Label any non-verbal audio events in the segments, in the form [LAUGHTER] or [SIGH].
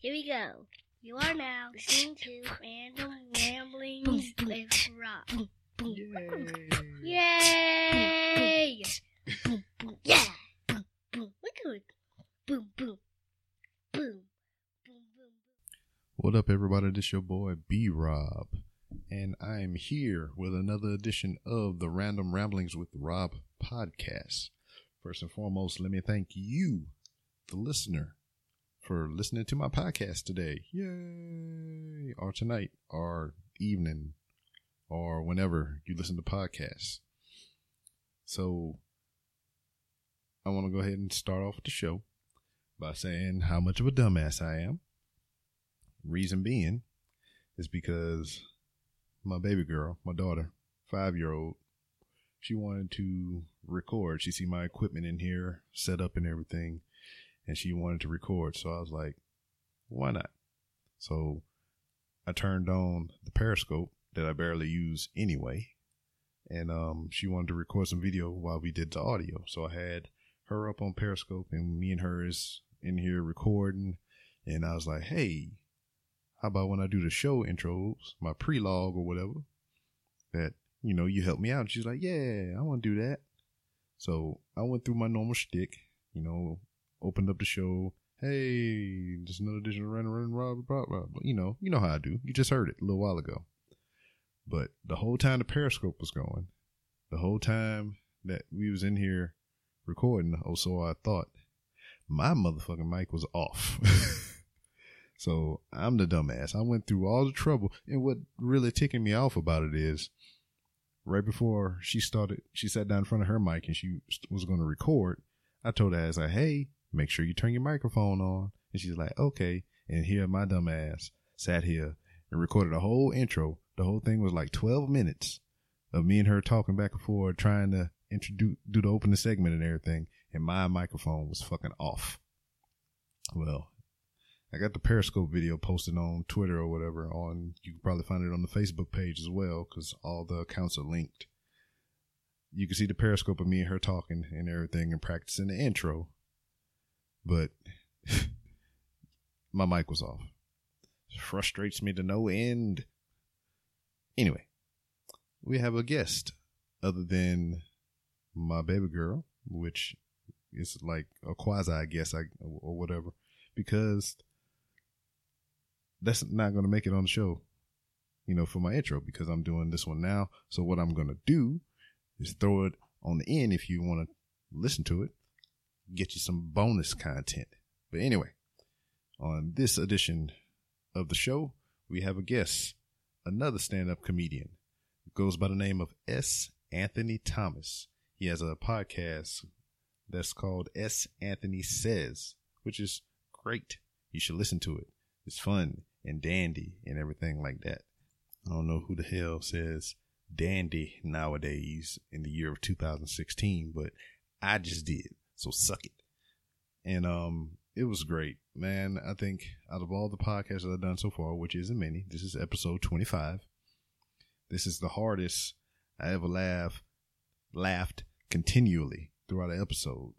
Here we go. You are now [LAUGHS] listening to Random Ramblings with Rob. Yay. Yay! Boom, boom, yeah! Boom, boom. Look at it. Boom, boom. Boom. Boom, boom. What up, everybody? This your boy B Rob, and I am here with another edition of the Random Ramblings with Rob podcast. First and foremost, let me thank you, the listener, for listening to my podcast today. Yay! Or tonight, or evening, or whenever you listen to podcasts. So, I want to go ahead and start off the show by saying how much of a dumbass I am. Reason being is because my baby girl, my daughter, five year old, she wanted to record. She see my equipment in here set up and everything, and she wanted to record. So I was like, why not? So I turned on the Periscope that I barely use anyway, and um, she wanted to record some video while we did the audio. So I had her up on Periscope, and me and her is in here recording. And I was like, hey, how about when I do the show intros, my pre-log or whatever, that, you know, you help me out. And she's like, yeah, I want to do that. So I went through my normal shtick, you know, opened up the show. Hey, just another edition of Random Random Rob, Rob, Rob. You know, you know how I do. You just heard it a little while ago. But the whole time the Periscope was going, the whole time that we was in here recording, oh, so I thought, my motherfucking mic was off. [LAUGHS] so I'm the dumbass. I went through all the trouble. And what really ticking me off about it is right before she started, she sat down in front of her mic and she was going to record. I told her, I was like, hey, make sure you turn your microphone on. And she's like, okay. And here my dumb ass sat here and recorded a whole intro. The whole thing was like 12 minutes of me and her talking back and forth, trying to introduce, do the opening segment and everything. And my microphone was fucking off. Well, I got the Periscope video posted on Twitter or whatever. On you can probably find it on the Facebook page as well because all the accounts are linked. You can see the Periscope of me and her talking and everything and practicing the intro, but [LAUGHS] my mic was off. Frustrates me to no end. Anyway, we have a guest other than my baby girl, which is like a quasi, I guess, I, or whatever, because that's not going to make it on the show, you know, for my intro because I'm doing this one now. So what I'm going to do is throw it on the end if you want to listen to it, get you some bonus content. But anyway, on this edition of the show, we have a guest, another stand up comedian. It goes by the name of S. Anthony Thomas. He has a podcast that's called S. Anthony Says, which is great. You should listen to it. It's fun and dandy and everything like that. I don't know who the hell says dandy nowadays in the year of 2016, but I just did. So suck it. And um it was great, man. I think out of all the podcasts that I've done so far, which isn't many, this is episode 25. This is the hardest I ever laugh laughed continually throughout an episode.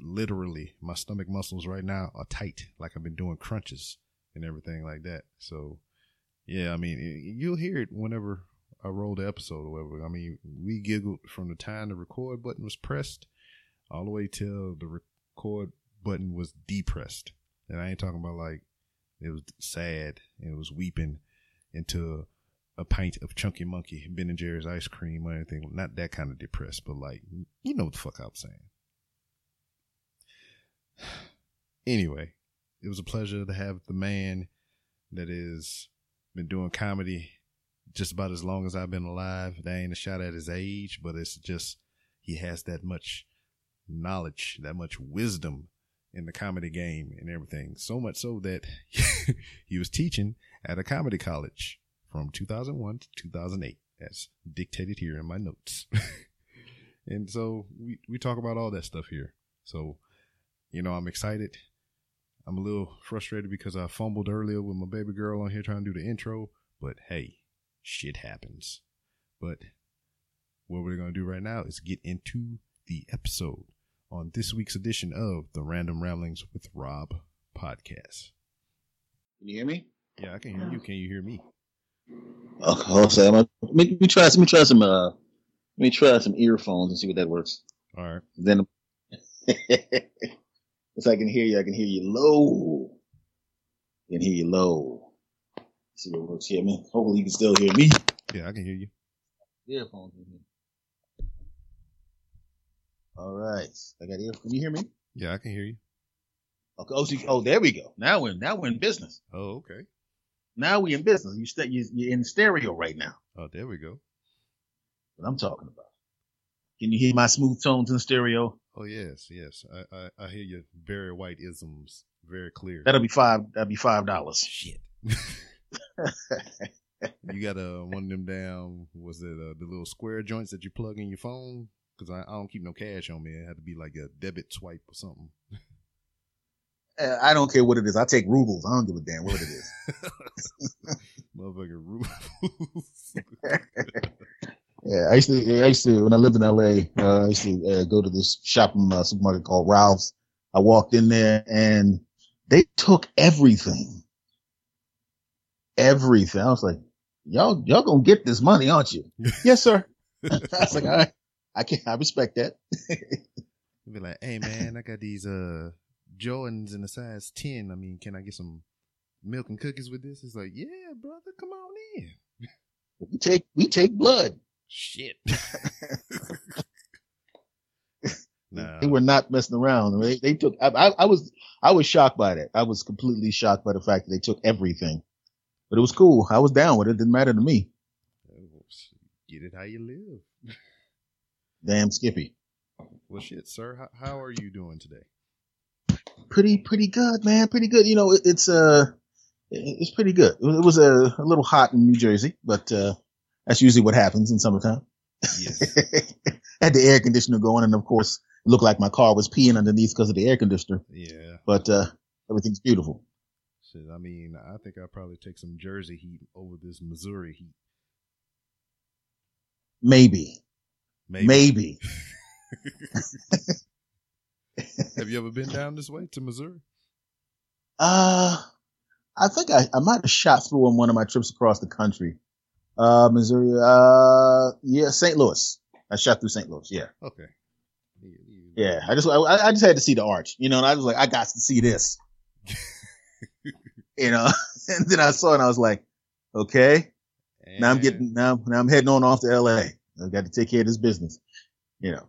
Literally, my stomach muscles right now are tight, like I've been doing crunches and everything like that. So, yeah, I mean, you'll hear it whenever I roll the episode or whatever. I mean, we giggled from the time the record button was pressed all the way till the record button was depressed. And I ain't talking about like it was sad and it was weeping into a pint of Chunky Monkey, Ben and Jerry's ice cream or anything. Not that kind of depressed, but like, you know what the fuck I was saying. [SIGHS] Anyway, it was a pleasure to have the man that has been doing comedy just about as long as I've been alive. That ain't a shot at his age, but it's just he has that much knowledge, that much wisdom in the comedy game and everything. So much so that [LAUGHS] he was teaching at a comedy college from 2001 to 2008, as dictated here in my notes. [LAUGHS] and so we, we talk about all that stuff here. So, you know, I'm excited. I'm a little frustrated because I fumbled earlier with my baby girl on here trying to do the intro, but hey, shit happens. But what we're going to do right now is get into the episode on this week's edition of the Random Ramblings with Rob podcast. Can you hear me? Yeah, I can hear you. Can you hear me? Okay, hold on. Let me, let me try. Let me try some. Uh, let me try some earphones and see what that works. All right. Then, [LAUGHS] if I can hear you, I can hear you low. I can hear you low. see what works here, man. Hopefully, you can still hear me. Yeah, I can hear you. Earphones. All right. I got ear. Can you hear me? Yeah, I can hear you. Okay. Oh, so, oh, there we go. Now we're now we're in business. Oh, okay. Now we in business. You st- you, you're in stereo right now. Oh, there we go. What I'm talking about. Can you hear my smooth tones in stereo? Oh yes, yes. I I, I hear your very white isms very clear. That'll be five. That'll be five dollars. Shit. [LAUGHS] you got uh, one of them down. Was it uh, the little square joints that you plug in your phone? Because I, I don't keep no cash on me. It had to be like a debit swipe or something. Uh, I don't care what it is. I take rubles. I don't give a damn what it is. [LAUGHS] [LAUGHS] Motherfucking rubles. [LAUGHS] yeah, I used to. I used to when I lived in L.A. Uh, I used to uh, go to this shopping uh, supermarket called Ralph's. I walked in there and they took everything, everything. I was like, "Y'all, y'all gonna get this money, aren't you?" yes, sir. I was like, "All right, I can. I respect that." be like, "Hey, man, I got these uh Jordans in a size 10. I mean, can I get some milk and cookies with this? It's like, yeah, brother, come on in. We take, we take blood. Shit. [LAUGHS] nah. They were not messing around. They, they took, I, I, I was, I was shocked by that. I was completely shocked by the fact that they took everything, but it was cool. I was down with it. It didn't matter to me. Get it how you live. Damn Skippy. Well, shit, sir. How, how are you doing today? pretty pretty good, man. Pretty good. You know, it, it's uh it's pretty good. It was a, a little hot in New Jersey, but uh that's usually what happens in summertime. Yes. [LAUGHS] Had the air conditioner going, and of course, it looked like my car was peeing underneath because of the air conditioner. Yeah. But uh everything's beautiful. Shit, I mean, I think I'll probably take some Jersey heat over this Missouri heat. Maybe. Maybe. Maybe. [LAUGHS] Have you ever been down this way to Missouri? Uh, I think I, I might have shot through on one of my trips across the country. Uh, Missouri, uh, yeah, St. Louis. I shot through St. Louis. Yeah. Okay. Yeah. I just, I, I just had to see the arch, you know, and I was like, I got to see this, [LAUGHS] you know, [LAUGHS] and then I saw it and I was like, okay, and now I'm getting, now, now I'm heading on off to LA. I've got to take care of this business, you know.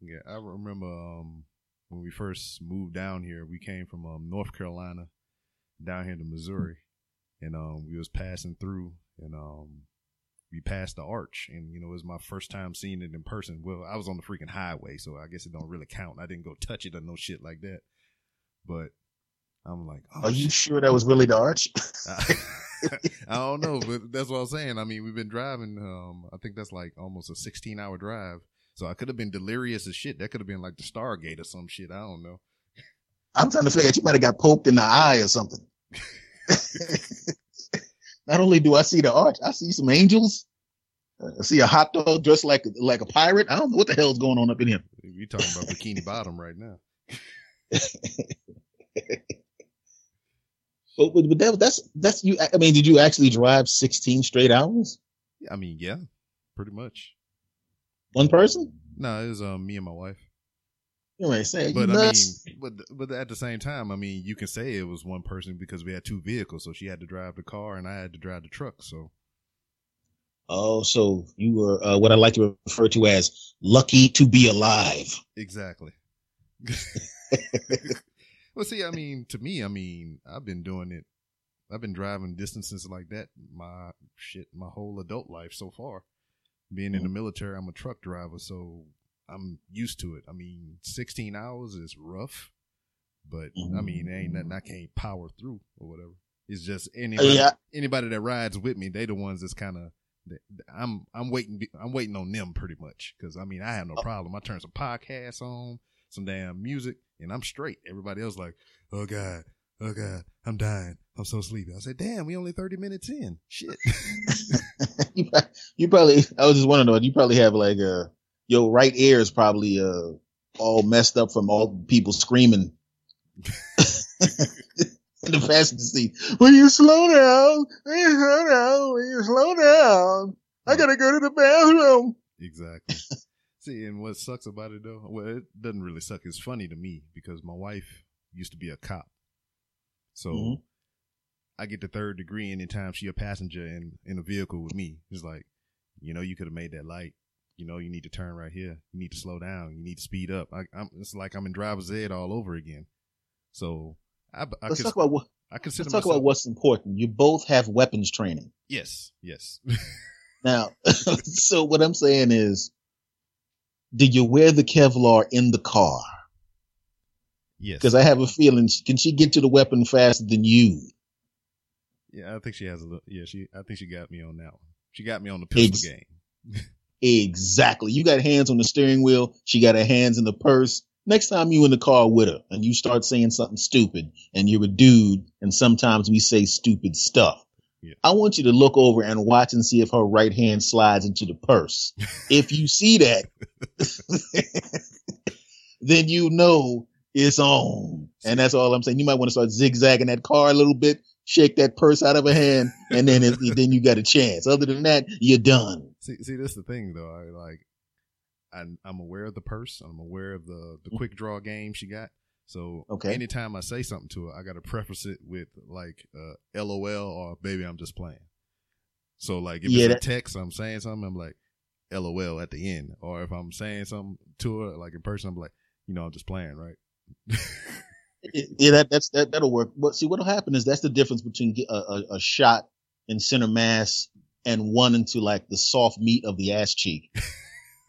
Yeah. I remember, um, when we first moved down here, we came from um, North Carolina down here to Missouri, and um, we was passing through, and um, we passed the arch, and you know it was my first time seeing it in person. Well, I was on the freaking highway, so I guess it don't really count. I didn't go touch it or no shit like that, but I'm like, oh, are you sure that was really the arch? [LAUGHS] [LAUGHS] I don't know, but that's what I'm saying. I mean, we've been driving. Um, I think that's like almost a 16 hour drive so I could have been delirious as shit. That could have been like the Stargate or some shit. I don't know. I'm trying to figure out you might have got poked in the eye or something. [LAUGHS] [LAUGHS] Not only do I see the arch, I see some angels. Uh, I see a hot dog dressed like like a pirate. I don't know what the hell's going on up in here. You're talking about Bikini Bottom right now. But, but that, that's that's you. I mean, did you actually drive 16 straight hours? I mean, yeah, pretty much. One person? No, it was um me and my wife. You say, but I mean, but but at the same time, I mean, you can say it was one person because we had two vehicles, so she had to drive the car and I had to drive the truck. So, oh, so you were uh, what I like to refer to as lucky to be alive. Exactly. [LAUGHS] [LAUGHS] well, see, I mean, to me, I mean, I've been doing it. I've been driving distances like that my shit my whole adult life so far being in the mm-hmm. military, I'm a truck driver, so I'm used to it. I mean, 16 hours is rough, but I mean, ain't nothing I mm-hmm. can't power through or whatever. It's just uh, anybody, yeah. anybody that rides with me, they the ones that's kind of. I'm I'm waiting I'm waiting on them pretty much because I mean I have no oh. problem. I turn some podcasts on, some damn music, and I'm straight. Everybody else like, oh god, oh god, I'm dying. I'm so sleepy. I said, damn, we only 30 minutes in. Shit. [LAUGHS] you, probably, I was just wondering, you probably have like, uh, your right ear is probably, uh, all messed up from all people screaming. [LAUGHS] in the passenger seat. Will you slow down? Will you slow down? Will you slow down? I gotta go to the bathroom. Exactly. See, and what sucks about it though, well, it doesn't really suck. It's funny to me because my wife used to be a cop, so Mhm. I get the third degree anytime she a passenger in in a vehicle with me. It's like, you know, you could have made that light. You know, you need to turn right here. You need to slow down. You need to speed up. I, I'm, it's like I'm in driver's ed all over again. So I, I, Let's cons- talk about what. I consider Let's talk myself, about what's important. You both have weapons training. yes, yes, [LAUGHS] Now, [LAUGHS] so what I'm saying is, do you wear the Kevlar in the car? yes. Because I have a feeling, can she get to the weapon faster than you? yeah, I think she has a little. Yeah, she. I think she got me on that one. She got me on the pistol Ex- game. [LAUGHS] Exactly. You got hands on the steering wheel. She got her hands in the purse. Next time you in the car with her and you start saying something stupid and you're a dude and sometimes we say stupid stuff. Yeah. I want you to look over and watch and see if her right hand slides into the purse. [LAUGHS] if you see that, [LAUGHS] then you know it's on. And that's all I'm saying. You might want to start zigzagging that car a little bit, shake that purse out of her hand, and then it, then you got a chance. Other than that, you're done. See, see, that's the thing though. I like, I'm, I'm aware of the purse. I'm aware of the the mm. quick draw game she got. So Okay. anytime I say something to her, I got to preface it with like, uh, LOL or baby, I'm just playing. So like, if Yeah, it's that- a text, I'm saying something, I'm like, LOL at the end. Or if I'm saying something to her, like in person, I'm like, you know, I'm just playing, right? Yeah, that, that's that that'll work. But see, what'll happen is that's the difference between a, a, a shot in center mass and one into like the soft meat of the ass cheek. [LAUGHS]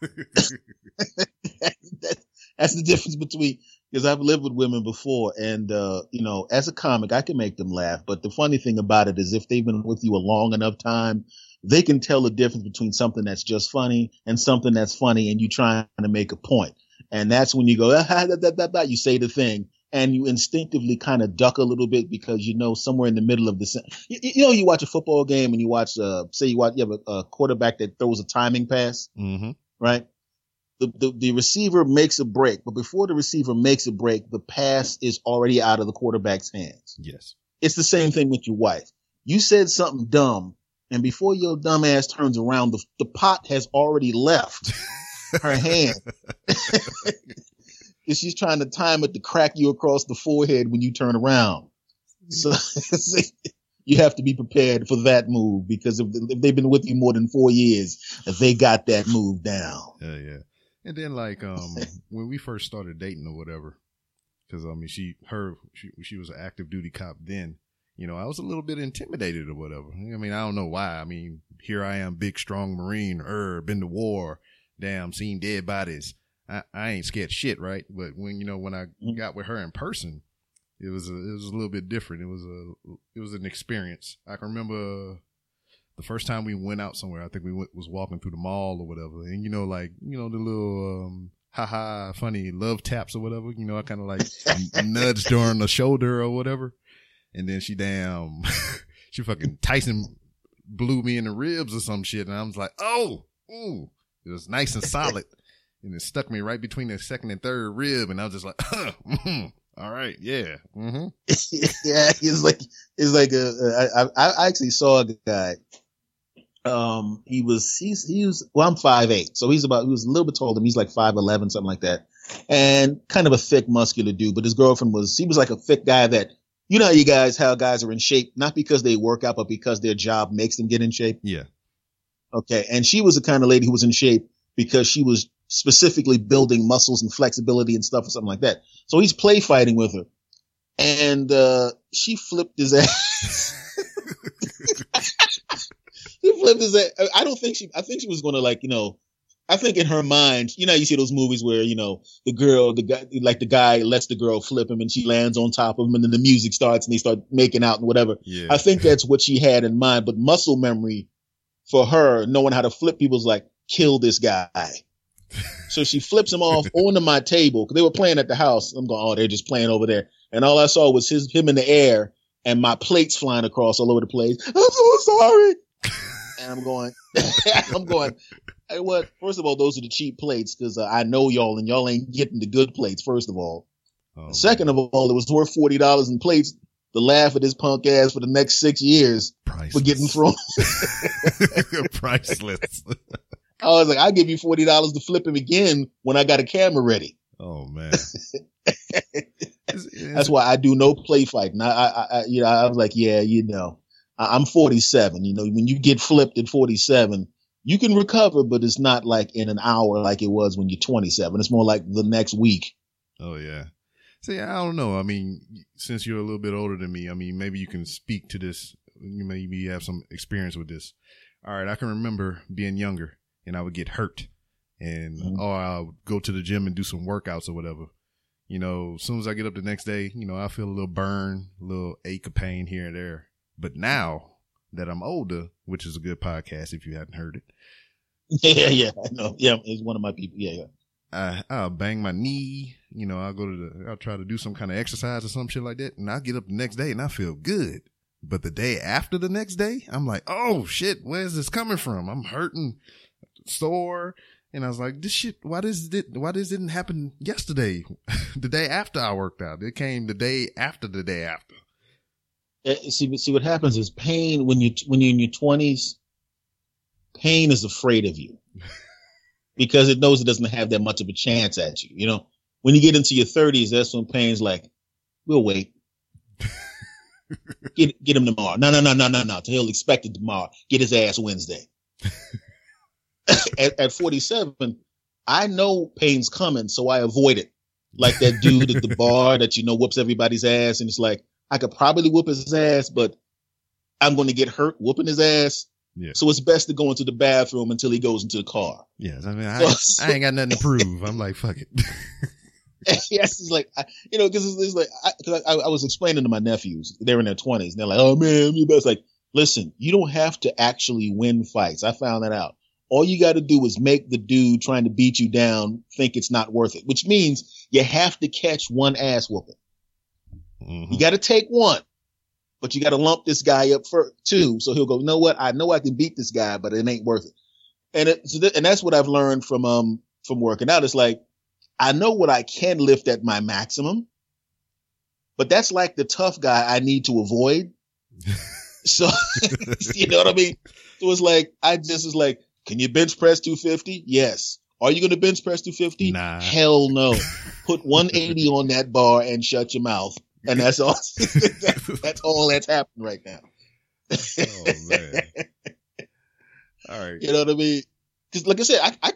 [LAUGHS] that, that's the difference between because I've lived with women before, and uh, you know, as a comic, I can make them laugh. But the funny thing about it is, if they've been with you a long enough time, they can tell the difference between something that's just funny and something that's funny, and you trying to make a point. And that's when you go, [LAUGHS] ah, da, da, da, da, you say the thing, and you instinctively kind of duck a little bit because you know somewhere in the middle of the, you, you know, you watch a football game and you watch, uh, say you watch, you have a, a quarterback that throws a timing pass mm-hmm. right? The, the the receiver makes a break, but before the receiver makes a break, the pass is already out of the quarterback's hands. Yes. It's the same thing with your wife. You said something dumb, and before your dumb ass turns around, the the pot has already left [LAUGHS] her hand. [LAUGHS] she's trying to time it to crack you across the forehead when you turn around. [LAUGHS] So you have to be prepared for that move because if, if they've been with you more than four years, they got that move down. Yeah, yeah. And then like um [LAUGHS] when we first started dating or whatever, because I mean she her she she was an active duty cop then. You know, I was a little bit intimidated or whatever. I mean, I don't know why. I mean, here I am, big, strong Marine, er, been to war, damn, seen dead bodies. I, I ain't scared shit, right? But when you know when I Mhm. got with her in person, it was a, it was a little bit different. It was a it was an experience. I can remember the first time we went out somewhere. I think we went, was walking through the mall or whatever, and you know, like you know the little um, haha funny love taps or whatever. You know, I kind of like [LAUGHS] nudged her on the shoulder or whatever, and then she damn [LAUGHS] she fucking Tyson blew me in the ribs or some shit, and I was like, oh, ooh, it was nice and solid. [LAUGHS] And it stuck me right between the second and third rib, and I was just like, mhm, all right, yeah, mm-hmm. yeah, it's like it's like a. I, I I actually saw a guy. Um, he was he's he was well, I'm five eight, so he's about he was a little bit taller than me. He's like five eleven, something like that, and kind of a thick, muscular dude. But his girlfriend was he was like a thick guy that you know how you guys how guys are in shape not because they work out, but because their job makes them get in shape. yeah, Okay, and she was the kind of lady who was in shape because she was specifically building muscles and flexibility and stuff or something like that. So he's play fighting with her, and uh, she flipped his [LAUGHS] ass. Flipped his ass. I don't think she. I think she was going to like you know. I think in her mind, you know, you see those movies where you know the girl, the guy, like the guy lets the girl flip him, and she lands on top of him, and then the music starts, and they start making out and whatever. yeah. I think that's what she had in mind. But muscle memory for her, knowing how to flip people's like, kill this guy. [LAUGHS] so she flips him off onto my table because they were playing at the house. I'm going, oh, they're just playing over there. And all I saw was his him in the air and my plates flying across all over the place. I'm so sorry. [LAUGHS] and I'm going, [LAUGHS] I'm going. Hey, what? First of all, those are the cheap plates because uh, I know y'all and y'all ain't getting the good plates. First of all, Oh, second of all, it was worth forty dollars in plates. to laugh at this punk ass for the next six years Priceless. for getting thrown. [LAUGHS] Priceless. I was like, I'll give you forty dollars to flip him again when I got a camera ready. oh man. [LAUGHS] That's why I do no play fighting. I, I, I you know, I was like, yeah, you know, I, I'm 47. You know, when you get flipped at 47, you can recover, but it's not like in an hour like it was when you're 27. It's more like the next week. Oh yeah. See, I don't know. I mean, since you're a little bit older than me, I mean, maybe you can speak to this. You maybe have some experience with this. All right, I can remember being younger and I would get hurt, and Mhm. or I would go to the gym and do some workouts or whatever. You know, as soon as I get up the next day, you know, I feel a little burn, a little ache of pain here and there. But now that I'm older, which is a good podcast if you hadn't heard it, [LAUGHS] Yeah, yeah, I know. Yeah, it's one of my people. Yeah, yeah. I I'll bang my knee, you know, I'll go to the I'll try to do some kind of exercise or some shit like that, and I get up the next day and I feel good. But the day after the next day, I'm like, oh shit, where's this coming from? I'm hurting, sore, and I was like, this shit, why does it why this didn't happen yesterday? [LAUGHS] the day after I worked out, it came the day after the day after. Eh, See, see what happens is pain when you when you're in your 20s. Pain is afraid of you [LAUGHS] because it knows it doesn't have that much of a chance at you. You know, when you get into your 30s, that's when pain's like, we'll wait. [LAUGHS] get get him tomorrow. No, no, no, no, no, no. He'll expect it tomorrow. Get his ass Wednesday. [LAUGHS] at, at 47, I know pain's coming, so I avoid it. Like that dude at the bar that you know whoops everybody's ass, and it's like I could probably whoop his ass, but I'm going to get hurt whooping his ass. Yeah. So it's best to go into the bathroom until he goes into the car. Yes, I mean, I, I ain't got nothing to [LAUGHS] prove. I'm like, fuck it. [LAUGHS] yes, it's like I, you know, because it's, it's like I, cause I, I was explaining to my nephews, they're in their twenties, and they're like, "Oh man, you best like listen. You don't have to actually win fights. I found that out. All you got to do is make the dude trying to beat you down think it's not worth it, which means you have to catch one ass whooping. Mhm. You got to take one, but you got to lump this guy up for two, so he'll go. You know what? I know I can beat this guy, but it ain't worth it. And it, so th- and that's what I've learned from um from working out. It's like I know what I can lift at my maximum, but that's like the tough guy I need to avoid. [LAUGHS] so [LAUGHS] you know what I mean? So was like I just was like, can you bench press 250? Yes. Are you going to bench press 250? Nah. Hell no. Put 180 on that bar and shut your mouth. And that's all. [LAUGHS] [LAUGHS] that's all that's happening right now. oh man. [LAUGHS] All right. You know what I mean? Because, like I said, I,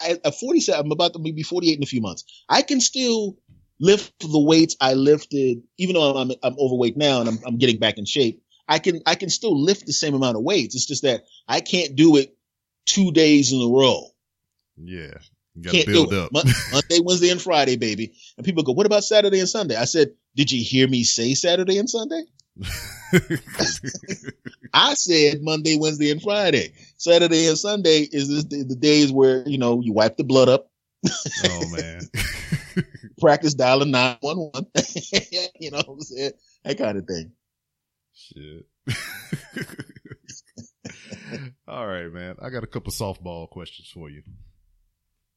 I, at 47, I'm about to be 48 in a few months. I can still lift the weights I lifted, even though I'm, I'm overweight now and I'm, I'm getting back in shape. I can, I can still lift the same amount of weights. It's just that I can't do it two days in a row. Yeah. You gotta Can't build do it. up. Monday, Wednesday, and Friday, baby. And people go, what about Saturday and Sunday? I said, did you hear me say Saturday and Sunday? I said Monday, Wednesday, and Friday. Saturday and Sunday is the, the days where, you know, you wipe the blood up, oh man. [LAUGHS] practice dialing 911, [LAUGHS] you know what I'm saying? That kind of thing. Shit. [LAUGHS] All right, man. I got a couple softball questions for you.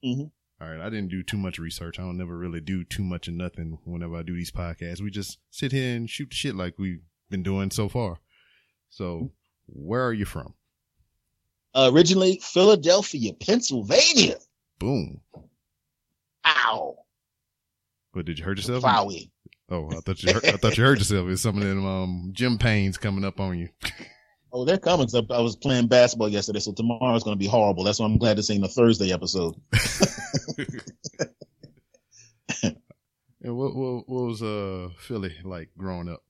Mhm. All right. I didn't do too much research. I don't never really do too much of nothing whenever I do these podcasts. We just sit here and shoot the shit like we've been doing so far. So, where are you from? Uh, originally, Philadelphia, Pennsylvania. Boom. Ow. What did you hurt yourself? Wowie. Oh, I thought you hurt, I thought you hurt yourself. It's some of them um gym pains coming up on you. [LAUGHS] Oh, they're coming. I, I was playing basketball yesterday, so tomorrow's going to be horrible. That's why I'm glad this ain't a Thursday episode. [LAUGHS] [LAUGHS] And what what, what was uh Philly like growing up?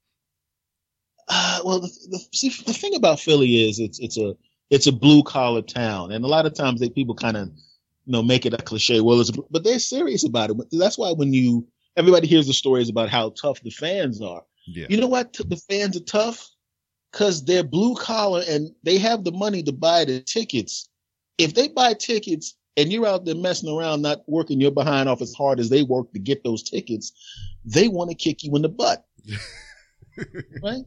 Uh, well, the, the, see, the thing about Philly is it's it's a it's a blue collar town, and a lot of times they people kind of you know make it a cliche. Well, it's but they're serious about it. That's why when you everybody hears the stories about how tough the fans are. Yeah. You know what? The fans are tough because they're blue collar and they have the money to buy the tickets. If they buy tickets and you're out there messing around, not working your behind off as hard as they work to get those tickets, they want to kick you in the butt. [LAUGHS] right?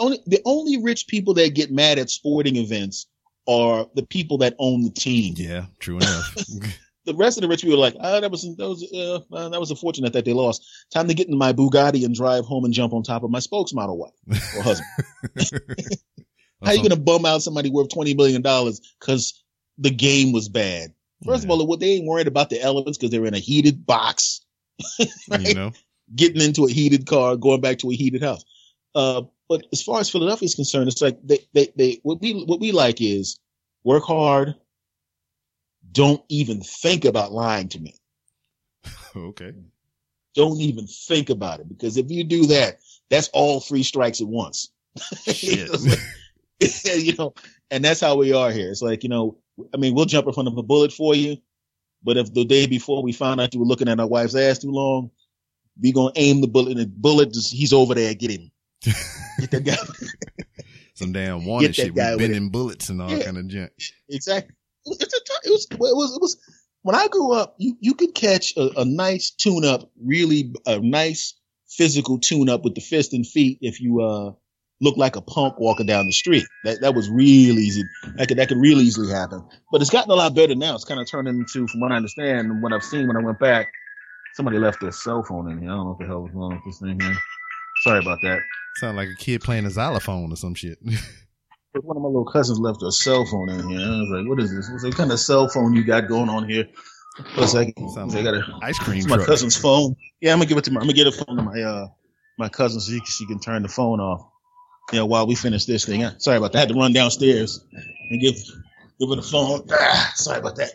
Only the only rich people that get mad at sporting events are the people that own the team. Yeah, true enough. [LAUGHS] the rest of the rich people are like, oh, that was that was uh, uh, that was unfortunate that they lost. Time to get in my Bugatti and drive home and jump on top of my spokesmodel wife or husband. [LAUGHS] How you gonna bum out somebody worth twenty million dollars because the game was bad? First Yeah. of all, they ain't worried about the elements because they're in a heated box, right? [LAUGHS] You know, getting into a heated car, going back to a heated house. Uh, but as far as Philadelphia is concerned, it's like they, they, they, what we, what we like is work hard. Don't even think about lying to me. [LAUGHS] okay. Don't even think about it because if you do that, that's all three strikes at once. [LAUGHS] Shit. [LAUGHS] You know, and that's how we are here. It's like, you know, I mean, we'll jump in front of a bullet for you, but if the day before we found out you were looking at our wife's ass too long, we gonna aim the bullet and the bullet just, he's over there, get him. Get that guy. Some damn wanted shit with with bending bullets and all Yeah. kind of junk. exactly. It's a, t- it was, it was, it was, when I grew up, you, you could catch a, a nice tune up, really a nice physical tune up with the fist and feet if you, uh, look like a punk walking down the street. That, that was real easy. That could, that could real easily happen. But it's gotten a lot better now. It's kind of turning into, from what I understand and what I've seen when I went back, somebody left their cell phone in here. I don't know what the hell was wrong with this thing here. Sorry about that. Sound like a kid playing a xylophone or some shit. [LAUGHS] One of my little cousins left a cell phone in here. I was like, what is this? What's the kind of cell phone you got going on here? For a second. Sounds I like got a, Ice cream it's my truck. cousin's phone. Yeah, I'm gonna give it to my, I'm gonna get a phone to my, uh, my cousin so she, she can turn the phone off. You know, while we finish this thing. Sorry about that. I had to run downstairs and give, give her the phone. Ah, sorry about that.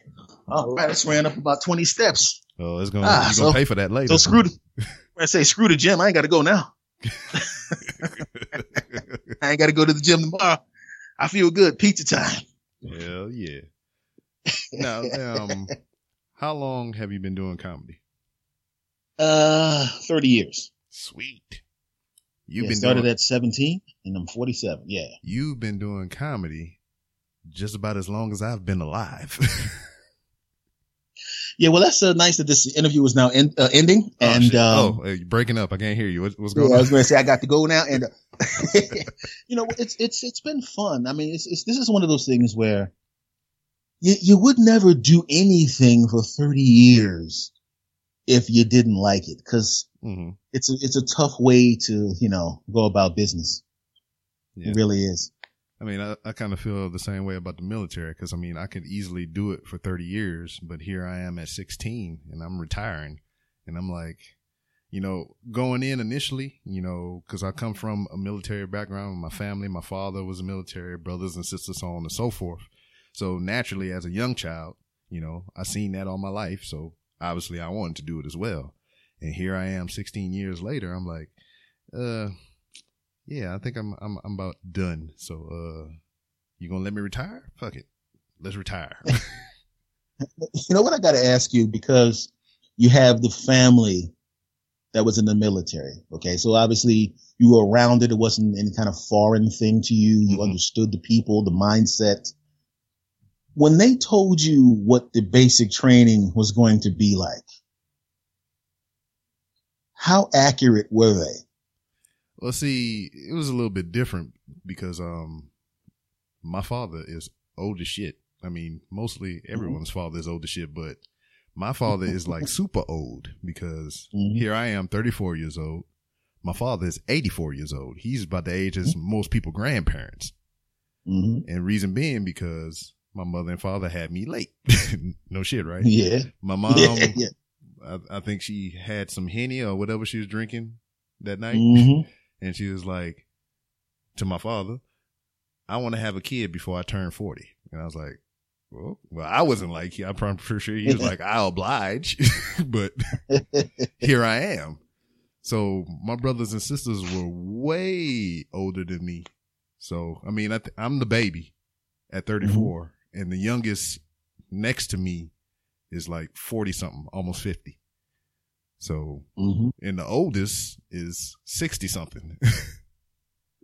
All right. I just ran up about 20 steps. Oh, it's gonna Ah, you're so- gonna pay for that later. So screw the, [LAUGHS] I say screw the gym, I ain't got to go now. [LAUGHS] [LAUGHS] I ain't got to go to the gym tomorrow. I feel good. Pizza time. Hell yeah. [LAUGHS] Now, um, how long have you been doing comedy? Uh, 30 years. Sweet. You've Yeah, been started doing, at 17 and I'm 47. Yeah. you've been doing comedy just about as long as I've been alive. [LAUGHS] Yeah. Well, that's uh, nice that this interview is now en- uh, ending. oh, and, shit. um, oh, you're breaking up. I can't hear you. What, what's yeah, going I was going to say I got to go now, and uh, [LAUGHS] [LAUGHS] you know, it's it's it's been fun. I mean, it's, it's this is one of those things where you you would never do anything for thirty years if you didn't like it, because hmm it's a it's a tough way to you know go about business. Yeah. It really is. I mean, I, I kind of feel the same way about the military because I mean, I could easily do it for 30 years, but here I am at 16 and I'm retiring. And I'm like, you know, going in initially, you know, because I come from a military background. My family, my father was a military, brothers and sisters, so on and so forth. So naturally, as a young child, you know, I seen that all my life. So obviously, I wanted to do it as well. And here I am, 16 years later. I'm like, uh, yeah, I think I'm I'm I'm about done. So uh you gonna let me retire? Fuck it. Let's retire. [LAUGHS] You know what I got to ask you because you have the family that was in the military. Okay, so obviously you were around it. It wasn't any kind of foreign thing to you. You Mhm. understood the people, the mindset. When they told you what the basic training was going to be like, how accurate were they? Well see, it was a little bit different because um my father is old as shit. I mean, mostly everyone's father is old as shit, but my father is like [LAUGHS] super old because Mhm. here I am, 34 years old. My father is 84 years old. He's about the age as most people grandparents. hmm And reason being because my mother and father had me late. [LAUGHS] no shit, right? Yeah. My [LAUGHS] mom, yeah. Yeah. I, I think she had some henny or whatever she was drinking that night, hmm and she was like to my father, "I want to have a kid before I turn 40. And I was like, "Well, well, I wasn't like you. I'm pretty sure he was like, I'll oblige, [LAUGHS] but [LAUGHS] here I am." So my brothers and sisters were way older than me. So I mean, I th- I'm the baby at mm-hmm. 34, and the youngest next to me is like 40 something, almost 50. So, hmm and the oldest is 60 something. [LAUGHS]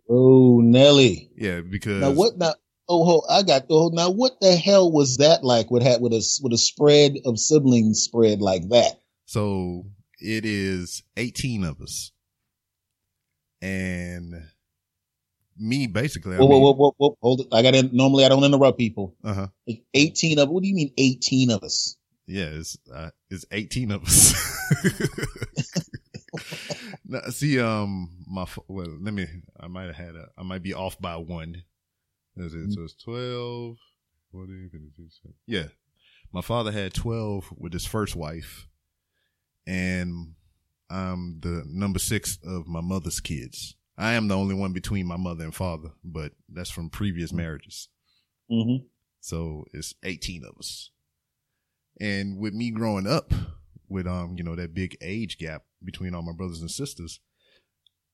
Oh, Nelly. yeah, because Now what? Now, oh, I got. Oh, now what the hell was that like? With had with a with a spread of siblings spread like that? so it is 18 of us. And me basically, I Whoa, whoa, mean, whoa, whoa, whoa, hold it. I got to normally I don't interrupt people. uh-huh. Eighteen of what do you mean? Eighteen of us? Yeah, it's uh, it's eighteen of us. [LAUGHS] now, see, um, my well, let me. I might have had a. I might be off by one. It? So it's 12, 14, 15, Yeah, my father had twelve with his first wife, and I'm the number six of my mother's kids. I am the only one between my mother and father, but that's from previous marriages. Mm-hmm. So it's 18 of us. And with me growing up with, um, you know, that big age gap between all my brothers and sisters,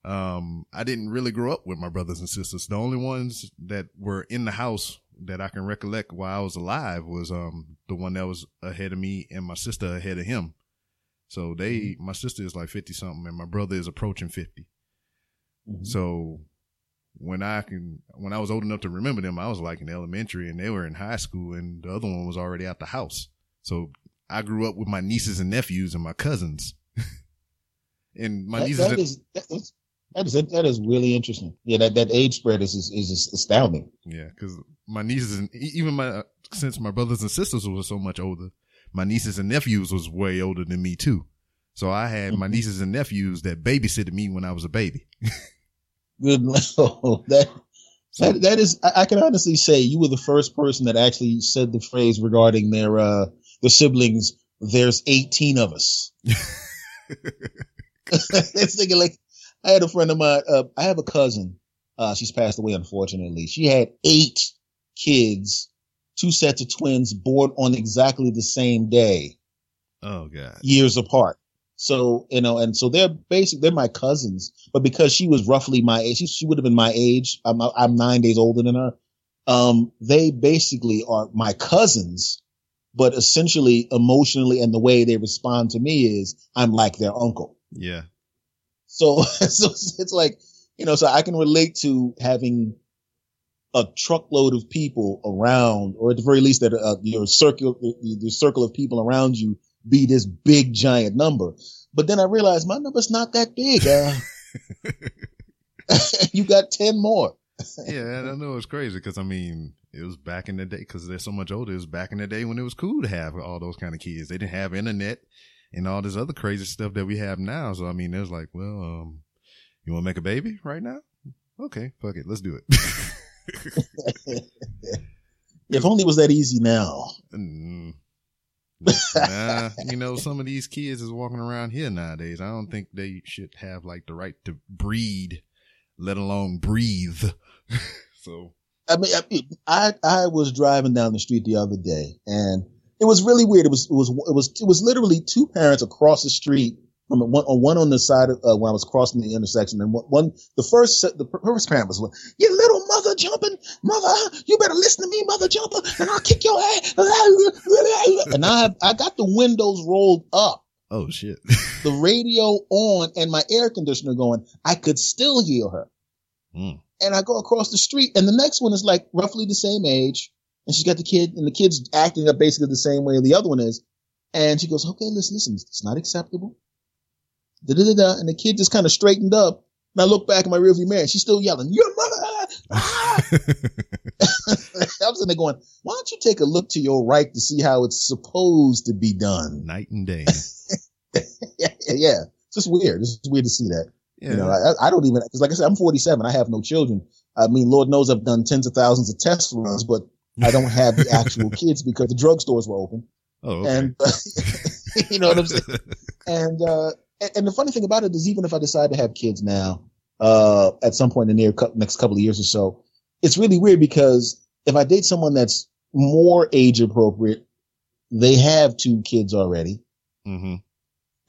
um, I didn't really grow up with my brothers and sisters. The only ones that were in the house that I can recollect while I was alive was, um, the one that was ahead of me and my sister ahead of him. So they, mm-hmm. my sister is like 50 something and my brother is approaching 50. Mm-hmm. So when I can, when I was old enough to remember them, I was like in elementary and they were in high school and the other one was already out the house. So I grew up with my nieces and nephews and my cousins. [LAUGHS] and my that, nieces. That is, that is, that is, that is really interesting. Yeah, that, that age spread is, is, is astounding. Yeah, because my nieces and even my, since my brothers and sisters were so much older, my nieces and nephews was way older than me too. So I had my mm-hmm. nieces and nephews that babysitted me when I was a baby. [LAUGHS] Good [LAUGHS] Lord. That, that, that is, I, I, can honestly say you were the first person that actually said the phrase regarding their, uh, the siblings. There's 18 of us. [LAUGHS] [LAUGHS] it's thinking like, I had a friend of mine, uh, I have a cousin. Uh, she's passed away, unfortunately. She had eight kids, two sets of twins born on exactly the same day. Oh God. Years apart. So, you know, and so they're basically, they're my cousins, but because she was roughly my age, she, she would have been my age. I'm, I'm nine days older than her. Um, they basically are my cousins, but essentially emotionally and the way they respond to me is I'm like their uncle. Yeah. So, [LAUGHS] so it's like, you know, so I can relate to having a truckload of people around, or at the very least that uh, your circle, the circle of people around you be this big giant number. But then I realized my number's not that big. [LAUGHS] Uh, [LAUGHS] you got 10 more. Yeah, I know it's crazy because I mean, it was back in the day because they're so much older. It was back in the day when it was cool to have all those kind of kids. They didn't have internet and all this other crazy stuff that we have now. So I mean, it was like, well, um, you want to make a baby right now? Okay, fuck it, let's do it. [LAUGHS] if only it was that easy now. Mm, nah, you know, some of these kids is walking around here nowadays. I don't think they should have like the right to breed, let alone breathe. [LAUGHS] so, I mean, I I was driving down the street the other day, and it was really weird. It was it was it was it was literally two parents across the street from one on one on the side of uh, when I was crossing the intersection, and one, one the first the first parent was, "You little mother jumping mother, you better listen to me, mother jumper, and I'll kick your ass." [LAUGHS] and I have I got the windows rolled up. Oh shit! the radio on and my air conditioner going. I could still hear her. Mm. And I go across the street, and the next one is like roughly the same age, and she's got the kid, and the kid's acting up basically the same way the other one is. And she goes, "Okay, listen, listen, it's not acceptable da da da, and the kid just kind of straightened up. And I look back at my rearview mirror, and she's still yelling, "Your mother!" Ah! I was in there going, "Why don't you take a look to your right to see how it's supposed to be done?" Night and day. [LAUGHS] yeah, yeah, it's just weird. It's just weird to see that. Yeah. You know, I, I don't even because, like I said, I'm 47. I have no children. I mean, Lord knows I've done tens of thousands of test runs, but I don't have the actual [LAUGHS] kids because the drugstores were open. Oh, okay. and uh, [LAUGHS] you know what I'm saying. [LAUGHS] And uh, and the funny thing about it is, even if I decide to have kids now, uh, at some point in the near next couple of years or so, it's really weird because if I date someone that's more age appropriate, they have two kids already. Mm-hmm.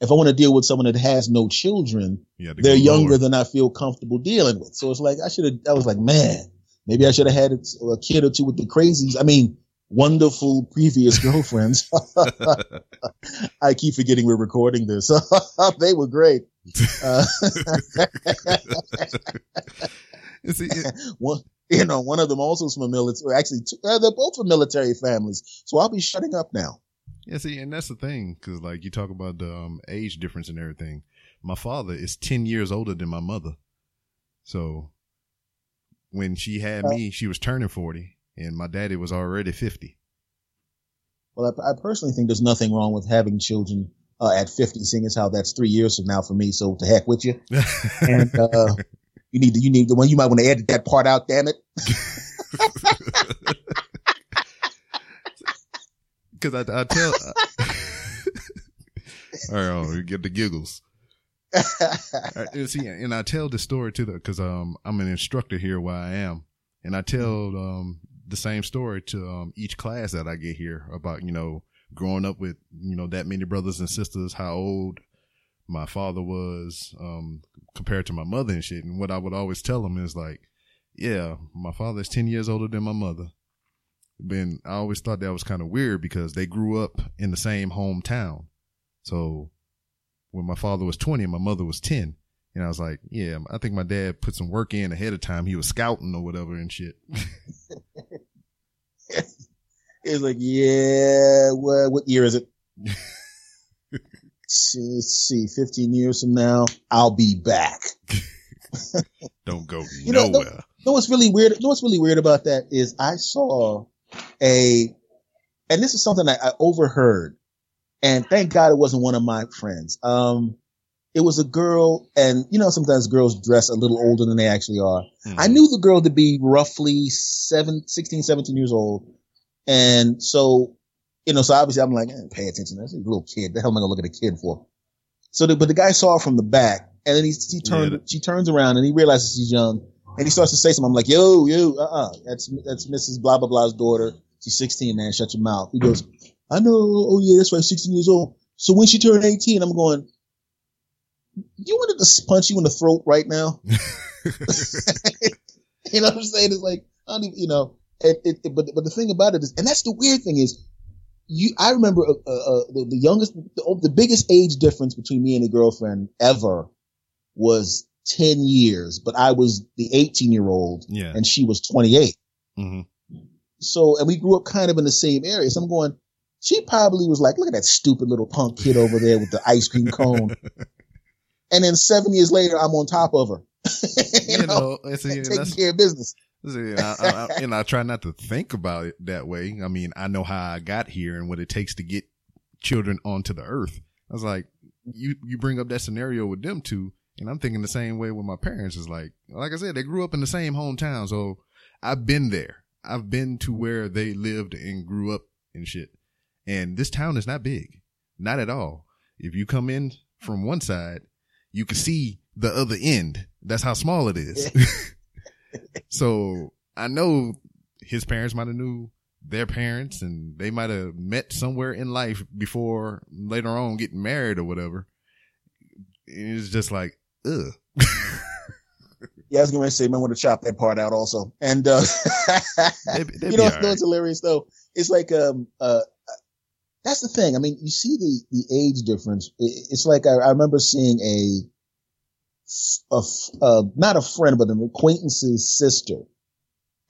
If I want to deal with someone that has no children, they're younger lower. than I feel comfortable dealing with. So it's like I should have. I was like, man, maybe I should have had a kid or two with the crazies. I mean, wonderful previous girlfriends. [LAUGHS] I keep forgetting we're recording this. [LAUGHS] they were great. [LAUGHS] Uh, one, you know, one of them also from a military. Actually, two, uh, they're both from military families. So I'll be shutting up now. Yeah, see, and that's the thing, because like you talk about the um, age difference and everything. My father is ten years older than my mother, so when she had uh, me, she was turning forty, and my daddy was already 50. Well, I, I personally think there's nothing wrong with having children uh, at 50, seeing as how that's three years from now for me. So to heck with you. [LAUGHS] and uh, you need to, you need the one you might want to edit that part out. Damn it. [LAUGHS] Because I, I tell, [LAUGHS] all right, oh, you get the giggles. [LAUGHS] Uh, see, and I tell the story to the because um I'm an instructor here where I am, and I tell um the same story to um each class that I get here about you know growing up with you know that many brothers and sisters, how old my father was um compared to my mother and shit, and what I would always tell them is like, yeah, my father is ten years older than my mother. Then I always thought that was kind of weird because they grew up in the same hometown. So when my father was 20 and my mother was 10. And I was like, yeah, I think my dad put some work in ahead of time. He was scouting or whatever and shit. [LAUGHS] it's like, yeah, what, what year is it? [LAUGHS] Let's see, 15 years from now, I'll be back. [LAUGHS] Don't go You nowhere. know, know what's really weird? You know what's really weird about that is I saw a, and this is something I, I overheard, and thank God it wasn't one of my friends. Um, it was a girl, and you know sometimes girls dress a little older than they actually are. Mhm. I knew the girl to be roughly seven, 16, 17 years old, and so you know, so obviously I'm like, eh, pay attention. That's a little kid. The hell am I gonna look at a kid for? So, the, but the guy saw her from the back, and then he, he turned, Yeah. she turns around, and he realizes she's young, and he starts to say something. I'm like, yo, yo, uh, uh that's that's Mrs. Blah blah blah's daughter. She's 16, man. Shut your mouth. He goes, I know. Oh yeah, that's right. 16 years old. So when she turned 18, I'm going. You wanted to punch you in the throat right now? [LAUGHS] [LAUGHS] you know what I'm saying? It's like, I don't even, you know, it, it, it- but, but the thing about it is, and that's the weird thing is, you, I remember, uh, uh, the, the youngest, the, the biggest age difference between me and a girlfriend ever was 10 years, but I was the 18 year old yeah. and she was 28. hmm So, and we grew up kind of in the same area. So I'm going, she probably was like, look at that stupid little punk kid over there with the ice cream cone. [LAUGHS] and then seven years later, I'm on top of her. you, [LAUGHS] You know, know, it's, you know, taking care of business. See, I, I, I, and I try not to think about it that way. I mean, I know how I got here and what it takes to get children onto the earth. I was like, you, you bring up that scenario with them two, and I'm thinking the same way with my parents. Is like, like I said, they grew up in the same hometown, so I've been there. I've been to where they lived and grew up and shit. And this town is not big, not at all. If you come in from one side, you can see the other end. That's how small it is. [LAUGHS] so I know his parents might have knew their parents and they might have met somewhere in life before later on getting married or whatever. It's just like, ugh. [LAUGHS] Yeah, I was going to say, man, want to chop that part out also. And, uh, [LAUGHS] They- they'd you know, it's what's hilarious though? It's like, um, uh, that's the thing. I mean, you see the, the age difference. It- It's like, I, I remember seeing a uh, not a friend, but an acquaintance's sister.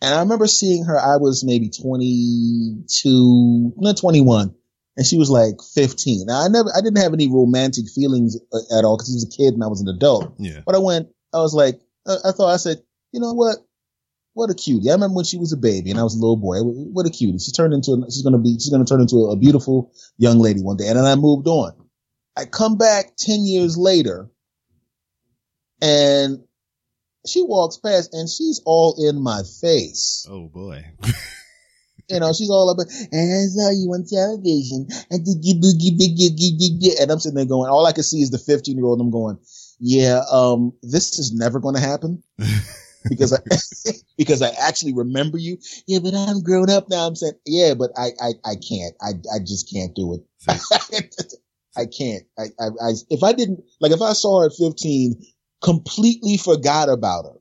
And I remember seeing her, I was maybe 22, not 21. And she was like 15. Now I never, I didn't have any romantic feelings uh, at all because he was a kid and I was an adult. Yeah. But I went, I was like, I, I thought, I said, you know what? What a cutie. I remember when she was a baby and I was a little boy. What a cutie. She turned into, she's going to be, she's going to turn into a beautiful young lady one day. And then I moved on. I come back 10 years later and she walks past and she's all in my face. Oh boy. [LAUGHS] You know, she's all up, and I saw you on television. And boogie, boogie, boogie, boogie, boogie. And I'm sitting there going, all I can see is the 15 year old. I'm going, yeah, um, this is never going to happen [LAUGHS] because I, [LAUGHS] because I actually remember you. Yeah, but I'm grown up now. I'm saying, yeah, but I, I, I can't. I, I just can't do it. [LAUGHS] I can't. I, I, I, if I didn't, like, if I saw her at 15, completely forgot about her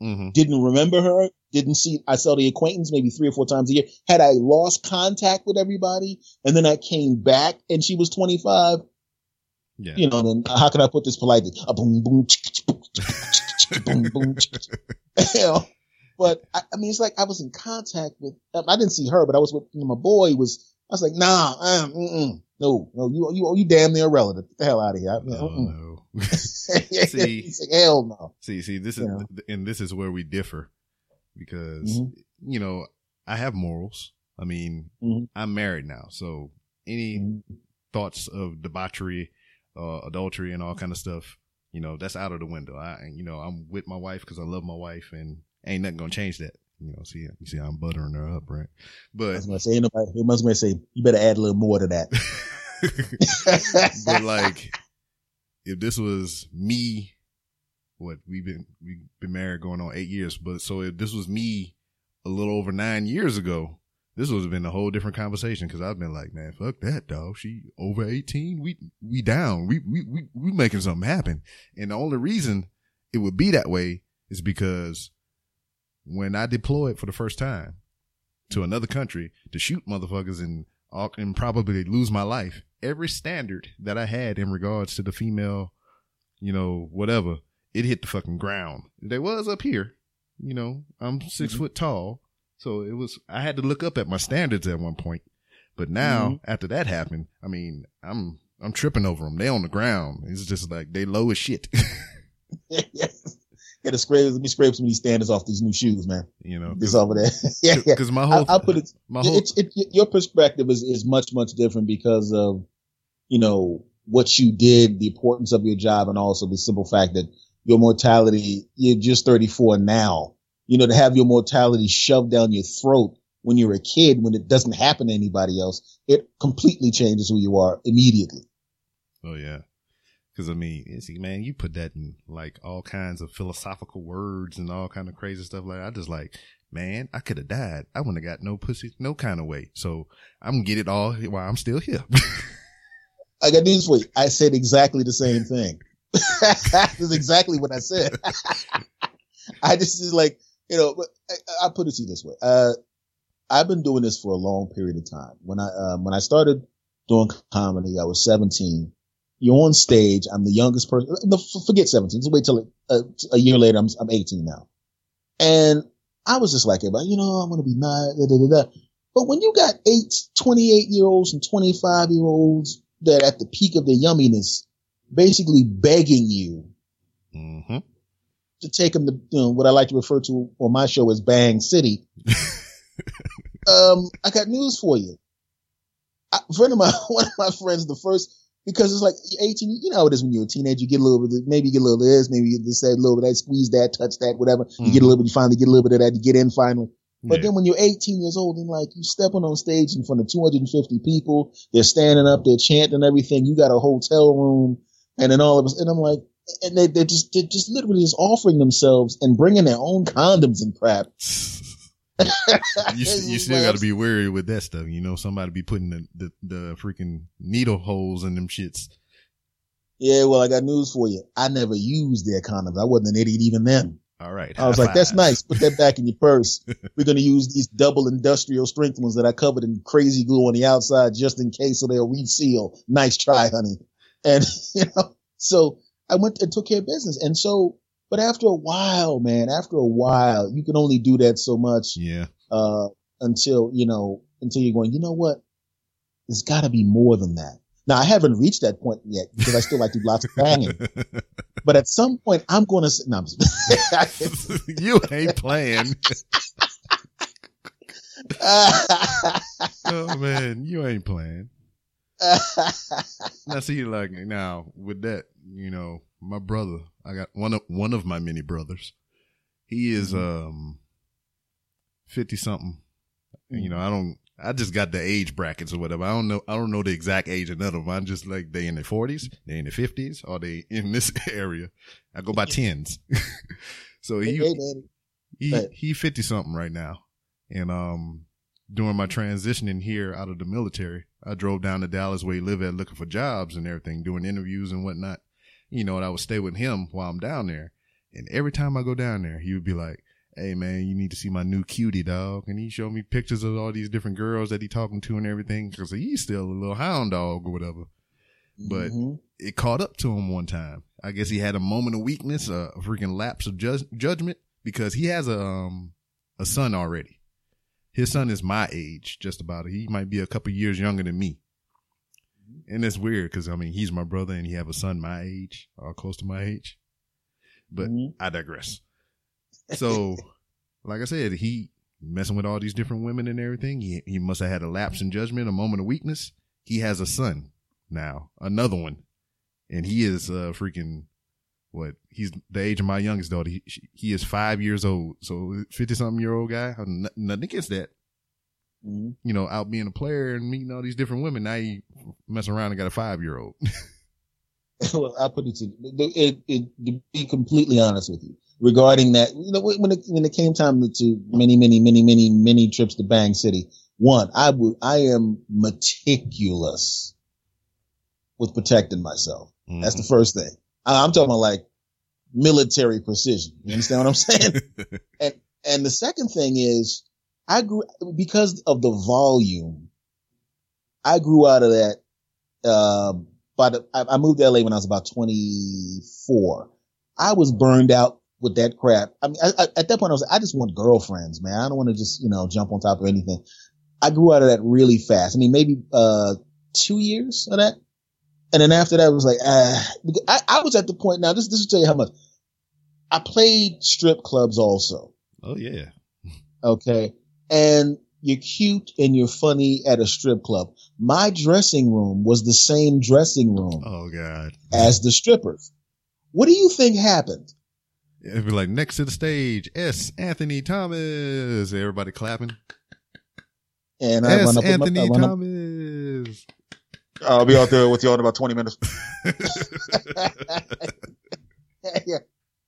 hmm didn't remember her, didn't see, I saw the acquaintance maybe three or four times a year. Had I lost contact with everybody and then I came back and she was 25, Yeah. you know, then how can I put this politely? A boom, boom, boom, boom, boom, chick, chick. you know, but I, I mean, it's like I was in contact with, um, I didn't see her, but I was with, you know, my boy was, I was like, nah, um, mm-mm, no, no, you, you, you damn near relative. Get the hell out of here. I, Oh, no. [LAUGHS] See, like, hell no. See, see, this is, know. and this is where we differ because, Mhm. you know, I have morals. I mean, Mhm. I'm married now, so any Mhm. thoughts of debauchery, uh, adultery, and all kind of stuff, you know, that's out of the window. I, you know, I'm with my wife because I love my wife, and ain't nothing gonna change that. You know, see, you see, I'm buttering her up, right? I But was gonna say, nobody, he must say, you better add a little more to that. [LAUGHS] but like, if this was me, what we've been we've been married going on eight years, but so if this was me a little over nine years ago, this would have been a whole different conversation because I've been like, man, fuck that dog. She over eighteen. We we down. We we we we making something happen. And the only reason it would be that way is because when I deployed for the first time to another country to shoot motherfuckers and and probably lose my life, every standard that I had in regards to the female, you know, whatever, it hit the fucking ground. They was up here, you know, I'm 6 Mhm. foot tall. So it was, I had to look up at my standards at one point. But now, Mhm. after that happened, I mean, I'm, I'm tripping over them. They on the ground. It's just like they low as shit, [LAUGHS] Gotta scrape, let me scrape some of these standards off these new shoes, man. you know, This over there. [LAUGHS] yeah, yeah. cause my whole, I'll put it, my whole, it's, it, your perspective is, is much, much different because of, you know, what you did, the importance of your job, and also the simple fact that your mortality, you're just 34 now. You know, to have your mortality shoved down your throat when you're a kid, when it doesn't happen to anybody else, it completely changes who you are immediately. Oh yeah. Cause I mean, you see, man, you put that in like all kinds of philosophical words and all kind of crazy stuff like that. I just like, man, I could have died. I wouldn't have got no pussy, no kind of way. So I'm gonna get it all while I'm still here. [LAUGHS] I got news for you. I said exactly the same thing. [LAUGHS] That's exactly what I said. [LAUGHS] I just is like, you know, I, I put it to you this way. Uh, I've been doing this for a long period of time. When I, um, when I started doing comedy, I was 17. You're on stage. I'm the youngest person. No, forget 17. Just wait till uh, a year later. I'm, I'm 18 now. And I was just like, you know, I'm going to be nice. Da, da, da. But when you got eight, 28 year olds and 25 year olds that at the peak of their yumminess, basically begging you hmm to take them to you know, what I like to refer to on my show as Bang City. [LAUGHS] um, I got news for you. I, friend of my, [LAUGHS] one of my friends, the first, because it's like you're 18, you know how it is when you're a teenager, you get a little bit, of, maybe you get a little of this, maybe you get this, that, a little bit of that, squeeze that, touch that, whatever. You get a little bit, you finally get a little bit of that, you get in finally. But then when you're 18 years old and like you stepping on stage in front of 250 people, they're standing up, they're chanting everything. You got a hotel room and then all of us, and I'm like, and they, they're just, they're just literally just offering themselves and bringing their own condoms and crap. [LAUGHS] you, you still got to be wary with that stuff. You know, somebody be putting the, the, the freaking needle holes in them shits. Yeah, well, I got news for you. I never used their condoms. I wasn't an idiot even then. All right. I was like, that's nice. Put that back in your purse. [LAUGHS] We're going to use these double industrial strength ones that I covered in crazy glue on the outside just in case so they'll reseal. Nice try, honey. And, [LAUGHS] you know, so I went and took care of business. And so, but after a while, man, after a while, you can only do that so much, Yeah. uh, until, you know, until you're going, you know what? There's got to be more than that. Now, I haven't reached that point yet because I still like to do lots of banging. [LAUGHS] But at some point, I'm going to. No, I'm [LAUGHS] you ain't playing. Oh man, you ain't playing. [LAUGHS] Now see, like now with that, you know, my brother, I got one of one of my many brothers. He is um fifty something. You know, I don't. I just got the age brackets or whatever. I don't know. I don't know the exact age of none of them. I'm just like they in their forties, they in their fifties, or they [LAUGHS] in this area. I go by tens. [LAUGHS] so he he he fifty something right now, and um during my transitioning here out of the military, I drove down to Dallas where he lived at looking for jobs and everything, doing interviews and whatnot. You know, and I would stay with him while I'm down there, and every time I go down there, he would be like, "Hey man, you need to see my new cutie dog," and he showed me pictures of all these different girls that he talking to and everything because he's still a little hound dog or whatever but- Mhm. it caught up to him one time. I guess he had a moment of weakness, a freaking lapse of ju- judgment because he has a um a son already. His son is my age, just about. He might be a couple years younger than me. And it's weird because I mean he's my brother and he have a son my age or close to my age. But Mhm. I digress. So, [LAUGHS] like I said, he messing with all these different women and everything. He he must have had a lapse in judgment, a moment of weakness. He has a son now, another one, and he is uh freaking what? He's the age of my youngest daughter. He, he is five years old, so fifty something year old guy. Nothing against that. Mm-hmm. You know, out being a player and meeting all these different women. Now you mess around and got a five year old. [LAUGHS] well, I'll put it to it, it, to be completely honest with you regarding that. You know, when it, when it came time to many, many, many, many, many trips to Bang City, one, I would, I am meticulous with protecting myself. Mm-hmm. That's the first thing. I'm talking about like military precision. You understand what I'm saying? [LAUGHS] and, and the second thing is I grew because of the volume. I grew out of that. Uh, but I, I moved to LA when I was about 24. I was burned out with that crap. I mean, I, I, at that point, I was like, I just want girlfriends, man. I don't want to just, you know, jump on top of anything. I grew out of that really fast. I mean, maybe, uh, two years of that. And then after that, it was like, ah, I, I was at the point now, this, this will tell you how much I played strip clubs also. Oh yeah. Okay and you're cute and you're funny at a strip club. My dressing room was the same dressing room. Oh God. As the strippers. What do you think happened? It'd be like next to the stage, S. Anthony Thomas. Everybody clapping. And I S. run up Anthony my, Thomas. I'll be out there with y'all in about 20 minutes. yeah.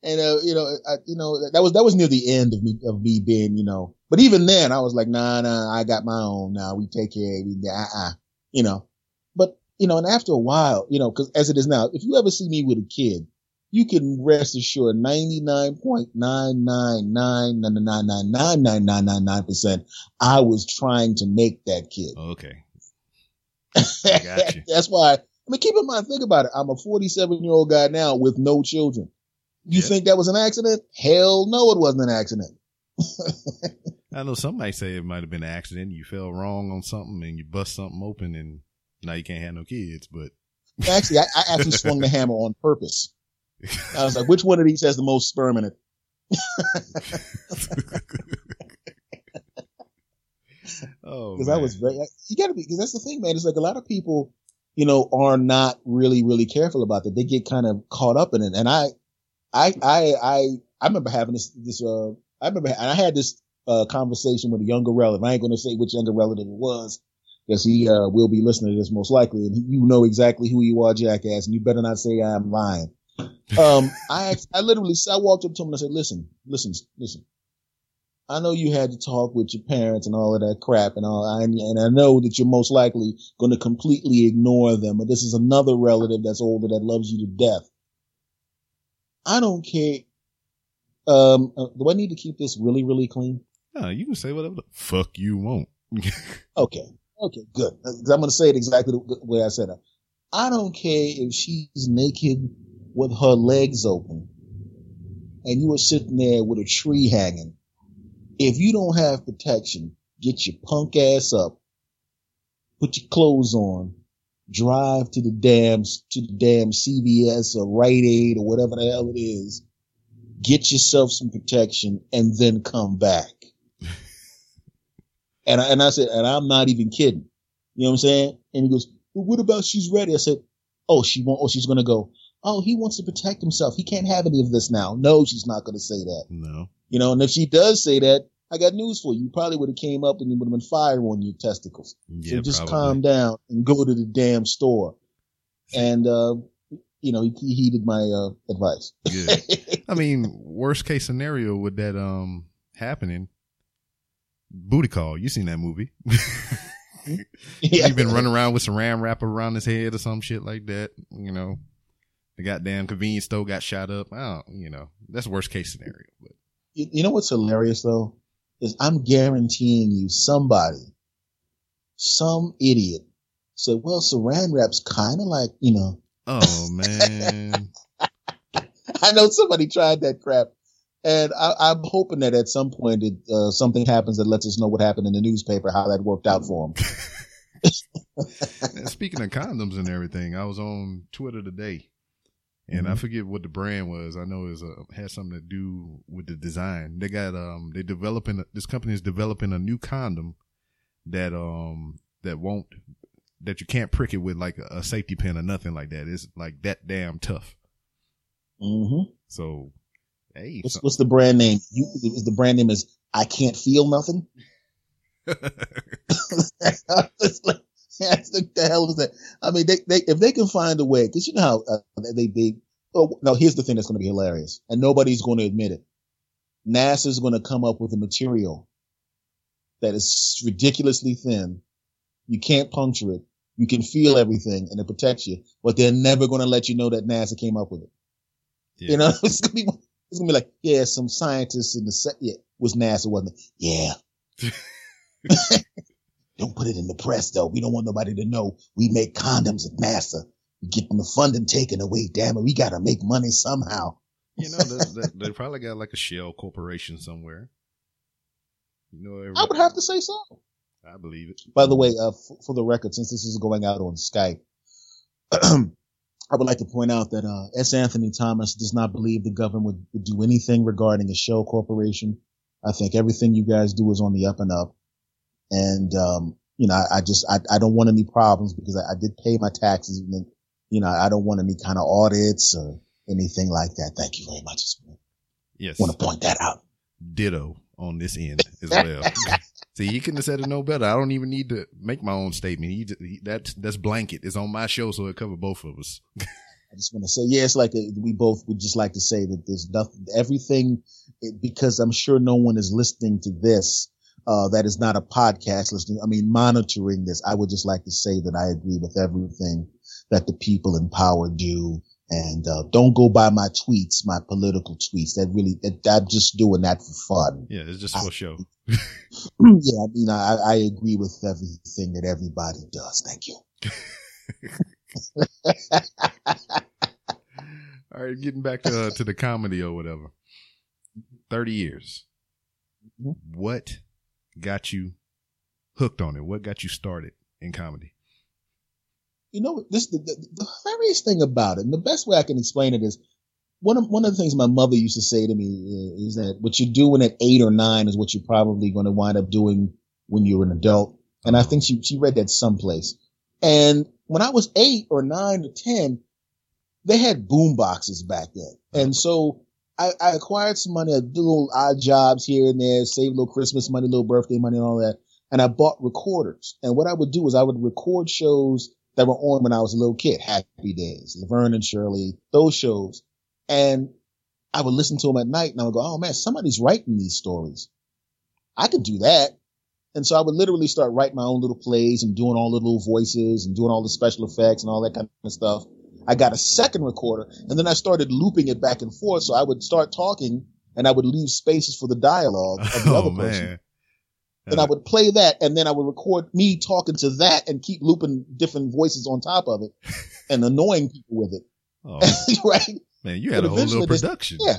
And, uh, you know, I, you know, that was, that was near the end of me, of me being, you know, but even then I was like, nah, nah, I got my own now. Nah, we take care of it. Uh-uh. You know, but, you know, and after a while, you know, cause as it is now, if you ever see me with a kid, you can rest assured 99.99999999999% I was trying to make that kid. Okay. [LAUGHS] That's why. I mean, keep in mind, think about it. I'm a 47 year old guy now with no children. You think that was an accident? Hell no, it wasn't an accident. [LAUGHS] I know some might say it might have been an accident. You fell wrong on something and you bust something open and now you can't have no kids. But [LAUGHS] actually, I, I actually swung the hammer on purpose. I was like, which one of these has the most sperm in it? [LAUGHS] oh, because I was very, you gotta be, because that's the thing, man. It's like a lot of people, you know, are not really, really careful about that. They get kind of caught up in it. And I, I, I, I, I remember having this, this, uh, I remember, and I had this uh, conversation with a younger relative. I ain't going to say which younger relative it was because he uh, will be listening to this most likely, and he, you know exactly who you are, jackass, and you better not say I'm lying. Um, I I literally I walked up to him and I said, "Listen, listen, listen. I know you had to talk with your parents and all of that crap and all, and, and I know that you're most likely going to completely ignore them, but this is another relative that's older that loves you to death. I don't care um, uh, do I need to keep this really, really clean? No, you can say whatever the fuck you want. [LAUGHS] okay. Okay, good. Uh, I'm going to say it exactly the way I said it. I don't care if she's naked with her legs open and you are sitting there with a tree hanging. If you don't have protection, get your punk ass up, put your clothes on, drive to the damn, to the damn CVS or Rite Aid or whatever the hell it is get yourself some protection and then come back. and I, and I said, and I'm not even kidding. You know what I'm saying? And he goes, well, what about she's ready? I said, oh, she won't, oh, she's going to go. Oh, he wants to protect himself. He can't have any of this now. No, she's not going to say that. No. You know, and if she does say that, I got news for you. You probably would have came up and you would have been fire on your testicles. Yeah, so just probably. calm down and go to the damn store. And, uh, you know, he, he heeded my uh, advice. Good. [LAUGHS] I mean, worst case scenario with that um happening, booty call. You seen that movie? [LAUGHS] yeah. [LAUGHS] He been running around with some ram wrapper around his head or some shit like that. You know, the goddamn convenience store got shot up. I don't, you know, that's worst case scenario. But you, you know what's hilarious though is I'm guaranteeing you somebody, some idiot said, well, saran wrap's kind of like, you know, Oh [LAUGHS] man. I know somebody tried that crap. And I, am hoping that at some point it, uh, something happens that lets us know what happened in the newspaper, how that worked out for them. [LAUGHS] speaking of condoms and everything, I was on Twitter today and I forget what the brand was. I know it a, had something to do with the design. They got um they developing this company is developing a new condom that um that won't that you can't prick it with like a, a safety pin or nothing like that. It's like that damn tough. Mm-hmm. So, hey, What's, what's the brand name? You, is the brand name is I can't feel nothing. [LAUGHS] [LAUGHS] like, [LAUGHS] the, the hell is that? I mean, they, they if they can find a way, because you know how uh, they they. Oh, no, here's the thing that's going to be hilarious, and nobody's going to admit it. NASA's going to come up with a material that is ridiculously thin. You can't puncture it. You can feel everything, and it protects you. But they're never going to let you know that NASA came up with it. Yeah. You know, [LAUGHS] it's gonna be it's gonna be like, yeah, some scientists in the set, yeah, was NASA, wasn't it? Yeah. [LAUGHS] don't put it in the press though. We don't want nobody to know we make condoms at NASA. We're getting the funding taken away. Damn it, we gotta make money somehow. you know, they, probably got like a shell corporation somewhere. You know, every, I would have to say so. I believe it. By the way, uh, f- for the record, since this is going out on Skype, [CLEARS THROAT] I would like to point out that uh, S. Anthony Thomas does not believe the government would do anything regarding a shell corporation. I think everything you guys do is on the up and up. And, um, you know, I, I just, I, I don't want any problems because I, I did pay my taxes and, you know, I don't want any kind of audits or anything like that. Thank you very much. Yes, want to point that out. ditto on this end as well. [LAUGHS] See, he couldn't have said it no better. I don't even need to make my own statement. He, he that's that's blanket. It's on my show, so it covered both of us. [LAUGHS] I just want to say, yeah, it's like a, we both would just like to say that there's nothing, everything, it, because I'm sure no one is listening to this, uh, that is not a podcast listening. I mean, monitoring this. I would just like to say that I agree with everything that the people in power do. And, uh, don't go by my tweets, my political tweets. That really, that, I'm just doing that for fun. Yeah, it's just for show. [LAUGHS] yeah, I mean, I, I agree with everything that everybody does. Thank you. [LAUGHS] All right, getting back to uh, to the comedy or whatever. Thirty years. Mhm. What got you hooked on it? What got you started in comedy? you know, this the, the, the hilarious thing about it, and the best way I can explain it is one of one of the things my mother used to say to me is, is that what you're doing at eight or nine is what you're probably going to wind up doing when you're an adult. And I uh-huh. think she she read that someplace. And when I was eight or nine or ten, they had boom boxes back then, uh-huh. and so. I, I acquired some money, I did little odd jobs here and there, saved a little Christmas money, little birthday money and all that. And I bought recorders. And what I would do is I would record shows that were on when I was a little kid. Happy Days, Laverne and Shirley, those shows. And I would listen to them at night and I would go, oh man, somebody's writing these stories. I could do that. And so I would literally start writing my own little plays and doing all the little voices and doing all the special effects and all that kind of stuff. I got a second recorder and then I started looping it back and forth. So I would start talking and I would leave spaces for the dialogue of the [LAUGHS] Oh other person man. and I would play that, and then I would record me talking to that, and keep looping different voices on top of it, [LAUGHS] and annoying people with it. Oh, [LAUGHS] right? man, you had But a whole little this- production. yeah.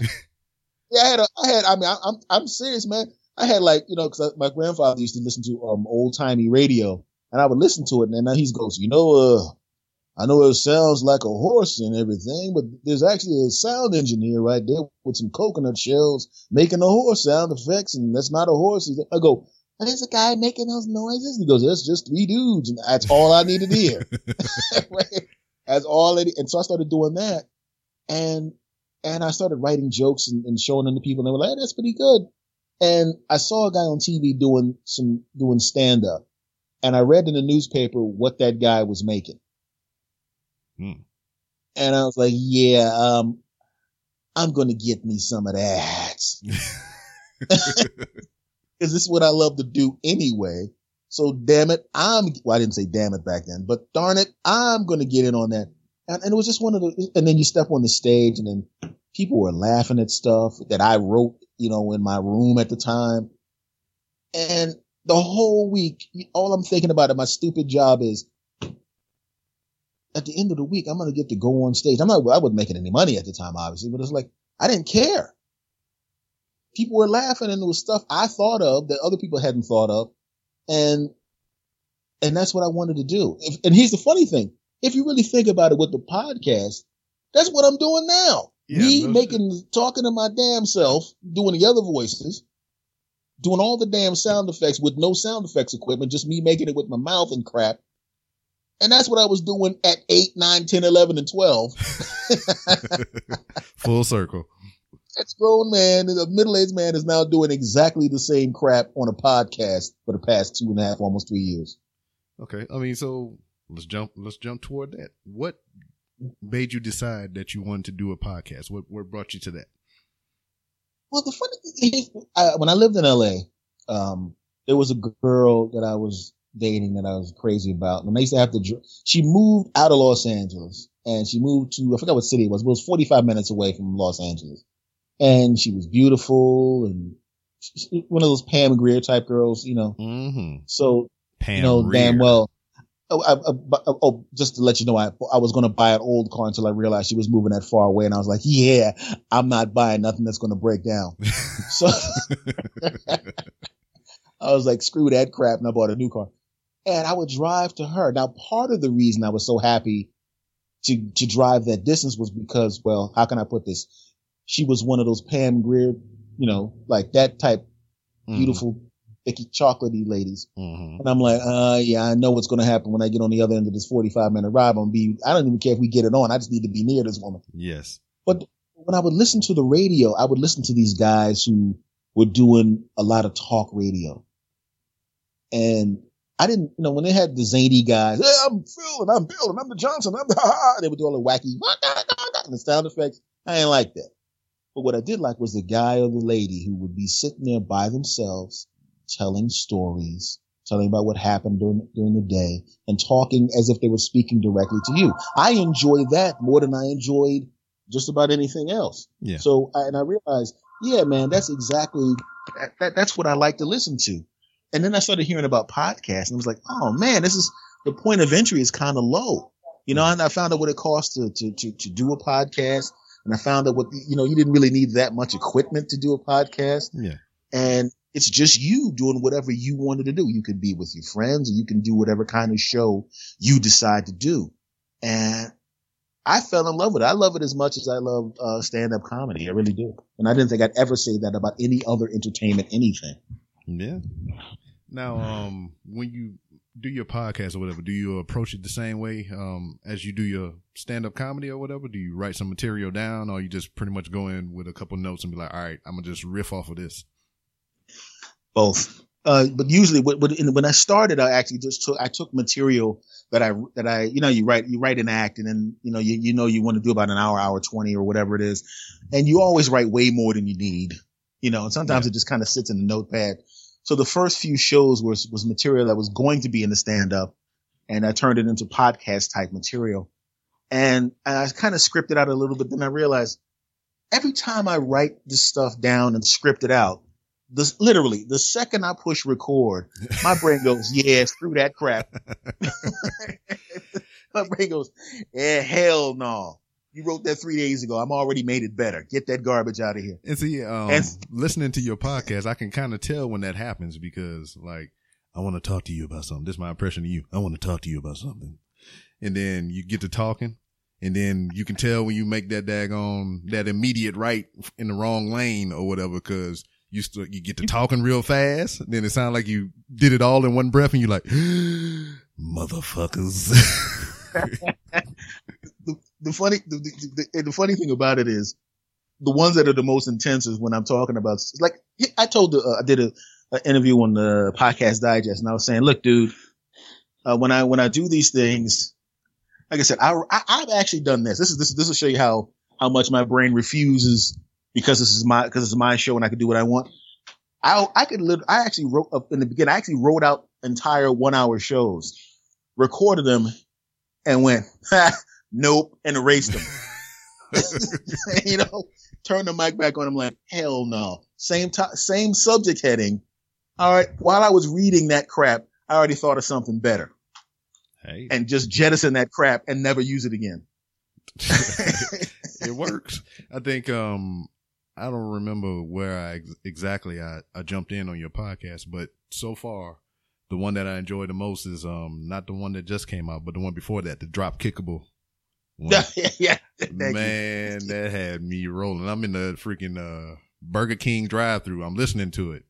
Yeah, I had, a, I had. I mean, I, I'm, I'm serious, man. I had like, you know, because my grandfather used to listen to um old timey radio, and I would listen to it, and then he goes, you know, uh, I know it sounds like a horse and everything, but there's actually a sound engineer right there with some coconut shells making the horse sound effects, and that's not a horse. I go, there's a guy making those noises. He goes, that's just three dudes, and that's all I needed to hear. [LAUGHS] [LAUGHS] that's all it. And so I started doing that, and and I started writing jokes and, and showing them to people, and they were like, hey, "That's pretty good." And I saw a guy on TV doing some doing stand up, and I read in the newspaper what that guy was making, Hmm. and I was like, "Yeah, um, I'm going to get me some of that." [LAUGHS] [LAUGHS] because this is what I love to do anyway. So damn it, I'm, well, I didn't say damn it back then, but darn it, I'm going to get in on that. And, and it was just one of the, and then you step on the stage and then people were laughing at stuff that I wrote, you know, in my room at the time. And the whole week, all I'm thinking about at my stupid job is at the end of the week, I'm going to get to go on stage. I'm not, I wasn't making any money at the time, obviously, but it's like, I didn't care people were laughing and it was stuff I thought of that other people hadn't thought of. And, and that's what I wanted to do. If, and here's the funny thing. If you really think about it with the podcast, That's what I'm doing now. Yeah, Me making, talking to my damn self, doing the other voices, doing all the damn sound effects with no sound effects equipment, just me making it with my mouth and crap. And that's what I was doing at 8, 9, 10, 11, and 12. [LAUGHS] Full circle. That's grown man, a middle-aged man is now doing exactly the same crap on a podcast for the past two and a half, almost three years. Okay. I mean, so let's jump, let's jump toward that. What made you decide that you wanted to do a podcast? What, what brought you to that? Well, the funny thing is, I, when I lived in LA, um, there was a girl that I was dating that I was crazy about. And I used to have to, dr- she moved out of Los Angeles and she moved to, I forgot what city it was, but it was 45 minutes away from Los Angeles. And she was beautiful and she- one of those Pam Grier type girls, you know. Mm-hmm. So, Pam you know, damn well. Oh, I, I, but- oh, just to let you know, I, I was going to buy an old car until I realized she was moving that far away. And I was like, yeah, I'm not buying nothing that's going to break down. [LAUGHS] So [LAUGHS] I was like, screw that crap. And I bought a new car. And I would drive to her. Now, part of the reason I was so happy to, to drive that distance was because, well, how can I put this? She was one of those Pam Grier, you know, like that type Mhm. beautiful, thicky, chocolatey ladies. Mhm. And I'm like, uh, yeah, I know what's going to happen when I get on the other end of this 45 minute ride. I'm be, I don't even care if we get it on. I just need to be near this woman Yes. But when I would listen to the radio, I would listen to these guys who were doing a lot of talk radio. And I didn't, you know, when they had the zany guys, hey, I'm Phil and I'm Bill and I'm the Johnson, I'm the ha they would do all the wacky and the sound effects. I ain't like that. But what I did like was the guy or the lady who would be sitting there by themselves, telling stories, telling about what happened during, during the day and talking as if they were speaking directly to you. I enjoy that more than I enjoyed just about anything else. Yeah. So, I, and I realized, yeah, man, that's exactly, that, that, that's what I like to listen to. And then I started hearing about podcasts and I was like, oh man, this is, the point of entry is kind of low. You know, and I found out what it costs to, to, to, to do a podcast. And I found out what, you know, you didn't really need that much equipment to do a podcast. Yeah. And it's just you doing whatever you wanted to do. You could be with your friends or you can do whatever kind of show you decide to do. And I fell in love with it. I love it as much as I love uh, stand up comedy. I really do. And I didn't think I'd ever say that about any other entertainment, anything. Yeah. Now, um, when you do your podcast or whatever, do you approach it the same way um, as you do your stand up comedy or whatever? Do you write some material down, or you just pretty much go in with a couple notes and be like, "All right, I'm gonna just riff off of this." both. Uh, but usually when, when when I started, I actually just took, I took material that I, that I, you know, you write, you write an act and then, you know, you, you know, you want to do about an hour, hour 20 or whatever it is. And you always write way more than you need, you know, and sometimes Yeah. it just kind of sits in the notepad. So the first few shows was, was material that was going to be in the stand up and I turned it into podcast type material. And I kind of scripted out a little bit. Then I realized every time I write this stuff down and script it out, this literally the second I push record, my brain goes, [LAUGHS] yeah, screw that crap. [LAUGHS] [LAUGHS] my brain goes, yeah, hell no. You wrote that three days ago. I'm already made it better. Get that garbage out of here. And see, um, And- listening to your podcast, I can kind of tell when that happens because, like, I want to talk to you about something. This is my impression of you. I want to talk to you about something. And then you get to talking, and then you can tell when you make that daggone, that immediate right in the wrong lane or whatever, because you st- you get to talking real fast. Then it sounds like you did it all in one breath, and you're like, [GASPS] motherfuckers. [LAUGHS] The, funny, the, the, the, the funny thing about it is the ones that are the most intense is when I'm talking about, like, I told, the, uh, I did a, an interview on the podcast digest and I was saying, look, dude, uh, when I, when I do these things, like I said, I, I, I've actually done this. This is, this, this will show you how, how much my brain refuses because this is my, because it's my show and I can do what I want. I, I could live, I actually wrote up in the beginning, I actually wrote out entire one hour shows, recorded them and went, [LAUGHS] nope, and erased them. [LAUGHS] [LAUGHS] you know, turn the mic back on. I'm like, hell no. Same time, same subject heading. All right. While I was reading that crap, I already thought of something better hey, and just jettison that crap and never use it again. [LAUGHS] it works. I think, um, I don't remember where I ex- exactly I, I jumped in on your podcast, but so far, the one that I enjoyed the most is, um, not the one that just came out, but the one before that, the drop kickable [LAUGHS] yeah, yeah. Thank you. man, that had me rolling. I'm in the freaking uh, Burger King drive-through. I'm listening to it,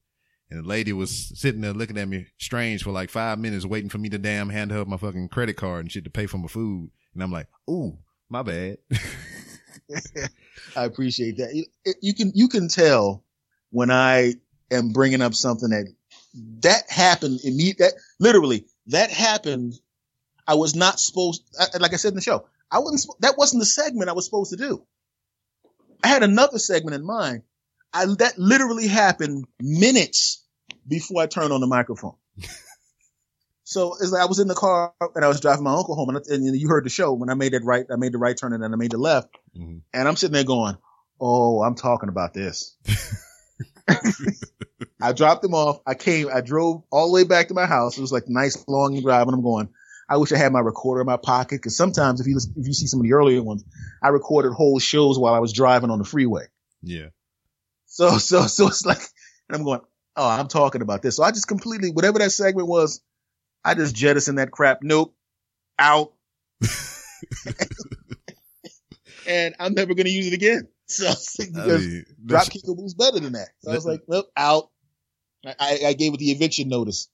and the lady was sitting there looking at me strange for like five minutes, waiting for me to damn hand her my fucking credit card and shit to pay for my food. And I'm like, "Ooh, my bad." [LAUGHS] I appreciate that. You, you can you can tell when I am bringing up something that that happened immediately. That literally that happened. I was not supposed. I- Like I said in the show, I wasn't. That wasn't the segment I was supposed to do. I had another segment in mind. I that literally happened minutes before I turned on the microphone. [LAUGHS] So it's like I was in the car and I was driving my uncle home, and, and you heard the show when I made that right. I made the right turn and then I made the left. Mhm. And I'm sitting there going, Oh, I'm talking about this. [LAUGHS] [LAUGHS] I dropped him off. I came, I drove all the way back to my house. It was like a nice long drive and I'm going, I wish I had my recorder in my pocket. Cause sometimes if you, listen, if you see some of the earlier ones, I recorded whole shows while I was driving on the freeway. Yeah. So, so, so it's like, and I'm going, Oh, I'm talking about this. So I just completely, whatever that segment was, I just jettisoned that crap. Nope. Out. [LAUGHS] and I'm never going to use it again. So, I because mean, drop kicker was better than that. So I was like, nope, out. I, I gave it the eviction notice.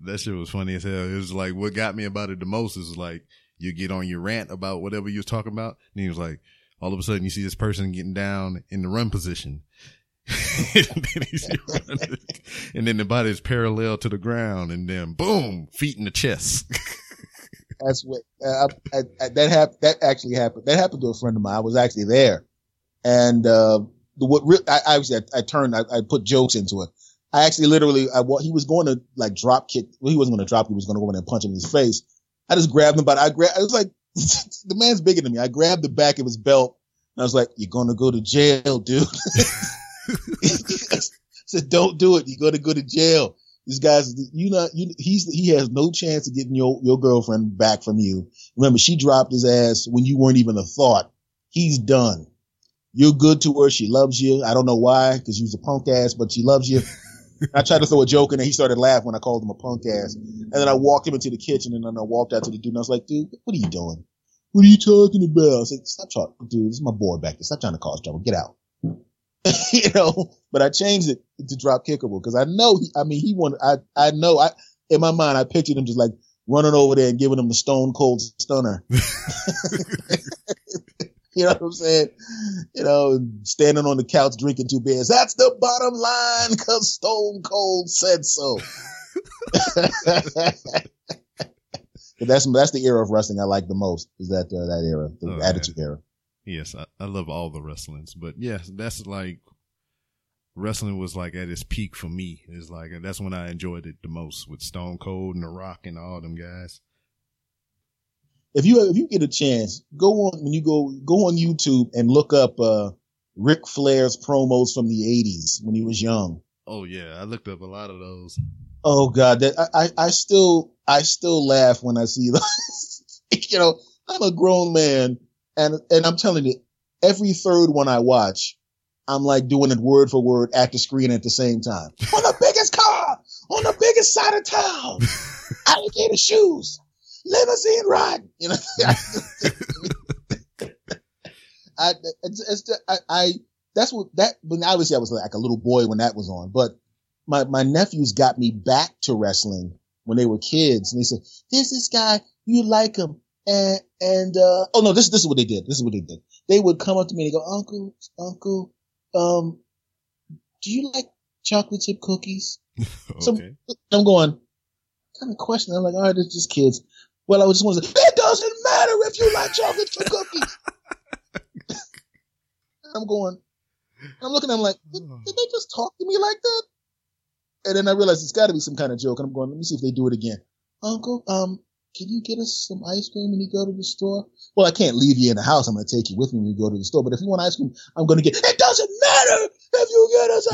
That shit was funny as hell. It was like what got me about it the most is like you get on your rant about whatever you was talking about, and he was like, all of a sudden you see this person getting down in the run position. [LAUGHS] and, then and then the body is parallel to the ground, and then boom, feet in the chest. [LAUGHS] That's what uh, I, I, that happened. That actually happened. That happened to a friend of mine. I was actually there, and uh, the what re- I, I obviously I, I turned. I, I put jokes into it. I actually literally I wa- he was going to like drop kick. Well, he wasn't going to drop. He was going to go in and punch him in his face. I just grabbed him, but I grabbed. I was like, [LAUGHS] the man's bigger than me. I grabbed the back of his belt. And I was like, "You're going to go to jail, dude." I [LAUGHS] said, "Don't do it. You're going to go to jail." This guy's, you know, you, he's, he has no chance of getting your, your girlfriend back from you. Remember, she dropped his ass when you weren't even a thought. He's done. You're good to her. She loves you. I don't know why, because you was a punk ass, but she loves you. I tried to throw a joke in and he started laughing when I called him a punk ass. And then I walked him into the kitchen and then I walked out to the dude and I was like, dude, what are you doing? What are you talking about? I said, stop talking, dude. This is my boy back there. Stop trying to cause trouble. Get out. [LAUGHS] you know, but I changed it to drop kickable because I know he, I mean, he wanted, I, I know I, in my mind, I pictured him just like running over there and giving him the stone cold stunner. [LAUGHS] [LAUGHS] [LAUGHS] you know what I'm saying? You know, standing on the couch drinking two beers. That's the bottom line cause Stone Cold said so. [LAUGHS] That's, that's the era of wrestling I like the most is that, uh, that era, the Oh, yeah. attitude era. Yes, I, I love all the wrestlings, but yes, that's like wrestling was like at its peak for me. It's like that's when I enjoyed it the most with Stone Cold and The Rock and all them guys. If you if you get a chance, go on when you go go on YouTube and look up uh Ric Flair's promos from the '80s when he was young. Oh yeah, I looked up a lot of those. Oh God, that I I, I still I still laugh when I see [LAUGHS] those. you know, I'm a grown man, and and I'm telling you, every third one I watch, I'm like doing it word for word at the screen at the same time. [LAUGHS] on the biggest car, on the biggest side of town, [LAUGHS] alligator shoes, limousine ride. You know, [LAUGHS] [LAUGHS] I, it's, it's, I, I, that's what that, but obviously I was like a little boy when that was on, but my, my nephews got me back to wrestling when they were kids and they said, there's this guy, you like him. And, and, uh, oh no, this, this is what they did. This is what they did. They would come up to me and go, uncle, uncle, um, do you like chocolate chip cookies? [LAUGHS] So- I'm going, kind of question? I'm like, all right, it's just kids. Well, I was just want to say, it doesn't matter if you like chocolate chip cookies. [LAUGHS] I'm going, I'm looking, I'm like, did, did they just talk to me like that? And then I realized it's got to be some kind of joke. And I'm going, let me see if they do it again. Uncle, um, can you get us some ice cream when you go to the store? Well, I can't leave you in the house. I'm going to take you with me when we go to the store. But if you want ice cream, I'm going to get, it doesn't matter if you get us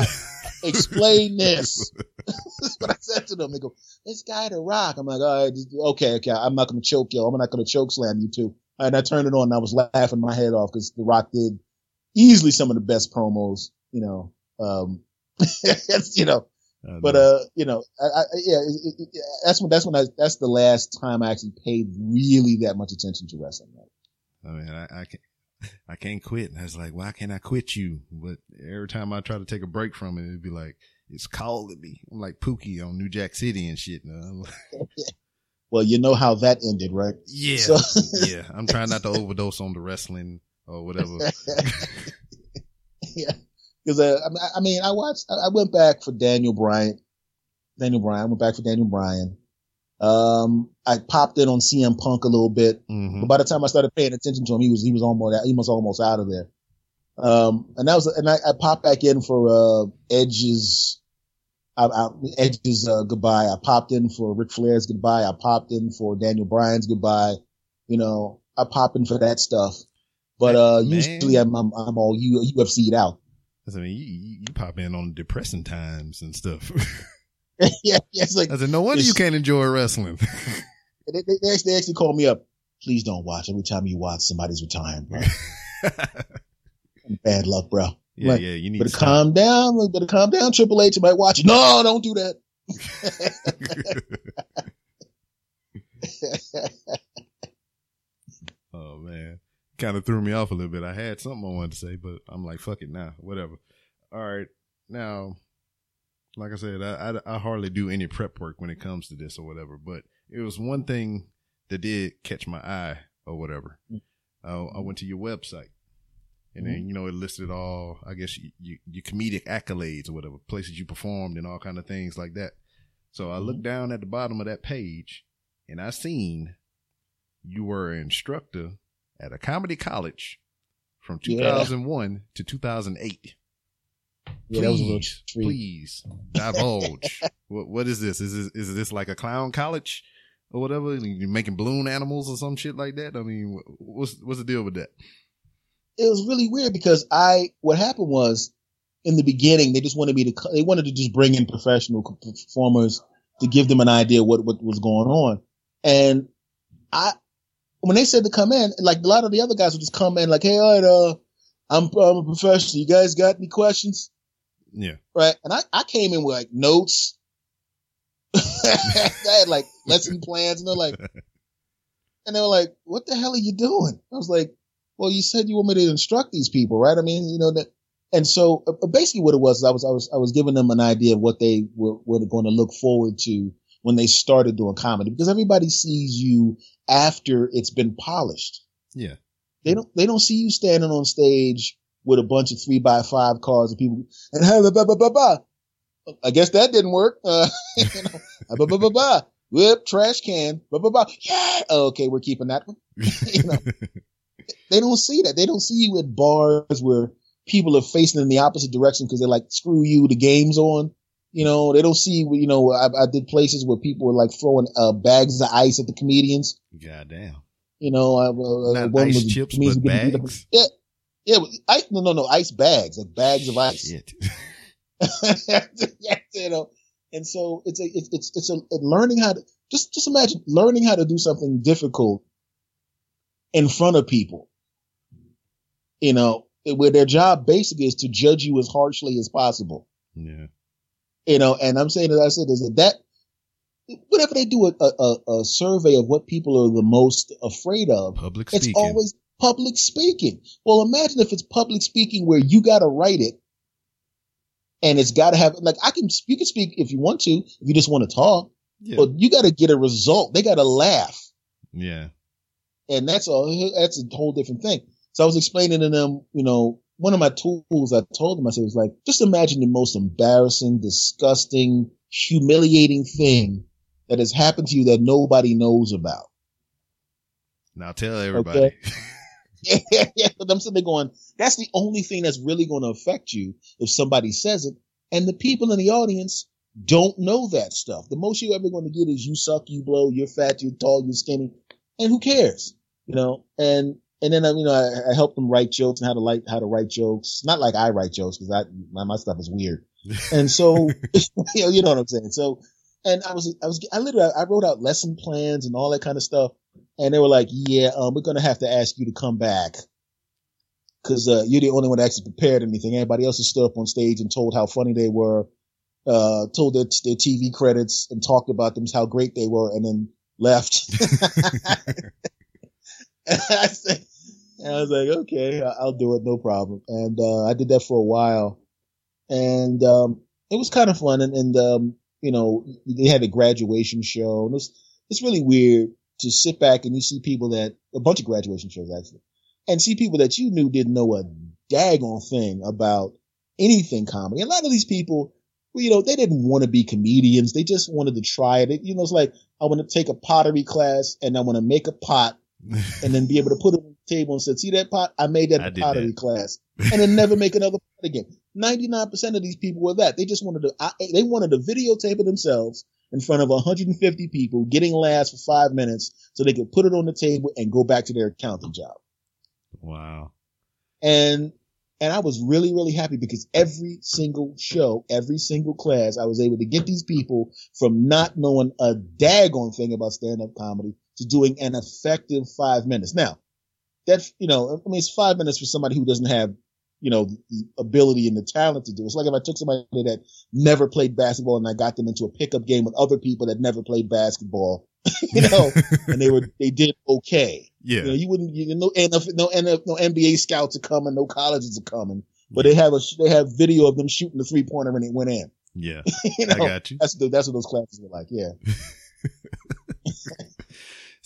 a, [LAUGHS] explain this. That's what I said to them. They go, this guy the rock. I'm like, all right, okay, okay. I'm not going to choke you. I'm not going to choke slam you too. And I turned it on and I was laughing my head off because the rock did easily some of the best promos, you know, um, [LAUGHS] you know, but, uh, you know, I, I yeah, it, it, it, that's when, that's when I, that's the last time I actually paid really that much attention to wrestling. Right? I mean, I, I can't. I can't quit. And I was like, why can't I quit you? But every time I try to take a break from it, it'd be like, it's calling me. I'm like Pookie on New Jack City and shit. [LAUGHS] well, you know how that ended, right? Yeah. So- [LAUGHS] yeah. I'm trying not to [LAUGHS] overdose on the wrestling or whatever. yeah. Cause, uh, I mean, I watched, I went back for Daniel Bryan. Daniel Bryan. I went back for Daniel Bryan. Um, I popped in on CM Punk a little bit, mm-hmm. but by the time I started paying attention to him, he was he was almost he was almost out of there. Um, and that was and I, I popped back in for uh, Edge's I, I, Edge's uh, goodbye. I popped in for Ric Flair's goodbye. I popped in for Daniel Bryan's goodbye. You know, I pop in for that stuff. But uh, usually I'm, I'm I'm all UFC'd out. I mean, you, you pop in on depressing times and stuff. [LAUGHS] yeah, yeah, it's like I said, no wonder you can't enjoy wrestling. [LAUGHS] they, they, they, actually, they actually call me up. Please don't watch. Every time you watch, somebody's retiring, bro. [LAUGHS] Bad luck, bro. Yeah, like, yeah. You need better to calm down. Better calm down. Triple H might watch it. No, don't do that. oh man, kind of threw me off a little bit. I had something I wanted to say, but I'm like, fuck it now, whatever. All right, now like I said, I, I, I hardly do any prep work when it comes to this or whatever. But it was one thing that did catch my eye or whatever. Mm-hmm. I went to your website, and mm-hmm. then you know it listed all, I guess, you, you, your comedic accolades or whatever, places you performed and all kind of things like that. So I mm-hmm. looked down at the bottom of that page, and I seen you were an instructor at a comedy college from 2001 yeah. to 2008. Yeah, please, please divulge. [LAUGHS] what, what is this? Is this, is this like a clown college or whatever? You're making balloon animals or some shit like that? I mean, what's, what's the deal with that? It was really weird because I, what happened was in the beginning, they just wanted me to, they wanted to just bring in professional performers to give them an idea what, what was going on. And I, when they said to come in, like a lot of the other guys would just come in like, Hey, all right, uh, I'm, I'm a professional. You guys got any questions? Yeah. Right. And I, I came in with like notes. [LAUGHS] I had like lesson plans and they're like, [LAUGHS] and they were like, what the hell are you doing? I was like, well, you said you want me to instruct these people, right? I mean, you know, that, and so uh, basically what it was, I was, I was, I was giving them an idea of what they were, were going to look forward to when they started doing comedy because everybody sees you after it's been polished. Yeah. They don't, they don't see you standing on stage with a bunch of three by five cars and people and blah, blah, blah, blah, blah. I guess that didn't work. Uh, [LAUGHS] you know, blah, blah, blah, blah. Whip, trash can, blah, blah, blah. Yeah. Okay. We're keeping that one. [LAUGHS] you know, they don't see that. They don't see you at bars where people are facing in the opposite direction because they're like, screw you. The game's on. You know, they don't see, you know, I, I did places where people were like throwing uh, bags of ice at the comedians. Goddamn. You know, uh, uh, Not ice chips, but bags. Yeah, yeah, ice. No, no, no, ice bags, like bags of ice. [LAUGHS] [LAUGHS] You know, and so it's a, it's, it's, it's a learning how to just, just imagine learning how to do something difficult in front of people. You know, where their job basically is to judge you as harshly as possible. Yeah. You know, and I'm saying, as I said, is that that whenever they do a, a, a survey of what people are the most afraid of, public speaking. it's always public speaking. Well, imagine if it's public speaking where you got to write it and it's got to have, like, I can, you can speak if you want to, if you just want to talk, yeah. but you got to get a result. They got to laugh. Yeah. And that's a, that's a whole different thing. So I was explaining to them, you know, one of my tools I told them, I said, was like, just imagine the most embarrassing, disgusting, humiliating thing that has happened to you that nobody knows about. Now tell everybody. Okay? [LAUGHS] [LAUGHS] yeah, yeah. But I'm sitting there going, that's the only thing that's really going to affect you if somebody says it. And the people in the audience don't know that stuff. The most you're ever going to get is you suck, you blow, you're fat, you're tall, you're skinny. And who cares? You know, and, and then, you know, I, I help them write jokes and how to like, how to write jokes. Not like I write jokes because I, my, my stuff is weird. [LAUGHS] And so, you [LAUGHS] know, you know what I'm saying? So, and I was, I was, I literally, I wrote out lesson plans and all that kind of stuff and they were like, "Yeah, um, we're gonna have to ask you to come back because uh, you're the only one that actually prepared anything. Everybody else has stood up on stage and told how funny they were, uh, told their, their TV credits and talked about them how great they were, and then left." [LAUGHS] and I said, And I was like, okay, I'll do it, no problem. And uh, I did that for a while, and um, it was kind of fun. And, and um, you know, they had a graduation show. And it was, it's really weird to sit back and you see people that a bunch of graduation shows actually, and see people that you knew didn't know a daggone thing about anything comedy. A lot of these people, you know, they didn't want to be comedians. They just wanted to try it. You know, it's like I want to take a pottery class and I want to make a pot [LAUGHS] and then be able to put it table and said, see that pot? I made that I pottery that. class [LAUGHS] and then never make another pot again. 99% of these people were that. They just wanted to, I, they wanted to videotape it themselves in front of 150 people getting laughs for five minutes so they could put it on the table and go back to their accounting job. wow. And, and I was really, really happy because every single show, every single class, I was able to get these people from not knowing a daggone thing about stand-up comedy to doing an effective five minutes. Now, that, you know, I mean, it's five minutes for somebody who doesn't have, you know, the ability and the talent to do. it. It's like if I took somebody that never played basketball and I got them into a pickup game with other people that never played basketball, [LAUGHS] you know, and they were, they did okay. Yeah. You know, you wouldn't, you know, no, no, no NBA scouts are coming, no colleges are coming, but they have a, they have video of them shooting the three pointer and it went in. Yeah. [LAUGHS] you I know, got you. that's that's what those classes were like. Yeah. [LAUGHS]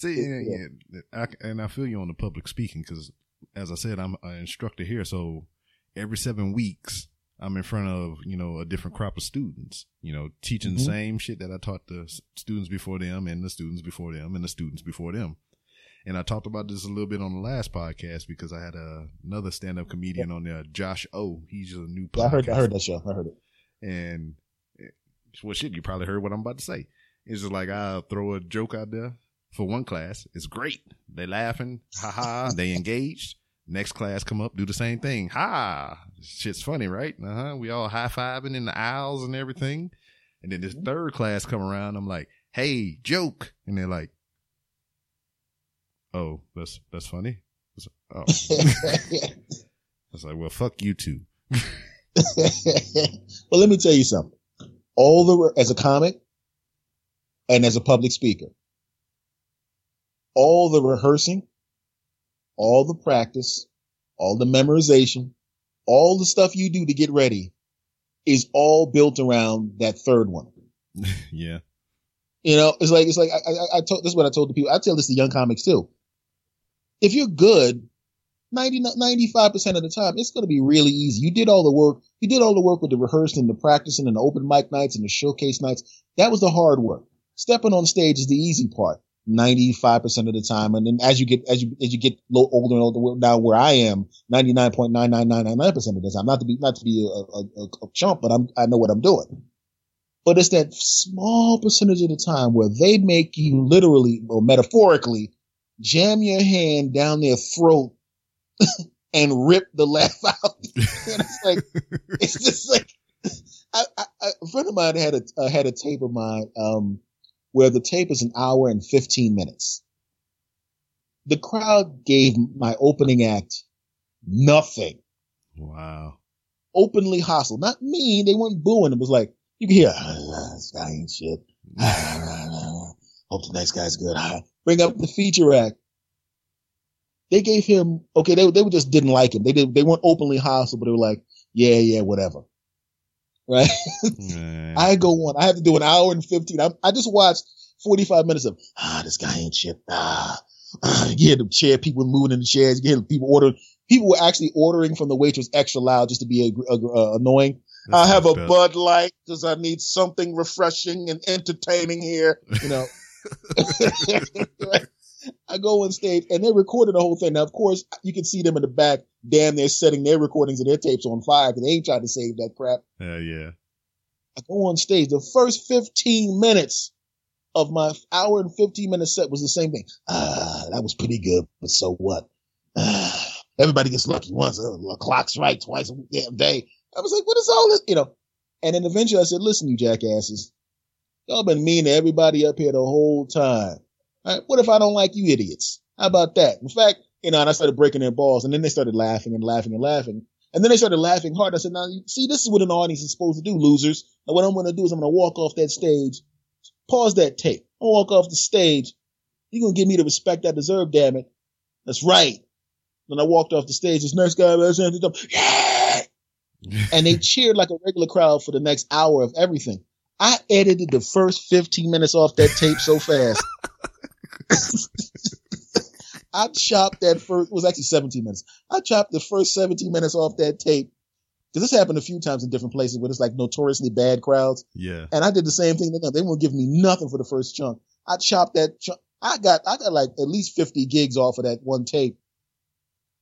See, yeah, Yeah. yeah. I, and I feel you on the public speaking because, as I said, I'm an instructor here. So every seven weeks, I'm in front of you know a different crop of students. You know, teaching Mhm. the same shit that I taught the students before them, and the students before them, and the students before them. And I talked about this a little bit on the last podcast because I had a, another stand-up comedian on there, Josh O. He's just a new. Yeah, I heard, I heard that show. I heard it. And eh, well, shit, you probably heard what I'm about to say. It's just like I throw a joke out there for one class. It's great. They laughing, ha ha. They engaged. Next class come up, do the same thing. Ha! Shit's funny, right? Uh huh. We all high fiving in the aisles and everything. And then this third class come around. I'm like, hey, joke, and they're like, oh, that's that's funny. It's- Oh, [LAUGHS] I was like, well, fuck you too. [LAUGHS] well, let me tell you something. All the, as a comic and as a public speaker, all the rehearsing, all the practice, all the memorization, all the stuff you do to get ready is all built around that third one. [LAUGHS] yeah. You know, it's like, it's like, I, I, I told, this is what I told the people. I tell this to young comics too. If you're good, 90, 95% of the time, it's going to be really easy. You did all the work. You did all the work with the rehearsing and the practicing and the open mic nights and the showcase nights. That was the hard work. Stepping on stage is the easy part. 95% of the time. And then as you get, as you, as you get low, older and older, now where I am, 99.99999% of the time, not to be, not to be a, a, a, chump, but I'm, I know what I'm doing. But it's that small percentage of the time where they make you literally or metaphorically jam your hand down their throat [LAUGHS] and rip the laugh [LAUGHS] out. and it's like, it's just like, I, I, a friend of mine had a, uh, had a tape of mine, um, where the tape is an hour and 15 minutes. The crowd gave my opening act nothing. Wow. Openly hostile. Not mean. They weren't booing. It was like, you can hear, ah, ah, ah this guy ain't shit. Ah, ah, Hope the next guy's good. Ah. Bring up the feature act. They gave him, okay, they, they just didn't like him. They did, they weren't openly hostile, but they were like, yeah, yeah, whatever. Right? I go on. I have to do an hour and 15. I, I just watched 45 minutes of, ah, this guy ain't shit. Ah, ah. you hear the chair, people moving in the chairs. You hear people ordering. People were actually ordering from the waitress extra loud just to be a, a, a- annoying. That's I have a up. Bud Light because I need something refreshing and entertaining here. You know, [LAUGHS] [LAUGHS] I go on stage and they recorded the whole thing. Now, of course, you can see them in the back. Damn, they're setting their recordings and their tapes on fire because they ain't trying to save that crap. Hell yeah. I go on stage. The first 15 minutes of my hour and 15 minute set was the same thing. Ah, that was pretty good, but so what? Ah, everybody gets lucky once. Uh, the clock's right twice a damn day. I was like, what is all this? You know, and then eventually I said, listen, you jackasses, y'all been mean to everybody up here the whole time. Right, what if I don't like you idiots? How about that? In fact, you know, and I started breaking their balls and then they started laughing and laughing and laughing. And then they started laughing hard. I said, now, you see, this is what an audience is supposed to do, losers. And what I'm going to do is I'm going to walk off that stage, pause that tape. I'll walk off the stage. You're going to give me the respect I deserve, damn it. That's right. Then I walked off the stage. This next guy, yeah, and they [LAUGHS] cheered like a regular crowd for the next hour of everything. I edited the first 15 minutes off that tape so fast. [LAUGHS] I chopped that first, it was actually 17 minutes. I chopped the first 17 minutes off that tape. Cause this happened a few times in different places where it's like notoriously bad crowds. Yeah. And I did the same thing. They won't give me nothing for the first chunk. I chopped that chunk. I got, I got like at least 50 gigs off of that one tape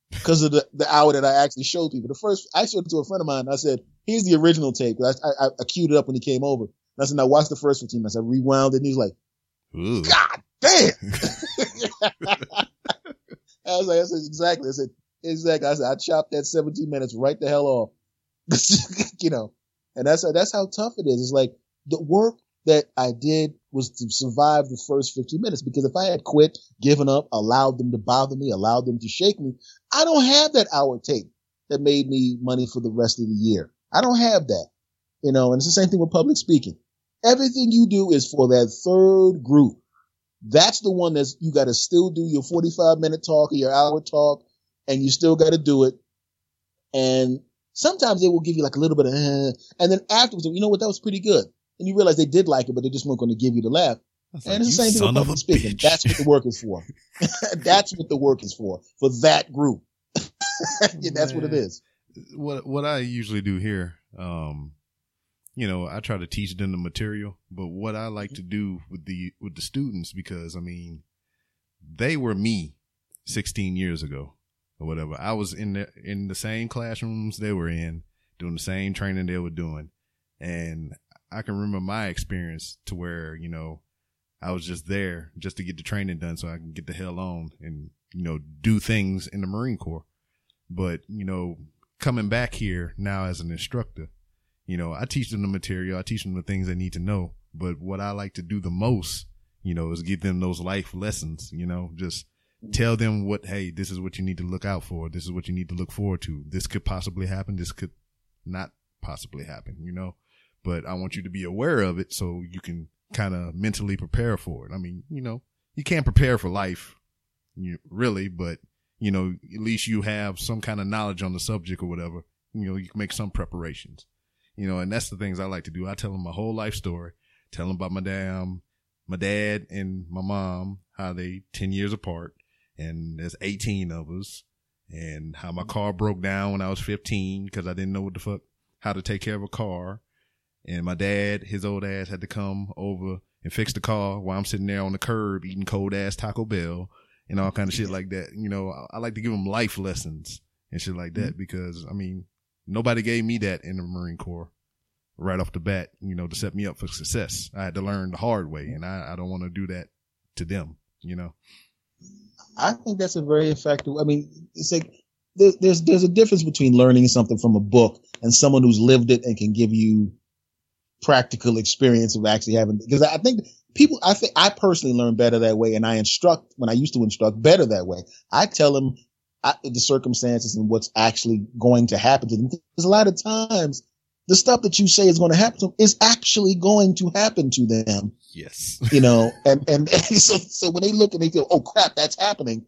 because of the, the hour that I actually showed people. The first, I showed it to a friend of mine. I said, here's the original tape. I, I, I queued it up when he came over. And I said, now watch the first 15 minutes. I rewound it and he's like, Ooh. God damn. [LAUGHS] [LAUGHS] I was like, I said, exactly. I said, exactly. I said, I chopped that 17 minutes right the hell off. [LAUGHS] you know, and that's, that's how tough it is. It's like the work that I did was to survive the first 15 minutes because if I had quit, given up, allowed them to bother me, allowed them to shake me, I don't have that hour tape that made me money for the rest of the year. I don't have that, you know, and it's the same thing with public speaking. Everything you do is for that third group that's the one that's you got to still do your 45 minute talk or your hour talk and you still got to do it. And sometimes they will give you like a little bit of, eh, and then afterwards, you know what, that was pretty good. And you realize they did like it, but they just weren't going to give you the laugh. Like, and it's the same thing with public speaking. Bitch. That's what the work is for. [LAUGHS] [LAUGHS] that's what the work is for, for that group. [LAUGHS] yeah, that's what it is. What, what I usually do here, um, you know, I try to teach them the material, but what I like mm-hmm. to do with the, with the students, because I mean, they were me 16 years ago or whatever. I was in the, in the same classrooms they were in, doing the same training they were doing. And I can remember my experience to where, you know, I was just there just to get the training done so I can get the hell on and, you know, do things in the Marine Corps. But, you know, coming back here now as an instructor, you know, I teach them the material. I teach them the things they need to know. But what I like to do the most, you know, is give them those life lessons, you know, just tell them what, hey, this is what you need to look out for. This is what you need to look forward to. This could possibly happen. This could not possibly happen, you know, but I want you to be aware of it so you can kind of mentally prepare for it. I mean, you know, you can't prepare for life you, really, but you know, at least you have some kind of knowledge on the subject or whatever. You know, you can make some preparations you know, and that's the things I like to do. I tell them my whole life story, tell them about my damn, my dad and my mom, how they 10 years apart and there's 18 of us and how my car broke down when I was 15 because I didn't know what the fuck, how to take care of a car. And my dad, his old ass had to come over and fix the car while I'm sitting there on the curb eating cold ass Taco Bell and all kind of shit like that. You know, I, I like to give them life lessons and shit like that mm-hmm. because I mean, Nobody gave me that in the Marine Corps right off the bat, you know, to set me up for success. I had to learn the hard way and I, I don't want to do that to them, you know. I think that's a very effective. I mean, it's like there's, there's there's a difference between learning something from a book and someone who's lived it and can give you practical experience of actually having. Because I think people, I think I personally learn better that way, and I instruct when I used to instruct better that way. I tell them the circumstances and what's actually going to happen to them. Because a lot of times the stuff that you say is going to happen to them is actually going to happen to them. Yes. you know, and, and, and so, so when they look and they go, Oh crap, that's happening.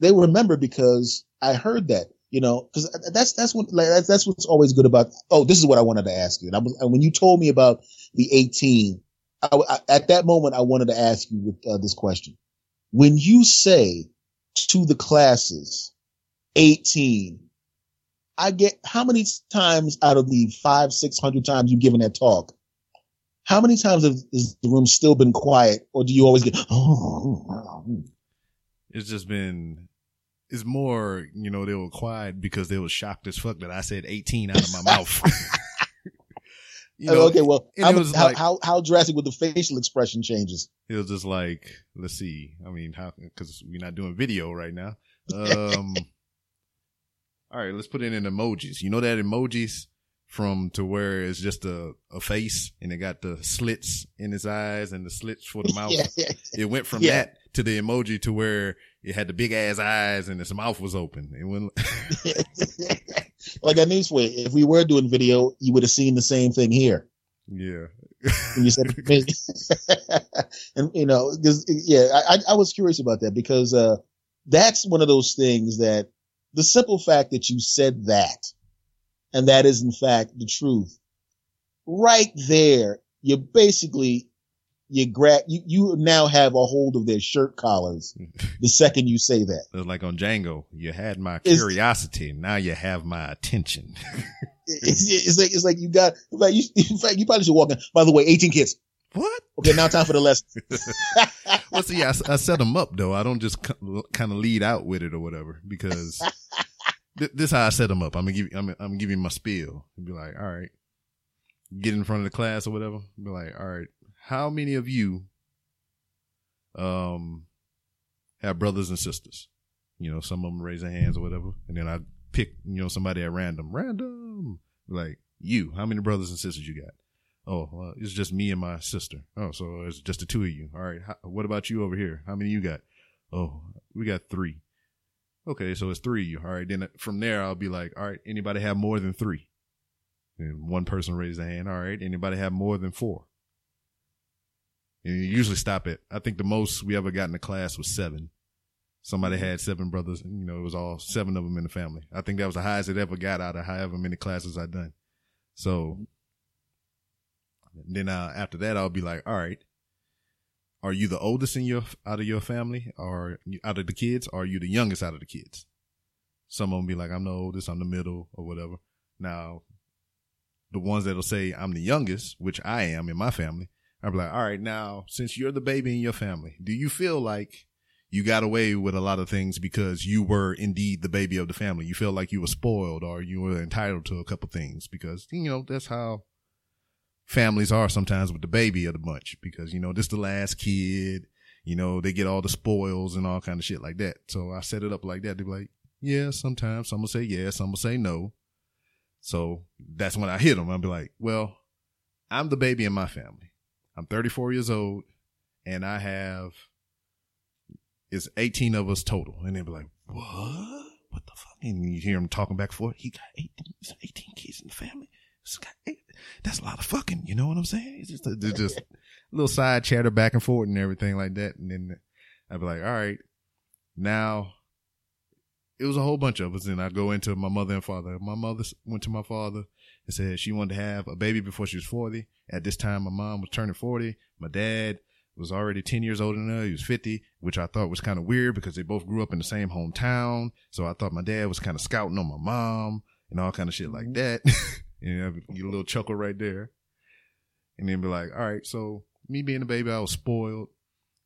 They remember because I heard that, you know, cause that's, that's what, like, that's, that's what's always good about, Oh, this is what I wanted to ask you. And I was, and when you told me about the 18, I, I, at that moment, I wanted to ask you with, uh, this question. When you say to the classes, 18. I get how many times out of the five, six hundred times you've given that talk? How many times has, has the room still been quiet, or do you always get? Oh, [LAUGHS] it's just been. It's more, you know, they were quiet because they were shocked as fuck that I said 18 out of my mouth. [LAUGHS] [LAUGHS] you know, okay, well, how, how, like, how, how drastic with the facial expression changes? It was just like, let's see. I mean, how, cause we're not doing video right now. Um, all right, let's put it in emojis. You know that emojis from to where it's just a, a face and it got the slits in his eyes and the slits for the [LAUGHS] mouth. yeah. It went from yeah. that to the emoji to where it had the big ass eyes and his mouth was open. It went like [LAUGHS] [LAUGHS] I mean, if we were doing video, you would have seen the same thing here. Yeah. and you said, and you know, because yeah, I, I was curious about that because uh, that's one of those things that the simple fact that you said that, and that is in fact the truth, right there, you basically you grab you, you now have a hold of their shirt collars [LAUGHS] the second you say that. It's like on Django, you had my It's- curiosity, now you have my attention. [LAUGHS] It's, it's like it's like you got in fact you, [LAUGHS] in fact you probably should walk in. By the way, 18 kids. what? Okay, now time for the lesson. [LAUGHS] Well, see, I, I set them up though. I don't just kind of lead out with it or whatever because [LAUGHS] th- this is how I set them up. I'm gonna give, I'm, I'm gonna give you my spiel and be like, all right, get in front of the class or whatever. Be like, all right, how many of you, um, have brothers and sisters? You know, some of them raise their hands or whatever, and then I pick, you know, somebody at random, random, like you. How many brothers and sisters you got? Oh, well, it's just me and my sister. Oh, so it's just the two of you. All right. How, what about you over here? How many you got? Oh, we got three. Okay, so it's three of you. All right. Then from there, I'll be like, all right, anybody have more than three? And one person raised their hand. All right. Anybody have more than four? And you usually stop it. I think the most we ever got in the class was seven. Somebody had seven brothers. You know, it was all seven of them in the family. I think that was the highest it ever got out of however many classes I'd done. So then uh, after that, I'll be like, all right, are you the oldest in your out of your family, or out of the kids, or are you the youngest out of the kids? Some of them be like, I'm the oldest, I'm the middle, or whatever. Now, the ones that'll say I'm the youngest, which I am in my family, I'll be like, all right, now since you're the baby in your family, do you feel like you got away with a lot of things because you were indeed the baby of the family? You feel like you were spoiled, or you were entitled to a couple things because you know that's how families are sometimes with the baby of the bunch because you know this the last kid you know they get all the spoils and all kind of shit like that. So i set it up like that. They be like yeah sometimes some will say yes some will say no. So that's when i hit them i'll be like well i'm the baby in my family. I'm 34 years old and i have it's 18 of us total. And they'll be like what? What the fuck? And you hear them talking back and forth. He got 18, 18 kids in the family Eh, that's a lot of fucking. You know what I'm saying? It's just a, it's just a little side chatter back and forth and everything like that. And then I'd be like, all right, now it was a whole bunch of us. And I go into my mother and father. My mother went to my father and said she wanted to have a baby before she was 40. At this time, my mom was turning 40. My dad was already 10 years older than her. He was 50, which I thought was kind of weird because they both grew up in the same hometown. So I thought my dad was kind of scouting on my mom and all kind of shit like mm-hmm. that. [LAUGHS] and I get a little chuckle right there. And then be like, all right, so me being a baby, I was spoiled.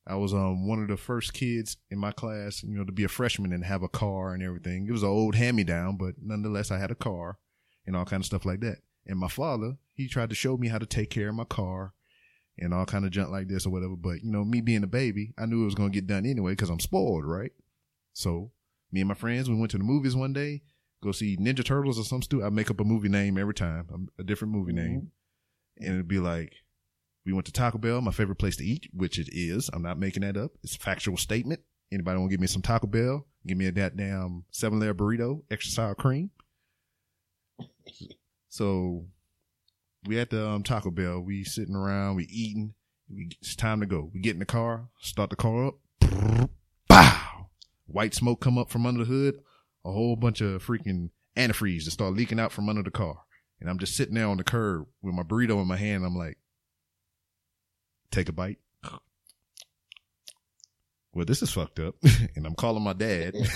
I was um one of the first kids in my class, you know, to be a freshman and have a car and everything. It was an old hand me down, but nonetheless, I had a car and all kind of stuff like that. And my father, he tried to show me how to take care of my car and all kind of junk like this or whatever. But you know, me being a baby, I knew it was gonna get done anyway because I'm spoiled, right? So me and my friends, we went to the movies one day, go see Ninja Turtles or some stupid. I make up a movie name every time, a, a different movie name, and it'd be like, we went to Taco Bell, my favorite place to eat, which it is. I'm not making that up. It's a factual statement. Anybody want to give me some Taco Bell? Give me a that damn seven layer burrito, extra sour cream. So we at the um, Taco Bell. We sitting around, we eating. We, it's time to go. We get in the car, start the car up. [LAUGHS] Bow! White smoke come up from under the hood. A whole bunch of freaking antifreeze that start leaking out from under the car. And I'm just sitting there on the curb with my burrito in my hand. I'm like, take a bite. Well, this is fucked up. [LAUGHS] and I'm calling my dad. [LAUGHS]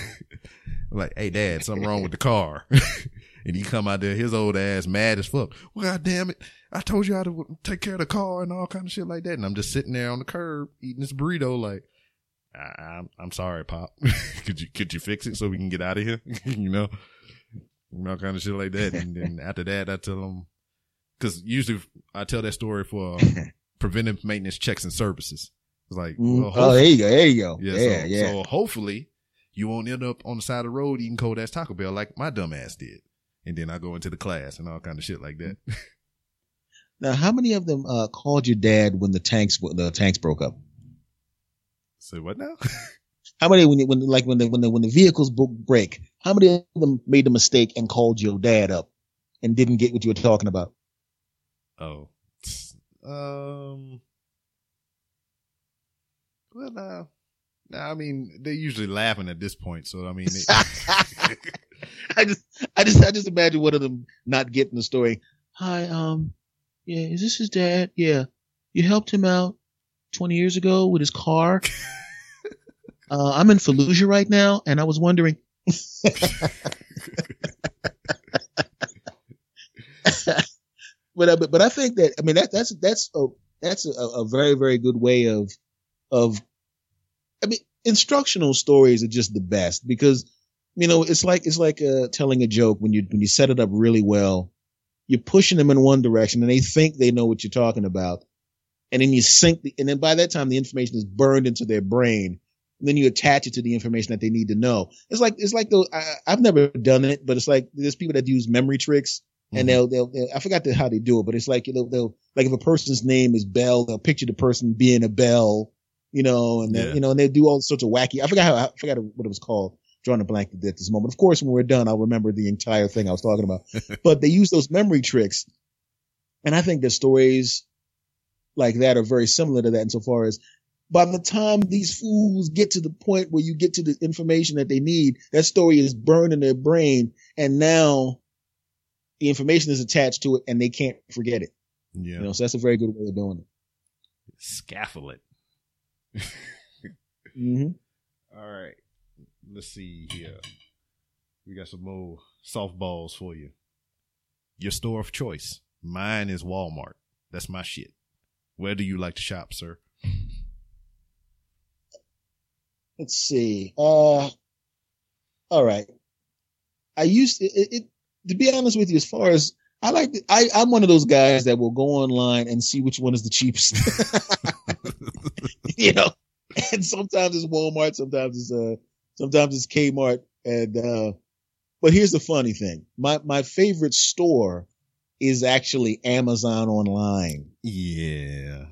Like, hey, dad, something wrong with the car. [LAUGHS] and he come out there, his old ass mad as fuck. Well, God damn it. I told you how to take care of the car and all kind of shit like that. And I'm just sitting there on the curb eating this burrito like, I, I'm, I'm sorry, Pop. [LAUGHS] could you, could you fix it so we can get out of here? [LAUGHS] you know, you know, kind of shit like that. And then after that, I tell them, cause usually I tell that story for uh, [LAUGHS] preventive maintenance checks and services. It's like, Mm. well, oh, there you go. There you go. yeah, Yeah, so, yeah. so hopefully you won't end up on the side of the road eating cold ass Taco Bell like my dumb ass did. And then I go into the class and all kind of shit like that. Now, how many of them uh, called your dad when the tanks the tanks broke up? So what now? How many when when like when the when the when the vehicles bo- break? How many of them made the mistake and called your dad up and didn't get what you were talking about? oh, um, well, uh, Nah, I mean, they're usually laughing at this point. So, I mean, [LAUGHS] I just, I just, I just imagine one of them not getting the story. Hi, um, yeah, is this his dad? Yeah, you helped him out 20 years ago with his car. [LAUGHS] uh, I'm in Fallujah right now, and I was wondering. [LAUGHS] but, uh, but but I think that I mean that that's that's a that's a, a very very good way of of I mean instructional stories are just the best because you know it's like it's like uh, telling a joke when you when you set it up really well you're pushing them in one direction and they think they know what you're talking about and then you sync the and then by that time the information is burned into their brain and then you attach it to the information that they need to know it's like it's like the I, I've never done it but it's like there's people that use memory tricks and mm-hmm. they'll, they'll, they'll, I forgot the, how they do it, but it's like, you know they'll, like if a person's name is Bell, they'll picture the person being a Bell, you know, and then, Yeah. you know, and they do all sorts of wacky, I forgot how, I forgot what it was called, drawing a blank at this moment. Of course, when we're done, I'll remember the entire thing I was talking about, [LAUGHS] but they use those memory tricks. And I think the stories like that are very similar to that insofar as by the time these fools get to the point where you get to the information that they need, that story is burned in their brain. And now the information is attached to it and they can't forget it. yeah. You know, so that's a very good way of doing it. Scaffold it. [LAUGHS] Mm-hmm. All right. Let's see here. We got some more softballs for you. Your store of choice. Mine is Walmart. That's my shit. Where do you like to shop, sir? Let's see. Uh, all right. I used to, it, it, to be honest with you, as far as I like, I, I'm one of those guys that will go online and see which one is the cheapest. [LAUGHS] you know, and sometimes it's Walmart, sometimes it's uh, sometimes it's Kmart, and uh, but here's the funny thing: my my favorite store is actually Amazon online. Yeah.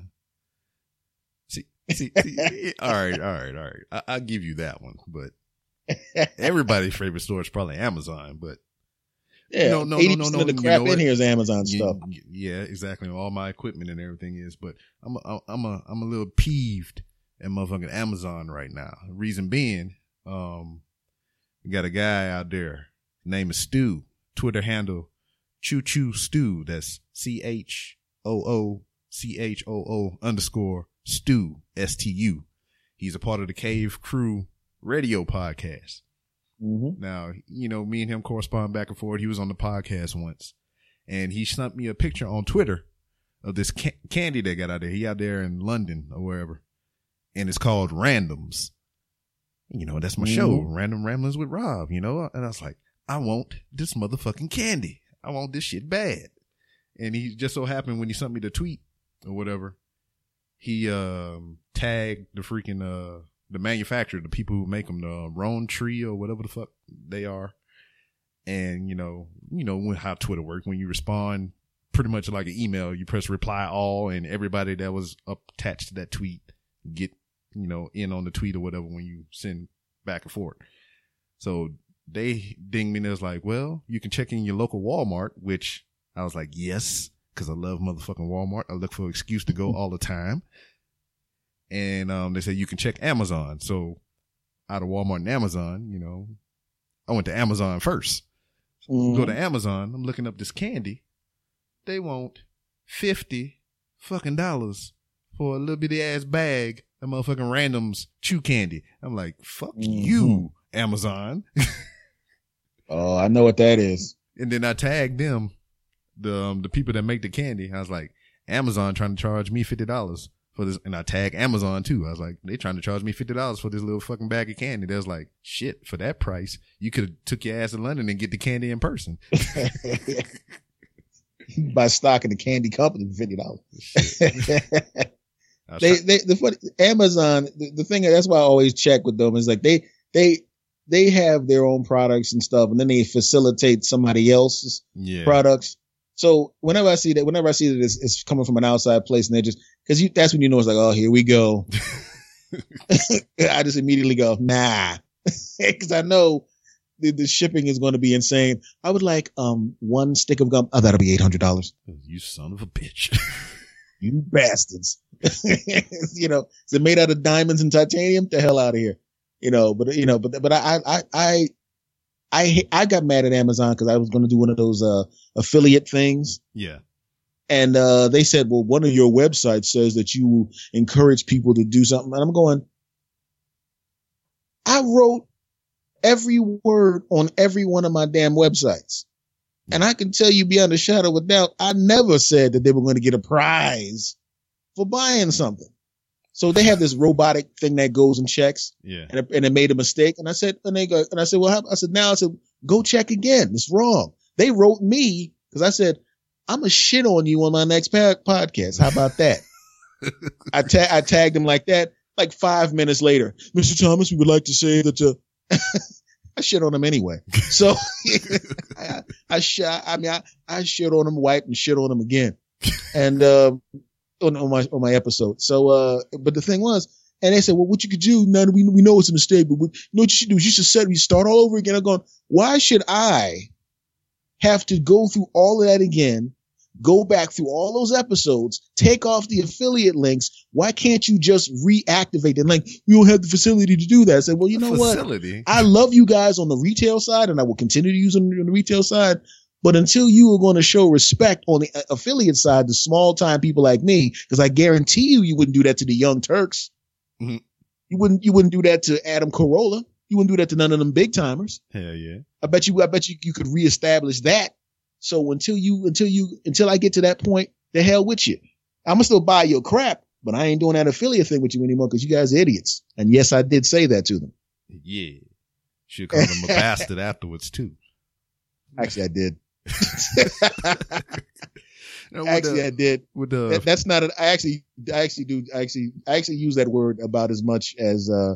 See, see, [LAUGHS] see all right, all right, all right. I, I'll give you that one, but everybody's favorite store is probably Amazon, but Yeah, No, no, no, eighty no, percent no, of the you crap know in here is Amazon stuff. Yeah, exactly. All my equipment and everything is, but I'm a, I'm a I'm a little peeved at motherfucking Amazon right now. Reason being, um, we got a guy out there. Name is Stu. Twitter handle Choo Choo Stu. That's C H O O C H O O underscore Stu S T U. He's a part of the Cave Crew radio podcast. Mm-hmm. Now, you know, me and him correspond back and forth. He was on the podcast once and he sent me a picture on Twitter of this ca- candy they got out there. He out there in London or wherever. And it's called Randoms. You know, that's my show, Mhm. Random Ramblings with Rob, you know? And I was like, I want this motherfucking candy. I want this shit bad. And he just so happened when he sent me the tweet or whatever, he um tagged the freaking uh the manufacturer, the people who make them, the Rowntree or whatever the fuck they are. And you know, you know when, how Twitter works. When you respond, pretty much like an email, you press reply all, and everybody that was attached to that tweet get you know in on the tweet or whatever when you send back and forth. So they ding me and it was like, well, you can check in your local Walmart, which I was like, yes, because I love motherfucking Walmart. I look for an excuse to go all the time. And um, they said you can check Amazon. So out of Walmart and Amazon, you know, I went to Amazon first. Mm-hmm. Go to Amazon. I'm looking up this candy. They want fifty fucking dollars for a little bitty ass bag of motherfucking randoms chew candy. I'm like, fuck Mhm. you, Amazon. [LAUGHS] Oh, I know what that is. And then I tagged them, the um, the people that make the candy. I was like, Amazon trying to charge me fifty dollars for this, and I tag Amazon too. I was like, they trying to charge me fifty dollars for this little fucking bag of candy. They was like, shit, for that price, you could have took your ass to London and get the candy in person. [LAUGHS] [LAUGHS] By stocking the candy company for fifty dollars. Shit. [LAUGHS] I was they, they, the funny, Amazon, the, the thing that's why I always check with them is like they, they, they have their own products and stuff, and then they facilitate somebody else's yeah, products. So whenever I see that, whenever I see that it's, it's coming from an outside place, and they just because you, that's when you know it's like, oh, here we go. [LAUGHS] [LAUGHS] I just immediately go, nah, [LAUGHS] because I know the, the shipping is going to be insane. I would like um one stick of gum. Oh, that'll be eight hundred dollars. you son of a bitch. You bastards. you know, is it made out of diamonds and titanium? The hell out of here. You know, but you know, but but I I I I I got mad at Amazon because I was going to do one of those uh affiliate things. Yeah. And uh, they said, well, one of your websites says that you encourage people to do something. And I'm going, I wrote every word on every one of my damn websites. And I can tell you beyond a shadow of doubt, I never said that they were going to get a prize for buying something. So they have this robotic thing that goes and checks. Yeah. And it, and it made a mistake. And I said, and they go, and I said, well, how, I said, now I said, go check again. It's wrong. They wrote me because I said, I'm a shit on you on my next pa- podcast. How about that? [LAUGHS] I, ta- I tagged him like that. Like five minutes later, Mr. Thomas, we would like to say that, uh, [LAUGHS] I shit on him anyway. So [LAUGHS] I, I shot, I mean, I, I shit on him, wipe and shit on him again. And, uh, on, on my, on my episode. So, uh, but the thing was, and they said, well, what you could do now that we, we know it's a mistake, but what, you know what you should do is you should set, you start all over again. I'm going, why should I have to go through all of that again? Go back through all those episodes, take off the affiliate links. Why can't you just reactivate them? Like, we don't have the facility to do that. I said, well, you know Facility. what? I love you guys on the retail side and I will continue to use them on the retail side. But until you are going to show respect on the uh, affiliate side to small time people like me, because I guarantee you, you wouldn't do that to the Young Turks. Mhm. You wouldn't, you wouldn't do that to Adam Carolla. You wouldn't do that to none of them big timers. Hell yeah. I bet you, I bet you, you could reestablish that. So until you, until you, until I get to that point, the hell with you. I'm gonna still buy your crap, but I ain't doing that affiliate thing with you anymore because you guys are idiots. And yes, I did say that to them. Yeah. Should call them a [LAUGHS] bastard afterwards too. Actually, I did. [LAUGHS] With Actually, the, I did. the That, that's not. A, I actually, I actually do. I actually, I actually use that word about as much as uh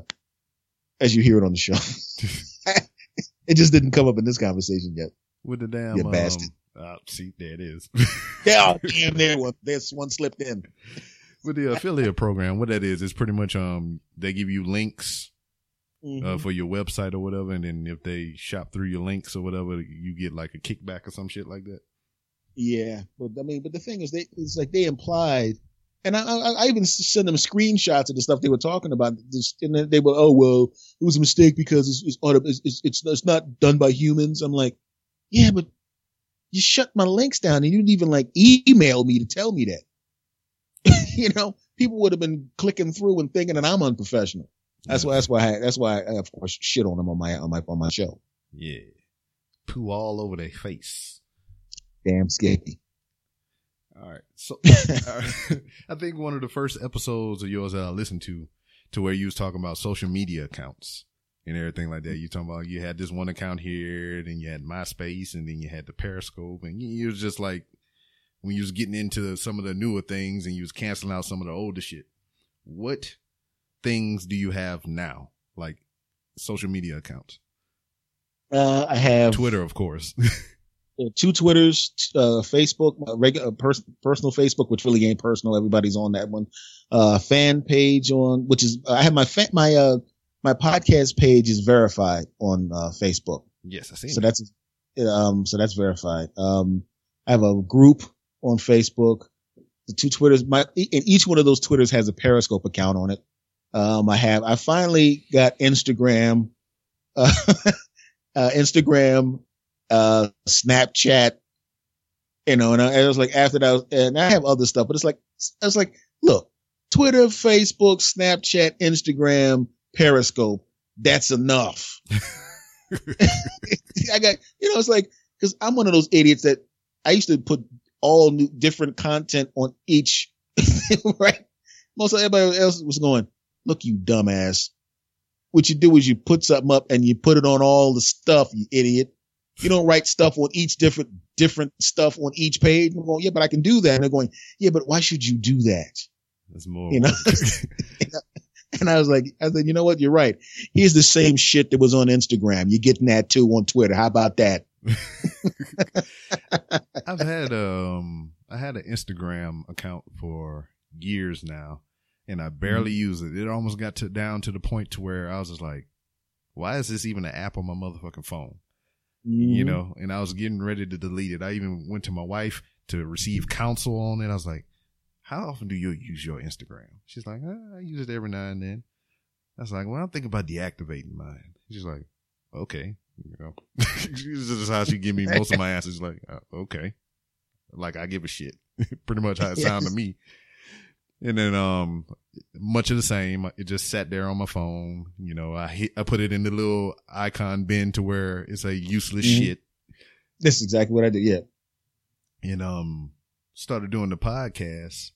as you hear it on the show. [LAUGHS] it just didn't come up in this conversation yet. with the damn You um, bastard. uh, see there it is. [LAUGHS] Yeah, oh, damn, there one. There's one slipped in. with the affiliate program, what that is, is pretty much um they give you links Mhm. uh, for your website or whatever, and then if they shop through your links or whatever, you get like a kickback or some shit like that. Yeah, but I mean, but the thing is, they it's like they implied, and I, I, I even send them screenshots of the stuff they were talking about. And then they were, oh well, it was a mistake because it's it's, auto, it's, it's it's it's not done by humans. I'm like, yeah, but you shut my links down, and you didn't even like email me to tell me that. [LAUGHS] you know, people would have been clicking through and thinking that I'm unprofessional. That's why. That's why. I, that's why I, of course, shit on them on my on my on my show. Yeah, poo all over their face. Damn sketchy. All right. So all right. [LAUGHS] Uh, [LAUGHS] I think one of the first episodes of yours that I listened to, to where you was talking about social media accounts and everything like that. You talking about you had this one account here, then you had MySpace, and then you had the Periscope, and you was just like when you was getting into some of the newer things and you was canceling out some of the older shit. What things do you have now, like social media accounts? Uh, I have Twitter, of course. [LAUGHS] uh, two Twitters, uh, Facebook, regular pers- personal Facebook, which really ain't personal. Everybody's on that one. Uh, fan page on, which is, I have my, fa- my, uh, my podcast page is verified on, uh, Facebook. yes, I see. So that's, um, so that's verified. Um, I have a group on Facebook. The two Twitters, my, and each one of those Twitters has a Periscope account on it. Um, I have, I finally got Instagram, uh, [LAUGHS] uh, Instagram, uh, Snapchat, you know, and I, I was like, after that, was, and I have other stuff, but it's like, I was like, look, Twitter, Facebook, Snapchat, Instagram, Periscope, that's enough. [LAUGHS] [LAUGHS] I got, you know, it's like, cause I'm one of those idiots that I used to put all new, different content on each, right? Most of everybody else was going, look, you dumbass. What you do is you put something up and you put it on all the stuff, you idiot. You don't write stuff on each different, different stuff on each page. I'm going, yeah, but I can do that. And they're going, yeah, but why should you do that? That's more. You know? [LAUGHS] And I was like, I said, you know what? You're right. Here's the same shit that was on Instagram. You're getting that too on Twitter. How about that? [LAUGHS] [LAUGHS] I've had um I had an Instagram account for years now and I barely Mm-hmm. use it. It almost got to down to the point to where I was just like, why is this even an app on my motherfucking phone? You Mhm. know, and I was getting ready to delete it. I even went to my wife to receive counsel on it. I was like, how often do you use your Instagram? She's like, ah, I use it every now and then. I was like, well, I'm thinking about deactivating mine. She's like, okay. You know, [LAUGHS] this is how she give me most of my [LAUGHS] answers. Like, uh, okay. Like I give a shit. [LAUGHS] Pretty much how it sounded to me. And then, um, much of the same. It just sat there on my phone. You know, I hit, I put it in the little icon bin to where it's a useless mm-hmm. shit. That's exactly what I did. Yeah. And, um, started doing the podcast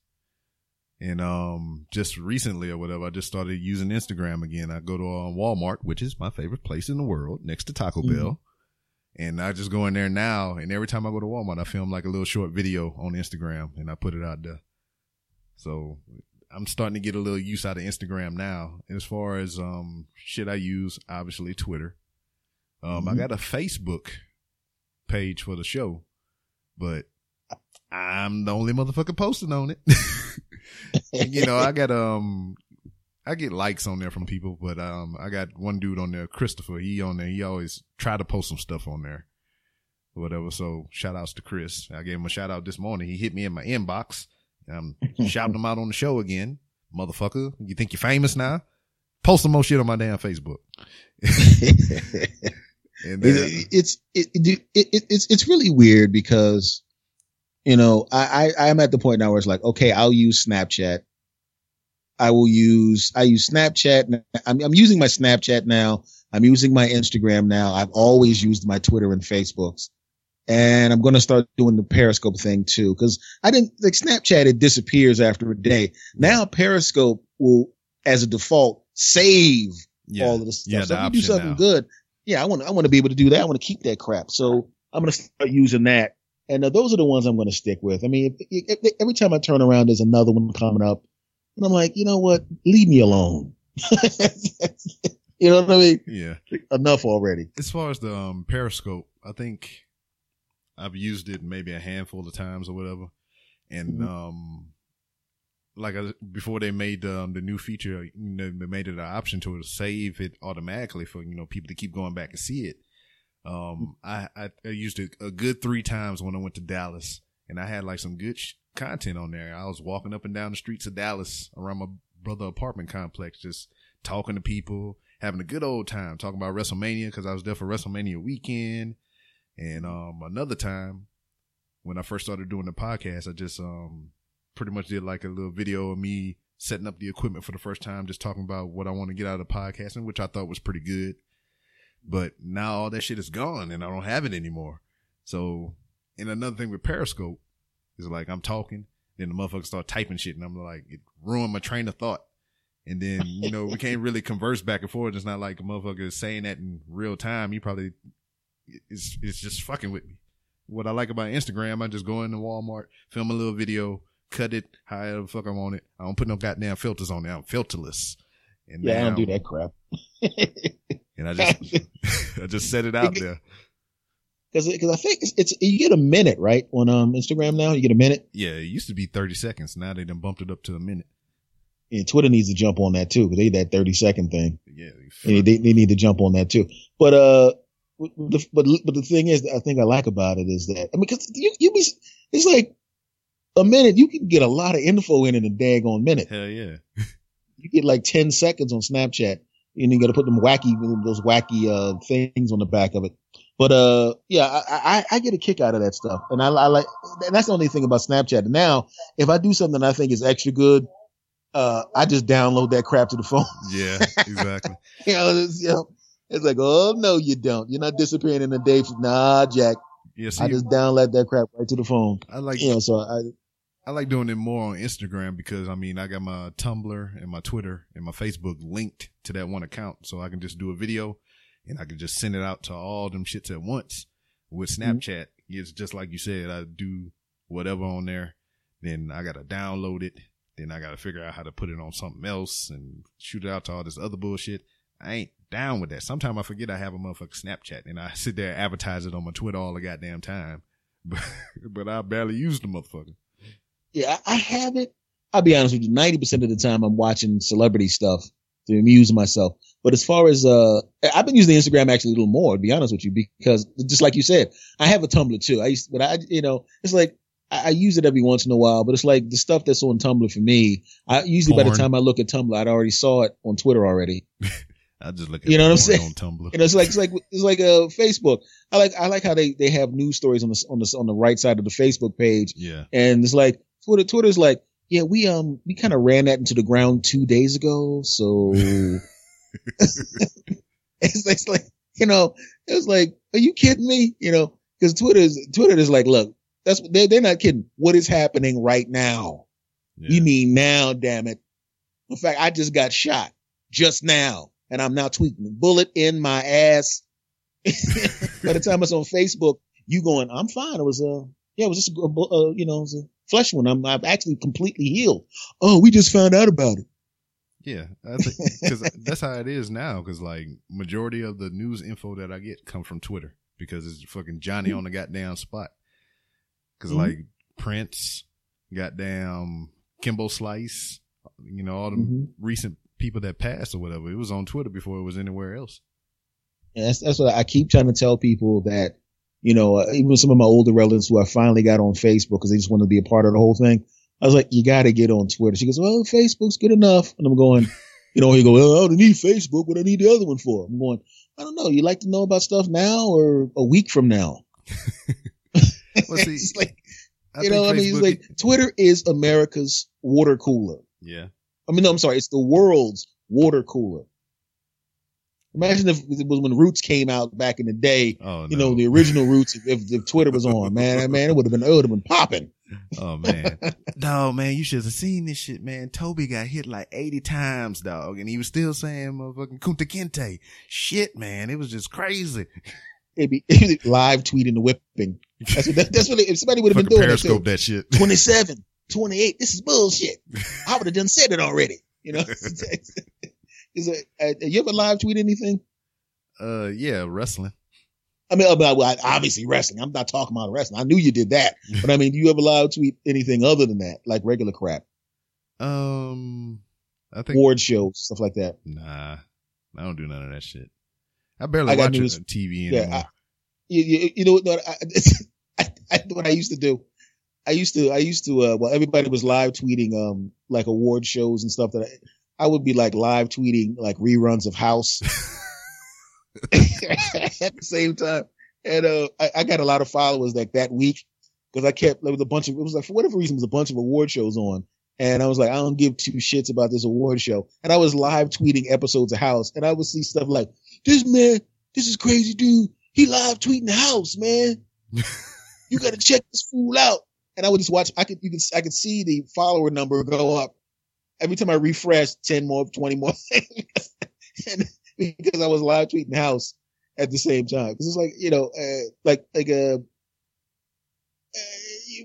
and um, just recently or whatever, I just started using Instagram again. I go to uh, Walmart, which is my favorite place in the world, next to Taco mm-hmm. Bell. And I just go in there now, and every time I go to Walmart, I film like a little short video on Instagram, and I put it out there. So I'm starting to get a little use out of Instagram now. As far as um shit I use, obviously Twitter. Um, mm-hmm. I got a Facebook page for the show, but I'm the only motherfucker posting on it. [LAUGHS] you know, I got um I get likes on there from people, but um I got one dude on there, Christopher. He on there. He always try to post some stuff on there. Whatever. So shout outs to Chris. I gave him a shout out this morning. He hit me in my inbox. I'm shouting him out on the show again. Motherfucker. You think you're famous now? Post some more shit on my damn Facebook. [LAUGHS] and then, it, it's it, it, it, it's it's really weird because you know, I, I I'm at the point now where it's like, okay, I'll use Snapchat. I will use I use Snapchat. I'm I'm using my Snapchat now. I'm using my Instagram now. I've always used my Twitter and Facebooks. And I'm going to start doing the Periscope thing too. Cause I didn't like Snapchat. It disappears after a day. Now Periscope will, as a default, save yeah. all of the stuff. Yeah, so if you do something now. good, yeah, I want, I want to be able to do that. I want to keep that crap. So I'm going to start using that. And uh, those are the ones I'm going to stick with. I mean, if, if, every time I turn around, there's another one coming up, and I'm like, you know what? Leave me alone. [LAUGHS] you know what I mean? Yeah. Enough already. As far as the um, Periscope, I think I've used it maybe a handful of times or whatever, and mm-hmm. um, like I, before they made um, the new feature, you know, they made it an option to save it automatically for you know people to keep going back and see it. Um, I, I, I used it a good three times when I went to Dallas and I had like some good sh- content on there. I was walking up and down the streets of Dallas around my brother apartment complex, just talking to people, having a good old time, talking about WrestleMania because I was there for WrestleMania weekend. And um, another time when I first started doing the podcast, I just um, pretty much did like a little video of me setting up the equipment for the first time, just talking about what I want to get out of podcasting, which I thought was pretty good. But now all that shit is gone and I don't have it anymore. So, and another thing with Periscope is like I'm talking, then the motherfuckers start typing shit and I'm like, it ruined my train of thought. And then, you know, we can't [LAUGHS] really converse back and forth. It's not like a motherfucker is saying that in real time. You probably, it's, it's just fucking with me. What I like about Instagram, I just go into Walmart, film a little video, cut it however the fuck I want it. I don't put no goddamn filters on there. I'm filterless. And yeah, now, I don't do that crap. [LAUGHS] and I just [LAUGHS] [LAUGHS] I just set it out there. Because because I think it's, it's, you get a minute right on um Instagram now. You get a minute. Yeah, it used to be thirty seconds. Now they done bumped it up to a minute. And Twitter needs to jump on that too because they that thirty second thing. Yeah, they, they, they need to jump on that too. But uh, the, but but the thing is, I think I like about it is that I mean, because you you be it's like a minute you can get a lot of info in in a daggone minute. Hell yeah. [LAUGHS] you get like ten seconds on Snapchat and you got to put them wacky, those wacky, uh, things on the back of it. But, uh, yeah, I, I, I, get a kick out of that stuff. And I, I like, and that's the only thing about Snapchat. Now, if I do something I think is extra good, uh, I just download that crap to the phone. Yeah, [LAUGHS] exactly. you, know, you know, it's like, oh no, you don't. You're not disappearing in a day. Nah, Jack. Yeah, I just download that crap right to the phone. I like, you know, so I, I like doing it more on Instagram because I mean I got my Tumblr and my Twitter and my Facebook linked to that one account, so I can just do a video and I can just send it out to all them shits at once. With mm-hmm. Snapchat, mm-hmm. it's just like you said, I do whatever on there, then I gotta download it, then I gotta figure out how to put it on something else and shoot it out to all this other bullshit. I ain't down with that. Sometimes I forget I have a motherfucking Snapchat and I [LAUGHS] sit there and advertise it on my Twitter all the goddamn time, [LAUGHS] but but I barely use the motherfucker yeah, I have it. I'll be honest with you. 90% of the time I'm watching celebrity stuff to amuse myself. But as far as, uh, I've been using Instagram actually a little more, to be honest with you, because just like you said, I have a Tumblr too. I used, but I, you know, it's like, I, I use it every once in a while, but it's like the stuff that's on Tumblr for me. I usually by the time I look at Tumblr, I'd already saw it on Twitter already. [LAUGHS] I just look at You know what I'm saying? on Tumblr. You know, it's like it's like it's like uh, Facebook. I like I like how they they have news stories on the on the on the right side of the Facebook page, Yeah. and it's like Twitter. Twitter's like, yeah, we um we kind of ran that into the ground two days ago, so [LAUGHS] [LAUGHS] it's, it's like you know it was like, are you kidding me? You know, because Twitter is Twitter is like, look, that's they're they're not kidding. What is happening right now? yeah. You mean now? Damn it! In fact, I just got shot just now, and I'm now tweeting bullet in my ass. [LAUGHS] By the time it's on Facebook, you going, I'm fine. It was a, yeah, it was just a, a uh, you know, it was a flesh one. I'm, I'm actually completely healed. Oh, we just found out about it. Yeah, because that's how it is now. Because like majority of the news info that I get come from Twitter because it's fucking Johnny on the goddamn spot. Because Mhm. like Prince, goddamn Kimbo Slice, you know all the Mhm. recent people that passed or whatever. It was on Twitter before it was anywhere else. And that's, that's what I keep trying to tell people that, you know, uh, even some of my older relatives who I finally got on Facebook because they just want to be a part of the whole thing. I was like, you got to get on Twitter. She goes, well, Facebook's good enough. And I'm going, [LAUGHS] you know, you go, well, I don't need Facebook. What do I need the other one for? I'm going, I don't know. You like to know about stuff now or a week from now? [LAUGHS] Well, see, like, I you know, I mean, it's like Twitter is America's water cooler. yeah, I mean, no, I'm sorry. It's the world's water cooler. Imagine if it was when Roots came out back in the day. oh no. You know, the original Roots. If, if, if Twitter was on, man, man, it would have been, it would have been popping. Oh man, [LAUGHS] no man, you should have seen this shit, man. Toby got hit like eighty times, dog, and he was still saying motherfucking Kunta Kinte. Shit, man, it was just crazy. It'd be, live tweeting the whipping. That's what, that, that's what it, if somebody would have been doing it. periscope that shit. 27, 28. This is bullshit. I would have done said it already. You know, [LAUGHS] [LAUGHS] is it, uh, you ever live tweet anything? Uh, yeah, wrestling. I mean, about well, obviously wrestling. I'm not talking about wrestling. I knew you did that, [LAUGHS] but I mean, do you ever live tweet anything other than that, like regular crap, Um, I think award shows, stuff like that? nah, I don't do none of that shit. I barely I watch news. it on TV Yeah, anymore. You, you, you know what? I, I, I, what I used to do. I used to, I used to, uh, well, everybody was live tweeting, um, like award shows and stuff that I, I would be like live tweeting like reruns of House [LAUGHS] [LAUGHS] at the same time. And, uh, I, I got a lot of followers like that week because I kept, there was a bunch of, it was like, for whatever reason, there was a bunch of award shows on. And I was like, I don't give two shits about this award show. And I was live tweeting episodes of House and I would see stuff like, this man, this is crazy dude. He live tweeting House, man. [LAUGHS] you got to check this fool out. And I would just watch. I could, you could, I could see the follower number go up every time I refresh. Ten more, twenty more, [LAUGHS] and because I was live tweeting House at the same time. Because it's like you know, uh, like like a. Uh,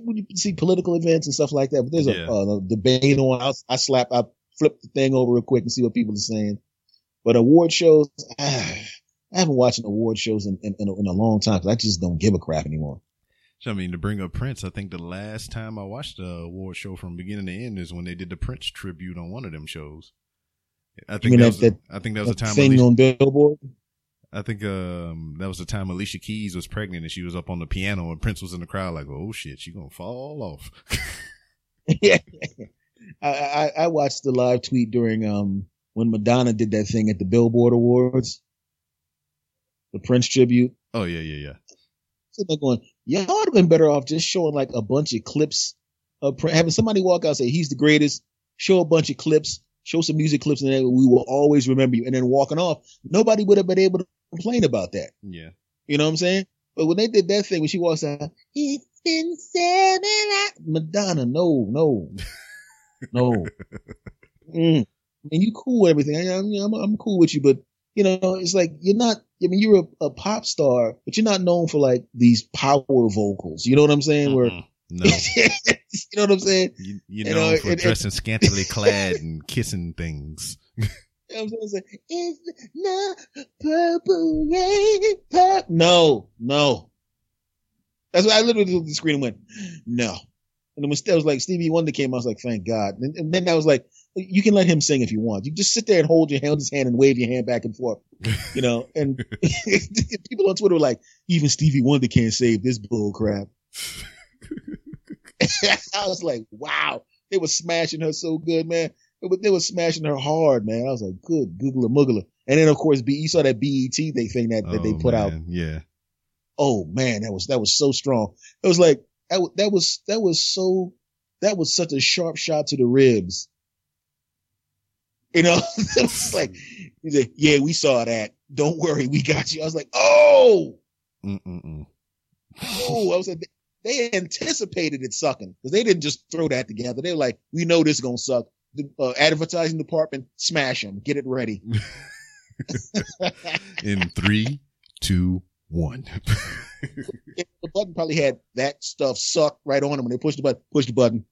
when you see political events and stuff like that, but there's Yeah. a, uh, debate on. I, I slap, I flip the thing over real quick and see what people are saying. But award shows, ah, [SIGHS] I haven't watched an award shows in, in, in, a, in a long time because I just don't give a crap anymore. I mean, to bring up Prince, I think the last time I watched the award show from beginning to end is when they did the Prince tribute on one of them shows. I think that, was, that- I think that was the time. Alicia, on Billboard. I think um that was the time Alicia Keys was pregnant and she was up on the piano and Prince was in the crowd like, oh shit, she gonna fall off. [LAUGHS] yeah. I, I, I watched the live tweet during um when Madonna did that thing at the Billboard Awards, the Prince tribute. oh yeah, yeah, yeah. So they're going, y'all would have been better off just showing like a bunch of clips of having somebody walk out and say he's the greatest, show a bunch of clips, show some music clips, and then we will always remember you. And then walking off, nobody would have been able to complain about that. Yeah. You know what I'm saying? But when they did that thing, when she walks out, it's been seven hours. Madonna, no, no, [LAUGHS] no. Mm. Mean, you cool with everything. I, I'm, I'm cool with you, but you know, it's like you're not. I mean, you're a, a pop star, but you're not known for like these power vocals. You know what I'm saying? Where Mm-mm. no, [LAUGHS] you know what I'm saying? you, you uh, know, know, for it- it- dressing scantily [LAUGHS] clad and kissing things. You know what I'm saying? It's, like, it's no purple rain. No, no. That's what I literally looked at the screen and went, no. And then when it was like Stevie Wonder came, out. I was like, thank God. And, and then I was like, you can let him sing if you want. You just sit there and hold your hand, his hand and wave your hand back and forth, you know. And [LAUGHS] people on Twitter were like, even Stevie Wonder can't save this bull crap. [LAUGHS] I was like, wow, they were smashing her so good, man. They were smashing her hard, man. I was like, good, googler muggler. And then of course, B, you saw that BET they thing that, that oh, they put man. out. Yeah. Oh man, that was that was so strong. It was like that, that was that was so that was such a sharp shot to the ribs. [LAUGHS] You know, [LAUGHS] it was like, yeah, we saw that. Don't worry, we got you. I was like, oh, Mm-mm-mm. oh, I was like, they anticipated it sucking because they didn't just throw that together. They were like, we know this is gonna suck. The uh, advertising department, smash them, get it ready. [LAUGHS] In three, two, one. the button probably had that stuff suck right on them when they pushed the button. Push the button.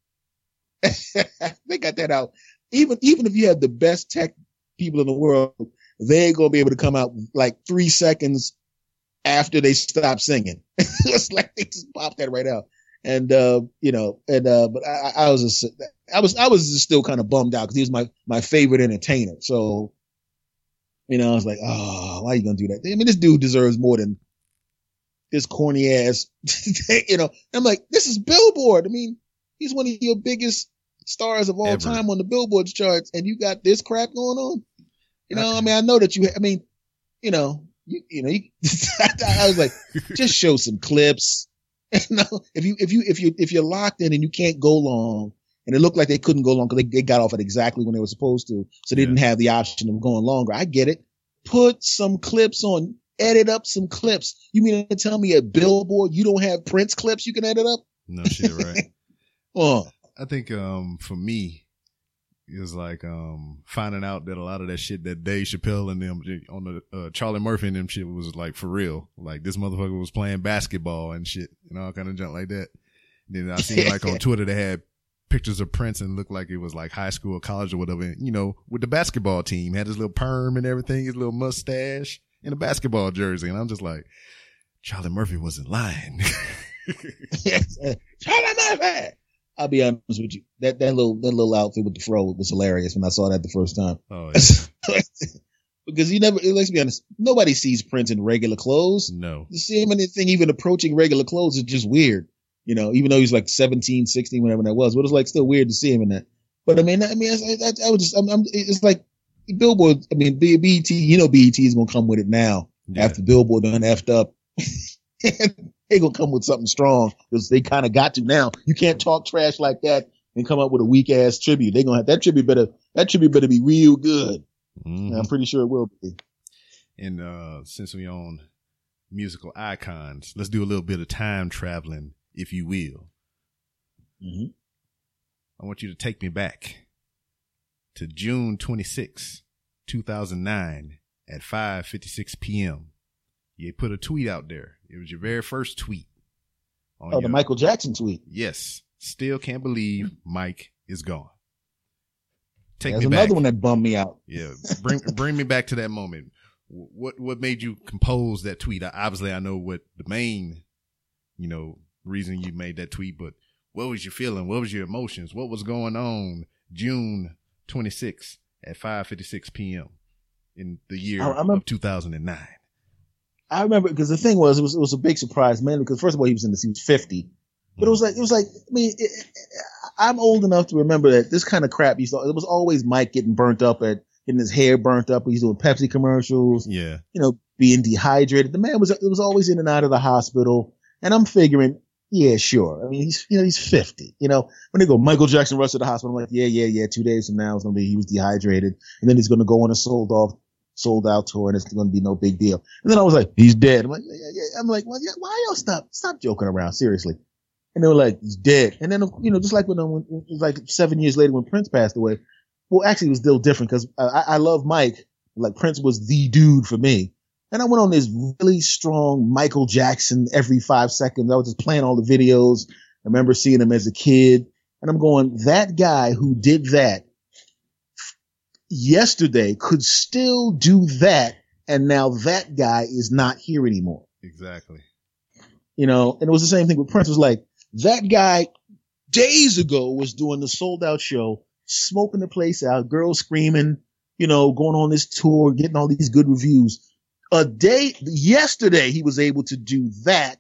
they got that out. Even even if you have the best tech people in the world, they ain't gonna be able to come out like three seconds after they stop singing. [LAUGHS] it's like they just popped that right out. And uh, you know, and uh, but I, I was just, I was I was still kind of bummed out because he was my my favorite entertainer. So, you know, I was like, oh, why are you gonna do that? I mean, this dude deserves more than this corny ass. [LAUGHS] you know, I'm like, this is Billboard. I mean, he's one of your biggest stars of all Ever. time on the Billboard charts, and you got this crap going on. You know, I mean, I know that you. I mean, you know, you, you know, you, [LAUGHS] I was like, [LAUGHS] just show some clips. [LAUGHS] you know, if you if you if you if you're locked in and you can't go long, and it looked like they couldn't go long because they, they got off at exactly when they were supposed to, so they yeah. didn't have the option of going longer. I get it. Put some clips on. Edit up some clips. You mean to tell me at Billboard you don't have Prince clips you can edit up? No shit, right? oh, I think um for me, it was like um finding out that a lot of that shit that Dave Chappelle and them on the uh, Charlie Murphy and them shit was like for real. Like this motherfucker was playing basketball and shit and all kind of junk like that. then I seen like on [LAUGHS] Twitter they had pictures of Prince and looked like it was like high school or college or whatever. And, you know, with the basketball team, had his little perm and everything, his little mustache and a basketball jersey. And I'm just like, Charlie Murphy wasn't lying. [LAUGHS] [LAUGHS] Charlie Murphy. I'll be honest with you. That that little that little outfit with the fro was hilarious when I saw that the first time. Oh, yeah. [LAUGHS] because you never let's be honest, nobody sees Prince in regular clothes. No. To see him in anything even approaching regular clothes is just weird. You know, even though he's like 17, 16, whatever that was, but it's like still weird to see him in that. But I mean, I mean, I, I, I would just, I'm, I'm, it's like Billboard. I mean, BET, you know, BET is gonna come with it now yeah. after Billboard done effed up. [LAUGHS] they gonna come with something strong because they kind of got to now. You can't talk trash like that and come up with a weak ass tribute. They gonna have that tribute better. That tribute better be real good. Mm-hmm. I'm pretty sure it will be. And uh, since we own musical icons, let's do a little bit of time traveling, if you will. Mm-hmm. I want you to take me back to June 26, 2009 at 5:56 p.m. You put a tweet out there. It was your very first tweet. oh, your, the Michael Jackson tweet. Yes. Still can't believe Mike is gone. Take There's another back. one that bummed me out. Yeah. Bring bring me back to that moment. What what made you compose that tweet? Obviously, I know what the main, you know, reason you made that tweet, but what was your feeling? What was your emotions? What was going on June 26th at 5:56 p.m. in the year I, of 2009? I remember because the thing was, it was it was a big surprise, mainly because first of all he was in this, he was fifty, but it was like it was like I mean, it, it, I'm old enough to remember that this kind of crap used to. It was always Mike getting burnt up at getting his hair burnt up. He's doing Pepsi commercials. Yeah, you know, being dehydrated. The man was it was always in and out of the hospital, and I'm figuring. Yeah, sure. I mean, he's you know he's fifty. You know, when they go Michael Jackson rushed to the hospital, I'm like, yeah, yeah, yeah. Two days from now, it's gonna be he was dehydrated, and then he's gonna go on a sold off sold out tour and it's going to be no big deal. And then I was like, he's dead. I'm like. I'm like, well, yeah, why y'all stop, stop joking around? Seriously. And they were like, he's dead. And then, you know, just like when, um, when it was like seven years later when Prince passed away. Well, actually it was still different because I, I love Mike. Like Prince was the dude for me. And I went on this really strong Michael Jackson every five seconds. I was just playing all the videos. I remember seeing him as a kid and I'm going, that guy who did that yesterday could still do that. And now that guy is not here anymore. Exactly. You know, and it was the same thing with Prince. It was like that guy days ago was doing the sold out show, smoking the place out, girls screaming, you know, going on this tour, getting all these good reviews. A day, yesterday he was able to do that.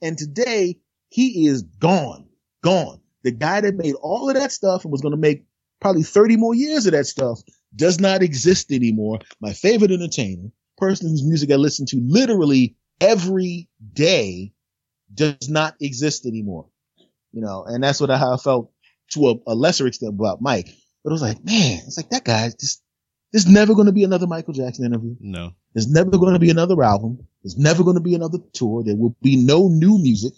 And today he is gone. Gone. The guy that made all of that stuff and was going to make probably 30 more years of that stuff does not exist anymore. My favorite entertainer, person whose music I listen to literally every day does not exist anymore. You know, and that's what I, how I felt to a, a lesser extent about Mike. But it was like, man, it's like that guy just, there's never going to be another Michael Jackson interview. No. There's never going to be another album. There's never going to be another tour. There will be no new music.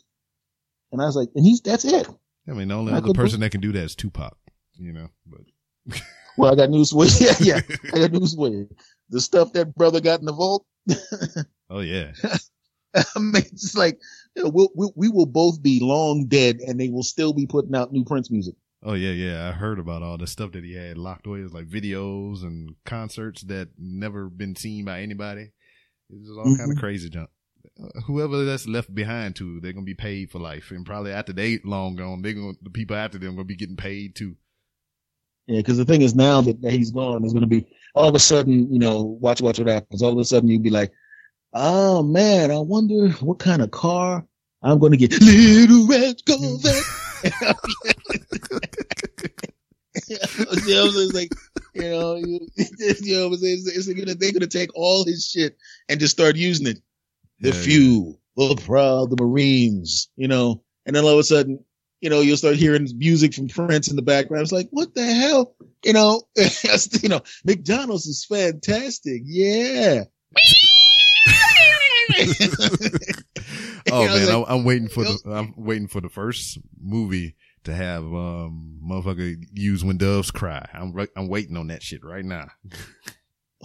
And I was like, and he's, that's it. I mean, the only Michael other person that can do that is Tupac, you know, but [LAUGHS] Well, I got news for you. [LAUGHS] Yeah, yeah. I got news for you. The stuff that brother got in the vault. [LAUGHS] oh yeah. I mean, it's like, you know, we'll, we, we will both be long dead and they will still be putting out new Prince music. Oh yeah, yeah. I heard about all the stuff that he had locked away, it's like videos and concerts that never been seen by anybody. It's all kind of crazy junk. Uh, whoever that's left behind too, they're gonna be paid for life, and probably after they long gone, they gonna the people after them gonna be getting paid too. Yeah, because the thing is now that, that he's gone, there's going to be all of a sudden, you know, watch, watch what happens. All of a sudden, you'd be like, oh man, I wonder what kind of car I'm going to get. Little red Corvette. [LAUGHS] you know, it's like, you know, you, [LAUGHS] you know, it's, it's, it's like, they're going to take all his shit and just start using it. The Yeah, yeah. few, the proud, the Marines, you know, and then all of a sudden, you know, you'll start hearing music from Prince in the background. It's like, what the hell? You know, [LAUGHS] you know, McDonald's is fantastic. Yeah. [LAUGHS] Oh You know, man, like, I'm, waiting for the I'm waiting for the first movie to have um motherfucker use when doves cry. I'm I'm waiting on that shit right now.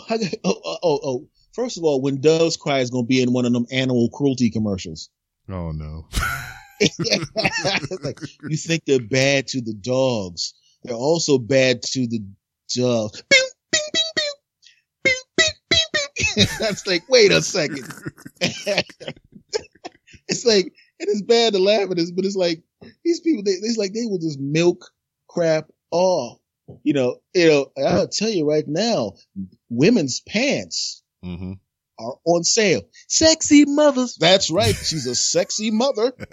Oh, oh, oh, oh. First of all, when Doves Cry is going to be in one of them animal cruelty commercials. Oh no. [LAUGHS] [LAUGHS] like, you think they're bad to the dogs. They're also bad to the pew. [LAUGHS] That's like, wait a second. [LAUGHS] it's like, it is bad to laugh at this, but it's like, these people, they, it's like they will just milk crap off. You know, you know, I'll tell you right now, women's pants hmm are on sale. Sexy mothers. That's right. [LAUGHS] She's a sexy mother. [LAUGHS]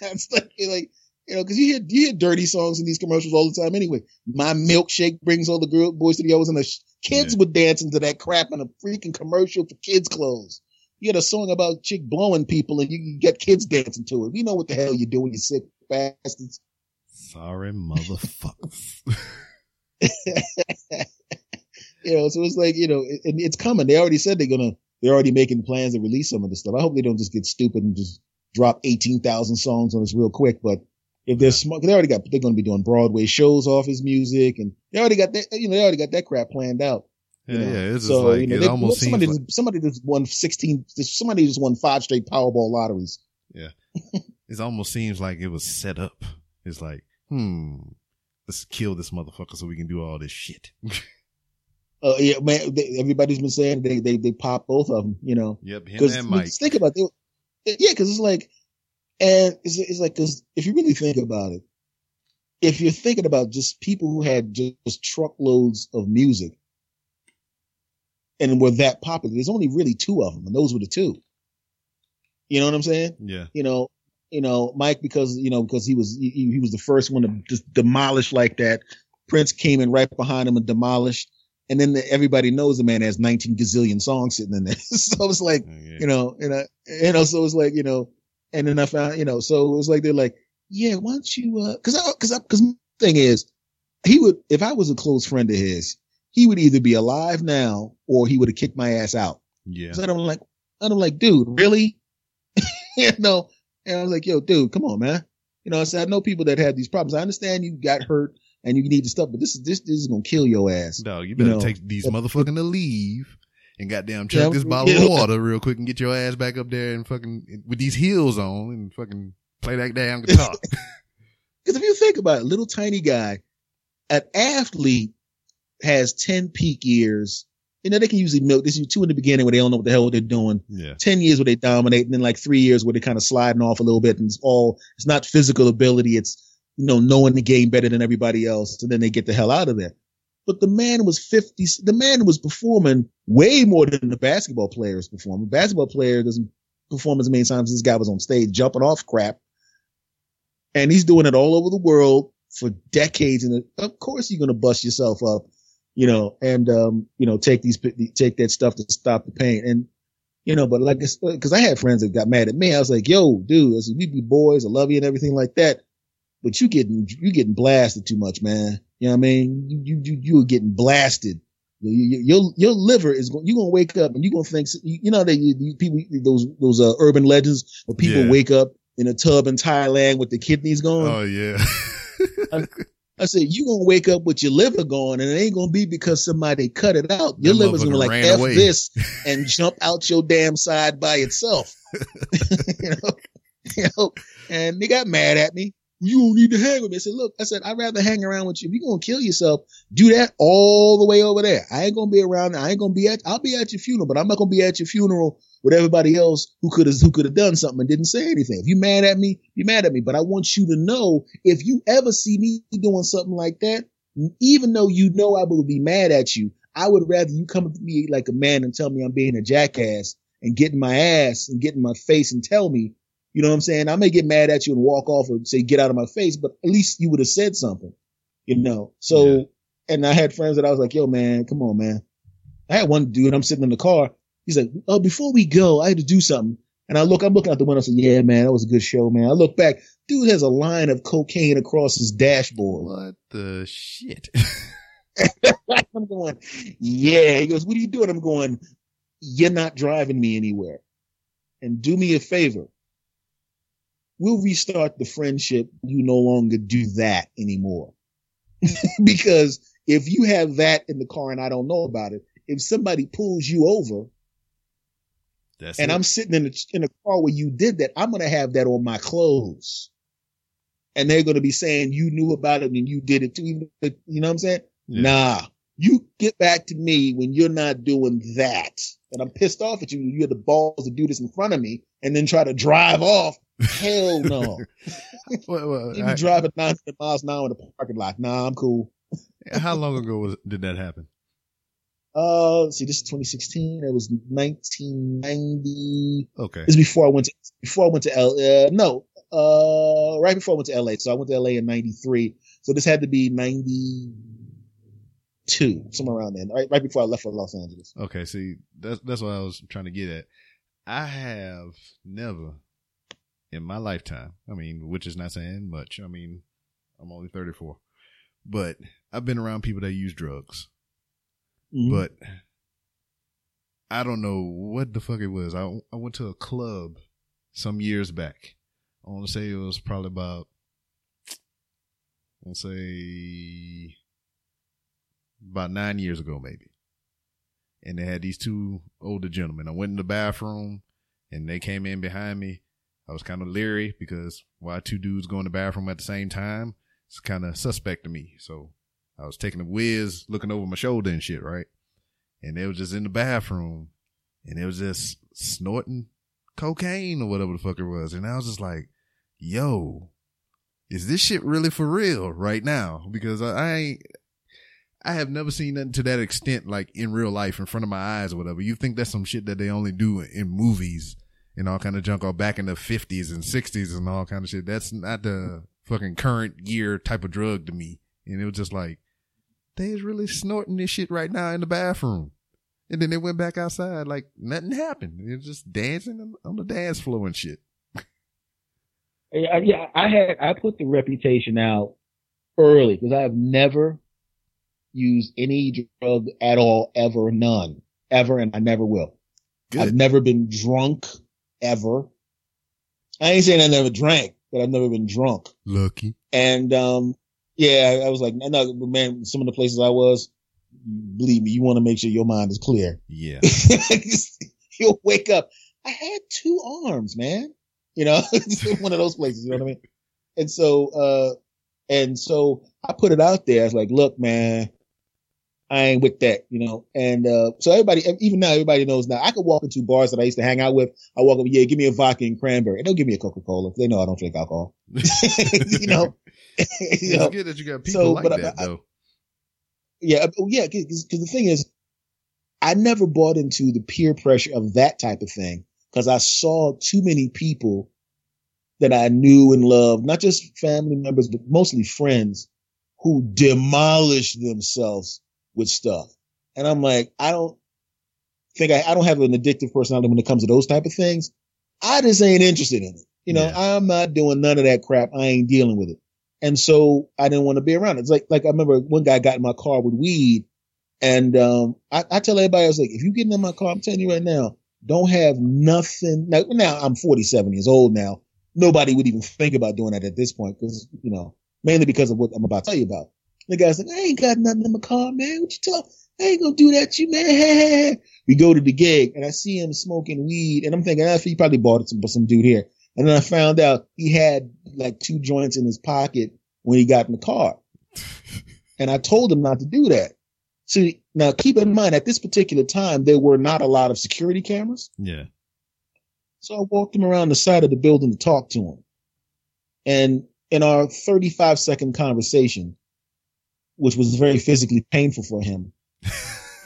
That's like, like, you know, cause you hear, you hear dirty songs in these commercials all the time anyway. My milkshake brings all the girl boys to the O's and the sh- kids Yeah. would dance into that crap in a freaking commercial for kids clothes. You had a song about chick blowing people and you, you get kids dancing to it. You know what the hell you're doing, you sick bastards. Sorry, motherfuckers. [LAUGHS] you know, so it's like, you know, it, and it's coming. They already said they're gonna, they're already making plans to release some of this stuff. I hope they don't just get stupid and just drop 18,000 songs on us real quick. But if they're smart, they already got, they're going to be doing Broadway shows off his music and they already got that, you know, they already got that crap planned out. Yeah, you know. yeah. It's just so, like you know, it they- almost seems somebody, like, just, somebody just won 16, somebody just won five straight Powerball lotteries. Yeah. [LAUGHS] it almost seems like it was set up. It's like, hmm, let's kill this motherfucker so we can do all this shit. [LAUGHS] Uh, yeah, man, they, everybody's been saying they, they, they popped both of them, you know. yep, him and Mike. think about it. Yeah, because it's like, and it's, it's like, because if you really think about it, if you're thinking about just people who had just, just truckloads of music and were that popular, there's only really two of them, and those were the two. You know what I'm saying? Yeah, You know, you know, Mike because you know because he was he, he was the first one to just demolish like that. Prince came in right behind him and demolished, and then the, everybody knows the man has 19 gazillion songs sitting in there. [LAUGHS] so it's like yeah. you know, and I, you know, so it's like, you know, and then I found, you know, so it was like, they're like, yeah, why don't you, uh, cause I, cause I, cause my thing is, he would, if I was a close friend of his, he would either be alive now or he would have kicked my ass out. yeah. So I'm like, I'm like, dude, really? [LAUGHS] you know, and I was like, yo, dude, come on, man. You know, I said, I know people that have these problems. I understand you got hurt and you need the stuff, but this is, this, this is to kill your ass. Dog, you better know, take these motherfucking to leave and goddamn Yeah, this bottle yeah. of [LAUGHS] water real quick and get your ass back up there and fucking with these heels on and fucking play that damn guitar. [LAUGHS] [LAUGHS] Because if you think about it, little tiny guy, an athlete has 10 peak years. You know, they can usually milk this is two in the beginning where they don't know what the hell they're doing. yeah. 10 years where they dominate and then like three years where they're kind of sliding off a little bit and it's all, it's not physical ability. It's, you know, knowing the game better than everybody else. And then they get the hell out of there. But the man was 50, the man was performing way more than the basketball player is performing. Basketball player doesn't perform as many times as this guy was on stage jumping off crap. and he's doing it all over the world for decades. And of course, you're going to bust yourself up, you know, and, um, you know, take these, take that stuff to stop the pain. And, you know, but like, cause I had friends that got mad at me. I was like, yo, dude, we be boys. I love you and everything like that. But you getting, you getting blasted too much, man. You know what I mean? You, you, you, you were getting blasted. Your, your liver is going, you're going to wake up and you're going to think, you know, that you, people, those, those, uh, urban legends where people yeah. wake up in a tub in Thailand with the kidneys gone. Oh, yeah. I, [LAUGHS] I said, you gonna wake up with your liver gone and it ain't gonna be because somebody cut it out. Your liver's gonna like F away. this [LAUGHS] and jump out your damn side by itself. [LAUGHS] you know, you know, and they got mad at me. You don't need to hang with me. I said, look, I said, I'd rather hang around with you. If you're going to kill yourself, do that all the way over there. I ain't going to be around. I ain't going to be at, I'll be at your funeral, but I'm not going to be at your funeral with everybody else who could have, who could have done something and didn't say anything. If you mad at me, be mad at me. But I want you to know if you ever see me doing something like that, even though you know I will be mad at you, I would rather you come to me like a man and tell me I'm being a jackass and get in my ass and get in my face and tell me you know what I'm saying? I may get mad at you and walk off or say, get out of my face, but at least you would have said something, you know? So, yeah. and I had friends that I was like, yo, man, come on, man. I had one dude, I'm sitting in the car. He's like, oh, before we go, I had to do something. And I look, I'm looking out the window. I said, yeah, man, that was a good show, man. I look back, dude has a line of cocaine across his dashboard. What the shit? [LAUGHS] I'm going, yeah. He goes, what are you doing? I'm going, you're not driving me anywhere. And do me a favor we'll restart the friendship. You no longer do that anymore. [LAUGHS] because if you have that in the car and I don't know about it, if somebody pulls you over That's and it. I'm sitting in a, in a car where you did that, I'm going to have that on my clothes. And they're going to be saying you knew about it and you did it too. You know what I'm saying? Yeah. Nah, you get back to me when you're not doing that. And I'm pissed off at you. You had the balls to do this in front of me and then try to drive off Hell no. [LAUGHS] well, well, you I, driving 900 miles an hour in the parking lot. Nah, I'm cool. How long ago was did that happen? Uh, see, this is 2016. It was 1990. Okay. This is before I went to, before I went to L, uh, no, uh, right before I went to LA. So I went to LA in 93. So this had to be 92, somewhere around then, right, right before I left for Los Angeles. Okay. See, that's, that's what I was trying to get at. I have never in my lifetime. I mean, which is not saying much. I mean, I'm only 34, but I've been around people that use drugs, mm-hmm. but I don't know what the fuck it was. I, I went to a club some years back. I want to say it was probably about, I'll say about nine years ago, maybe. And they had these two older gentlemen. I went in the bathroom and they came in behind me I was kind of leery because why two dudes go in the bathroom at the same time? It's kind of suspect to me. So I was taking a whiz, looking over my shoulder and shit, right? And they was just in the bathroom and it was just snorting cocaine or whatever the fuck it was. And I was just like, yo, is this shit really for real right now? Because I, I ain't, I have never seen nothing to that extent, like in real life in front of my eyes or whatever. You think that's some shit that they only do in movies and all kind of junk all back in the 50s and 60s and all kind of shit. That's not the fucking current year type of drug to me. And it was just like, they is really snorting this shit right now in the bathroom. And then they went back outside like nothing happened. They was just dancing on the dance floor and shit. [LAUGHS] Yeah, I had, I put the reputation out early because I have never used any drug at all, ever, none, ever, and I never will. Good. I've never been drunk ever. I ain't saying I never drank, but I've never been drunk. Lucky. And, um, yeah, I was like, no, man, some of the places I was, believe me, you want to make sure your mind is clear. Yeah. [LAUGHS] You'll wake up. I had two arms, man. You know, [LAUGHS] [LAUGHS] one of those places, you know what I mean? And so, uh, and so I put it out there. I was like, look, man, I ain't with that, you know. And uh, so everybody, even now, everybody knows now. I could walk into bars that I used to hang out with. I walk up, yeah, give me a vodka and cranberry. And they'll give me a Coca Cola. They know I don't drink alcohol. [LAUGHS] [LAUGHS] you know. [LAUGHS] you know? Good that you got people so, like that, I, though. yeah, oh, yeah. Because the thing is, I never bought into the peer pressure of that type of thing because I saw too many people that I knew and loved, not just family members, but mostly friends who demolished themselves with stuff. And I'm like, I don't think I, I don't have an addictive personality when it comes to those type of things. I just ain't interested in it. You know, yeah. I'm not doing none of that crap. I ain't dealing with it. And so I didn't want to be around it. It's like, like I remember one guy got in my car with weed and, um, I, I tell everybody, I was like, if you get in my car, I'm telling you right now, don't have nothing. Now, now I'm 47 years old now. Nobody would even think about doing that at this point because, you know, mainly because of what I'm about to tell you about. The guy's like, I ain't got nothing in my car, man. What you talking? I ain't gonna do that you, man. [LAUGHS] we go to the gig and I see him smoking weed and I'm thinking, ah, he probably bought it from some dude here. And then I found out he had like two joints in his pocket when he got in the car. [LAUGHS] and I told him not to do that. See, now keep in mind at this particular time, there were not a lot of security cameras. Yeah. So I walked him around the side of the building to talk to him. And in our 35 second conversation, which was very physically painful for him,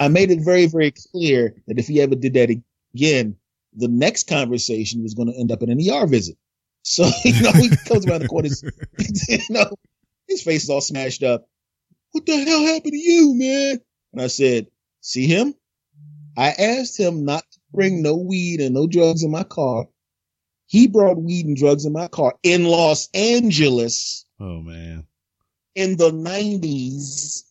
I made it very, very clear that if he ever did that again, the next conversation was going to end up in an ER visit. So, [LAUGHS] you know, he comes around the corner, [LAUGHS] you know, his face is all smashed up. What the hell happened to you, man? And I said, see him? I asked him not to bring no weed and no drugs in my car. He brought weed and drugs in my car in Los Angeles. Oh man. In the nineties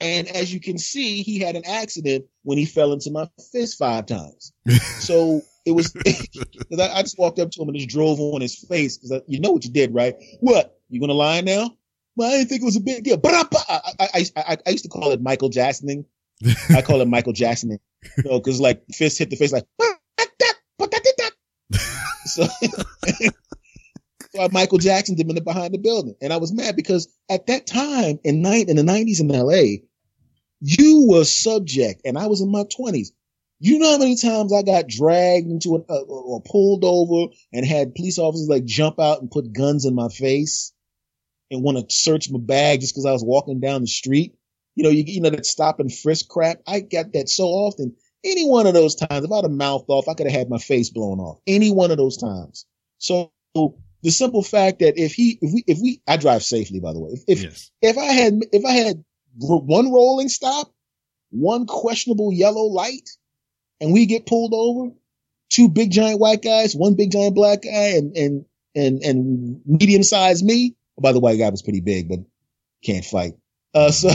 and as you can see, he had an accident when he fell into my fist five times. [LAUGHS] so it was, [LAUGHS] cause I, I, just walked up to him and just drove on his face because you know what you did, right? What? You gonna lie now? Well, I didn't think it was a big deal. But I, I, I, I used to call it Michael Jacksoning. I call it Michael Jacksoning. You know, cause like fist hit the face like, [LAUGHS] so, I Michael Jackson did in the behind the building. And I was mad because at that time in night in the nineties in LA, you were subject, and I was in my twenties. You know how many times I got dragged into a, uh, or pulled over and had police officers like jump out and put guns in my face and want to search my bag just because I was walking down the street. You know, you, you know, that stop and frisk crap. I got that so often. Any one of those times, if I'd have mouthed off, I could have had my face blown off. Any one of those times. So the simple fact that if he, if we, if we, I drive safely, by the way. If, if, yes. if I had, if I had one rolling stop, one questionable yellow light, and we get pulled over, two big giant white guys, one big giant black guy, and, and, and, and medium sized me. Oh, by the white guy was pretty big, but can't fight. Uh, so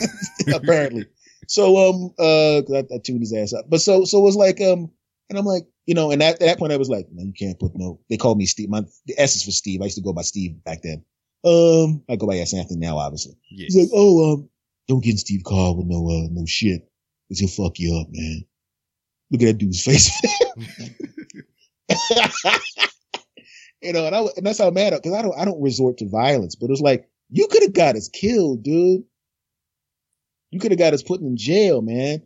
[LAUGHS] apparently. So, um, uh, I, I tuned his ass up, but so, so it was like, um, and I'm like, you know, and at, at that point I was like, no, you can't put no, they called me Steve. My, the S is for Steve. I used to go by Steve back then. Um, I go by S Anthony now, obviously. Yes. He's like, oh, um, don't get in Steve car with no, uh, no shit. Cause he'll fuck you up, man. Look at that dude's [LAUGHS] face. you know, and, I, and that's how I'm mad because I don't, I don't resort to violence, but it was like, you could have got us killed, dude. You could have got us put in jail, man.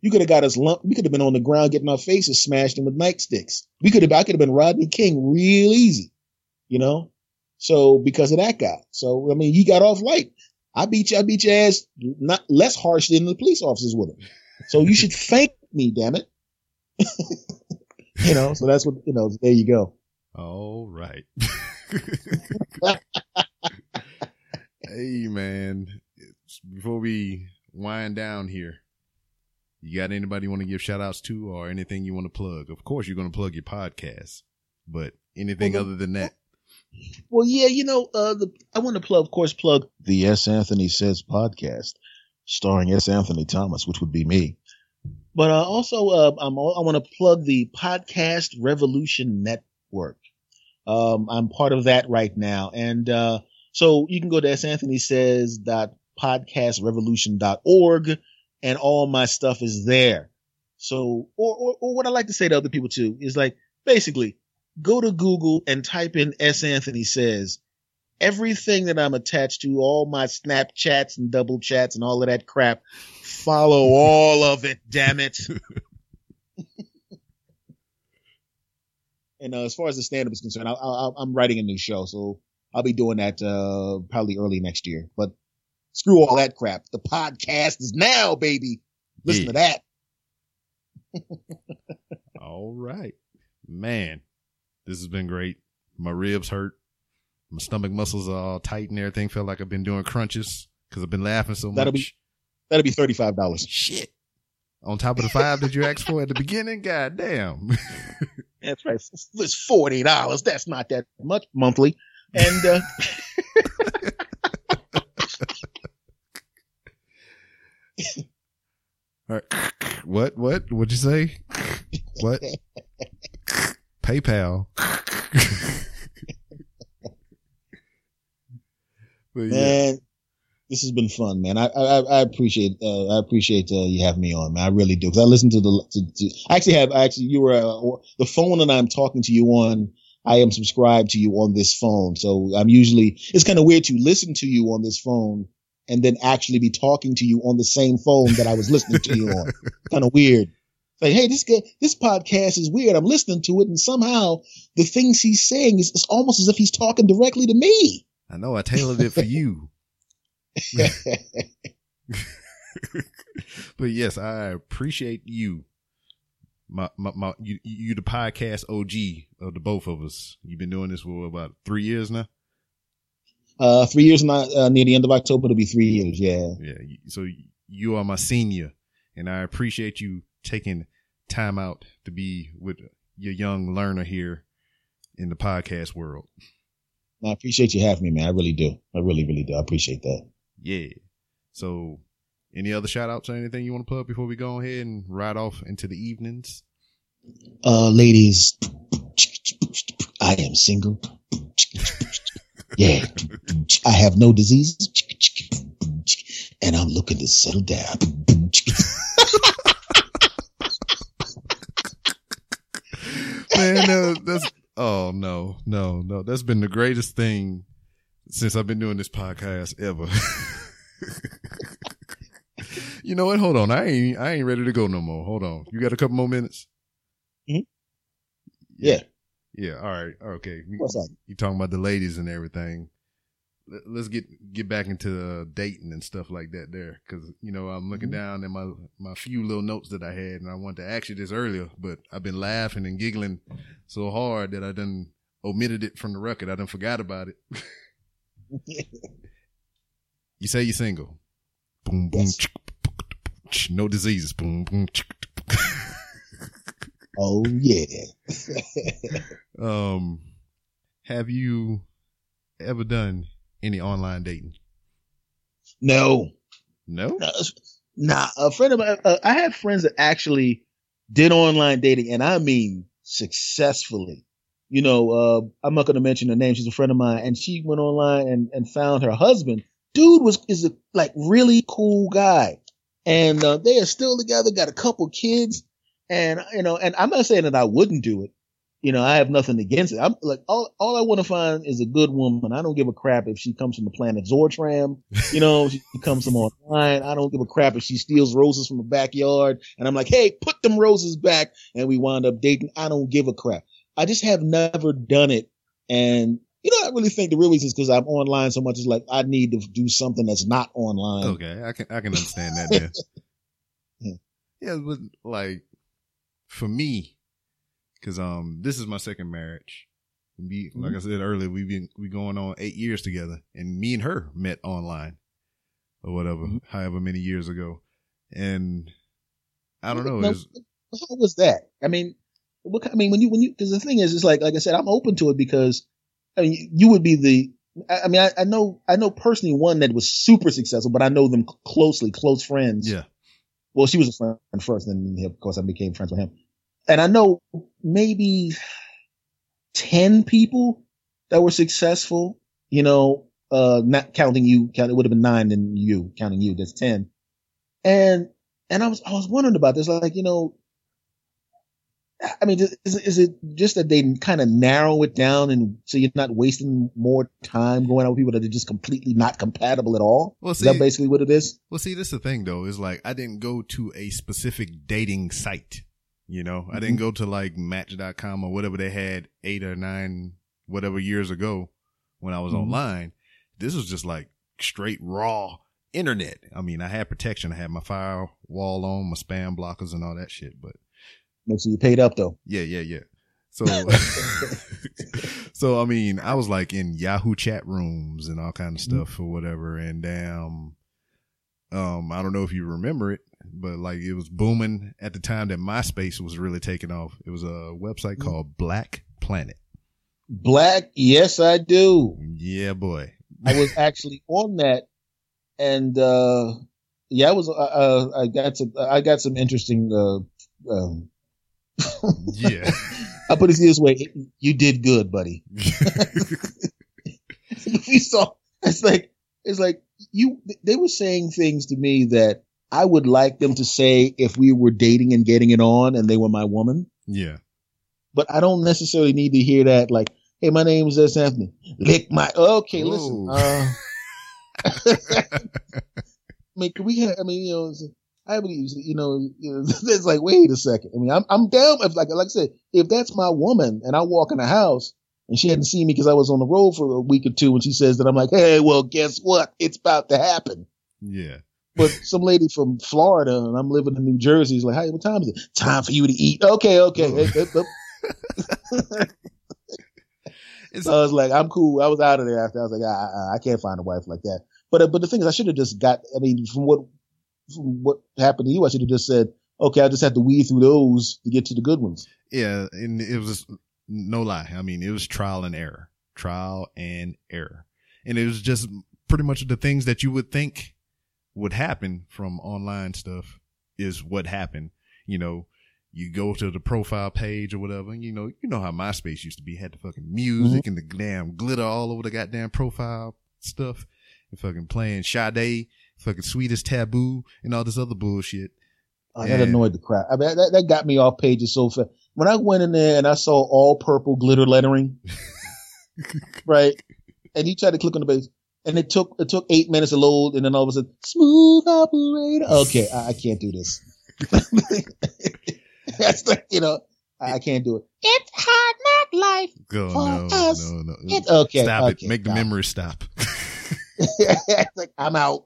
You could have got us lumped. We could have been on the ground getting our faces smashed in with nightsticks. We could have, I could have been Rodney King real easy, you know? So because of that guy. So, I mean, he got off light. I beat you, I beat your ass not less harsh than the police officers would have. So you should [LAUGHS] thank me, damn it. [LAUGHS] you know, so that's what, you know, there you go. All right. [LAUGHS] hey, man. Before we wind down here, you got anybody you want to give shout outs to or anything you want to plug? Of course, you're going to plug your podcast, but anything well, other than that? Well, yeah, you know, uh, the, I want to plug, of course, plug the S. Anthony Says podcast, starring S. Anthony Thomas, which would be me. But uh, also, uh, I'm, I want to plug the Podcast Revolution Network. Um, I'm part of that right now, and uh, so you can go to santhonysays.podcastrevolution.org, and all my stuff is there. So, or, or, or what I like to say to other people too is like, basically, go to Google and type in S. Anthony says. Everything that I'm attached to, all my Snapchats and double chats and all of that crap, follow all of it, damn it. [LAUGHS] and uh, as far as the stand up is concerned, I, am writing a new show, so I'll be doing that uh, probably early next year. But screw all that crap. The podcast is now, baby. Listen yeah. to that. [LAUGHS] all right, man This has been great. My ribs hurt. My stomach muscles are all tight and everything. Felt like I've been doing crunches because I've been laughing so much. That'll much. be- That'll be thirty five dollars. Shit. On top of the five that you asked for at the beginning, god damn. [LAUGHS] That's right. It's forty dollars. That's not that much monthly. And uh, [LAUGHS] All right. What? What? What'd you say? What? PayPal. [LAUGHS] but yeah, man, this has been fun, man. I I, I appreciate uh, I appreciate uh, you having me on, man. I really do because I listen to the. To, to, I actually have I actually you were uh, the phone that I'm talking to you on. I am subscribed to you on this phone, so I'm usually it's kind of weird to listen to you on this phone and then actually be talking to you on the same phone that I was listening to you on. [LAUGHS] kind of weird. Like, hey, this guy, this podcast is weird. I'm listening to it, and somehow the things he's saying is it's almost as if he's talking directly to me. I know I tailored it for you. [LAUGHS] [LAUGHS] but yes, I appreciate you. My, my, my, you, you the podcast OG of the both of us. You've been doing this for about three years now. Uh, three years not uh, near the end of October. It'll be three years. Yeah. Yeah. So you are my senior and I appreciate you taking time out to be with your young learner here in the podcast world. I appreciate you having me, man. I really do. I really, really do. I appreciate that. Yeah. So any other shout outs or anything you want to plug before we go ahead and ride off into the evenings? Uh, ladies, I am single. Yeah. I have no diseases. And I'm looking to settle down. Man, uh, that's oh no, no, no. That's been the greatest thing since I've been doing this podcast ever. [LAUGHS] you know what? Hold on. I ain't I ain't ready to go no more. Hold on. You got a couple more minutes? Mhm. Yeah. Yeah. All right. Okay. What's up? You talking about the ladies and everything. Let- Let's get get back into uh, dating and stuff like that there, because you know I'm looking Mhm. down at my my few little notes that I had, and I wanted to ask you this earlier, but I've been laughing and giggling so hard that I done omitted it from the record. I done forgot about it. [LAUGHS] You say you're single. Boom boom. Yes. No diseases. Boom boom. [LAUGHS] oh, yeah. [LAUGHS] Um, have you ever done any online dating? no. No. No, Nah, a friend of mine, uh, I had friends that actually did online dating, and I mean successfully. You know, uh, I'm not going to mention her name. She's a friend of mine, and she went online and, and found her husband. Dude was is a like really cool guy, and uh, they are still together. Got a couple kids, and you know, and I'm not saying that I wouldn't do it. You know, I have nothing against it. I'm like all all I want to find is a good woman. I don't give a crap if she comes from the planet Zortram. You know, she [LAUGHS] comes from online. I don't give a crap if she steals roses from the backyard. And I'm like, hey, put them roses back. And we wind up dating. I don't give a crap. I just have never done it. And, you know, I really think the real reason is because I'm online so much. Is like, I need to do something that's not online. Okay, I can I can understand that. Yeah. [LAUGHS] yeah, but like for me, because um, this is my second marriage. We, like I said earlier, we've been we going on eight years together, and me and her met online, or whatever, Mhm. however many years ago, and I don't know. Now, It's, how was that? I mean, what, I mean, when you, when you, cause the thing is, it's like, like I said, I'm open to it because, I mean, you- would be the, I, I mean, I, I know, I know personally one that was super successful, but I know them closely, close friends. yeah, Well, she was a friend first, and then of course I became friends with him. And I know maybe 10 people that were successful, you know, uh, not counting you, count, it would have been nine and you, counting you, that's 10. And, and I was, I was wondering about this, like, you know, I mean, is, it- is it just that they kind of narrow it down and so you're not wasting more time going out with people that are just completely not compatible at all? Well, is that see- basically what it is? Well, see, this is the thing though, is like I didn't go to a specific dating site. You know, I didn't go to like match.com or whatever they had eight or nine, whatever years ago when I was Mhm. online. This was just like straight raw internet. I mean, I had protection. I had my firewall on, my spam blockers and all that shit, but Make sure you paid up though. yeah, yeah, yeah. So, [LAUGHS] so I mean, I was like in Yahoo chat rooms and all kind of Mm-hmm. stuff or whatever. And um, um, I don't know if you remember it, but like it was booming at the time that MySpace was really taking off. It was a website Mm-hmm. called Black Planet. Black, yes, I do. Yeah, boy. I was [LAUGHS] actually on that, and uh yeah, I was. Uh, uh, I got some. I got some interesting. Uh, um, Yeah. I put it this way: you did good, buddy. [LAUGHS] [LAUGHS] we saw. It's like it's like you. They were saying things to me that I would like them to say if we were dating and getting it on, and they were my woman. yeah. But I don't necessarily need to hear that. Like, hey, my name is S. Anthony. Lick my. Okay, listen. Uh, [LAUGHS] I mean, can we have, I mean, you know, I believe, you know, you know, [LAUGHS] it's like, wait a second. I mean, I'm, I'm down. If like, like I said, if that's my woman and I walk in the house and she hadn't seen me because I was on the road for a week or two and she says that I'm like, Hey, well, guess what? It's about to happen. Yeah. But some lady from Florida and I'm living in New Jersey is like, Hey, what time is it? Time for you to eat. Okay. Okay. [LAUGHS] So I was like, I'm cool. I was out of there after. I was like, I, I, I can't find a wife like that. But uh, but the thing is, I should have just got. I mean, from what what happened to you, I should have just said, okay, I just have to weed through those to get to the good ones. yeah. And it was no lie. I mean, it was trial and error, trial and error. And it was just pretty much the things that you would think would happen from online stuff is what happened. You know, you go to the profile page or whatever, and you know, you know how MySpace used to be, had the fucking music mm-hmm. and the damn glitter all over the goddamn profile stuff, and fucking playing Sade, fucking Sweetest Taboo, and all this other bullshit. Uh, that Yeah. annoyed the crap. I mean, that, that got me off pages so fast. When I went in there and I saw all purple glitter lettering, [LAUGHS] right? And you tried to click on the base, and it took it took eight minutes to load, and then all of a sudden, smooth operator. Okay, I, I can't do this. [LAUGHS] That's the, you know, I, can't do it. It's hard knock life. Go, For no, us, no, no. It's okay. Stop okay, it. Make the memory stop. [LAUGHS] like I'm out.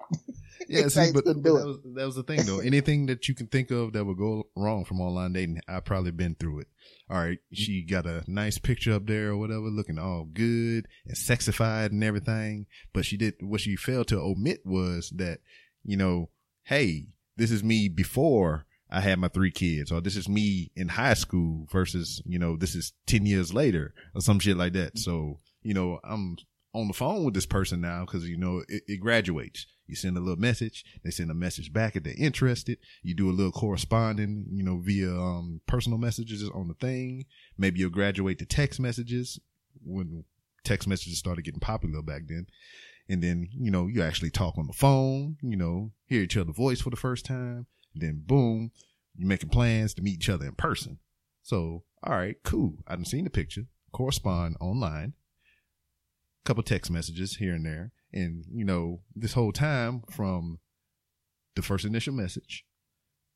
Yeah, see, but, but that, was, that was the thing though. Anything that you can think of that would go wrong from online dating, I've probably been through it. All right, she got a nice picture up there or whatever, looking all good and sexified and everything. But she did what she failed to omit was that, you know, hey, this is me before I had my three kids, or this is me in high school versus, you know, this is 10 years later or some shit like that. So, you know, I'm on the phone with this person now because, you know, it, it graduates. You send a little message, they send a message back if they're interested. You do a little corresponding, you know, via um, personal messages on the thing. Maybe you'll graduate to text messages when text messages started getting popular back then. And then, you know, you actually talk on the phone, you know, hear each other's voice for the first time. then boom, you're making plans to meet each other in person. So, all right, cool. I done seen the picture, correspond online, couple text messages here and there. And, you know, this whole time from the first initial message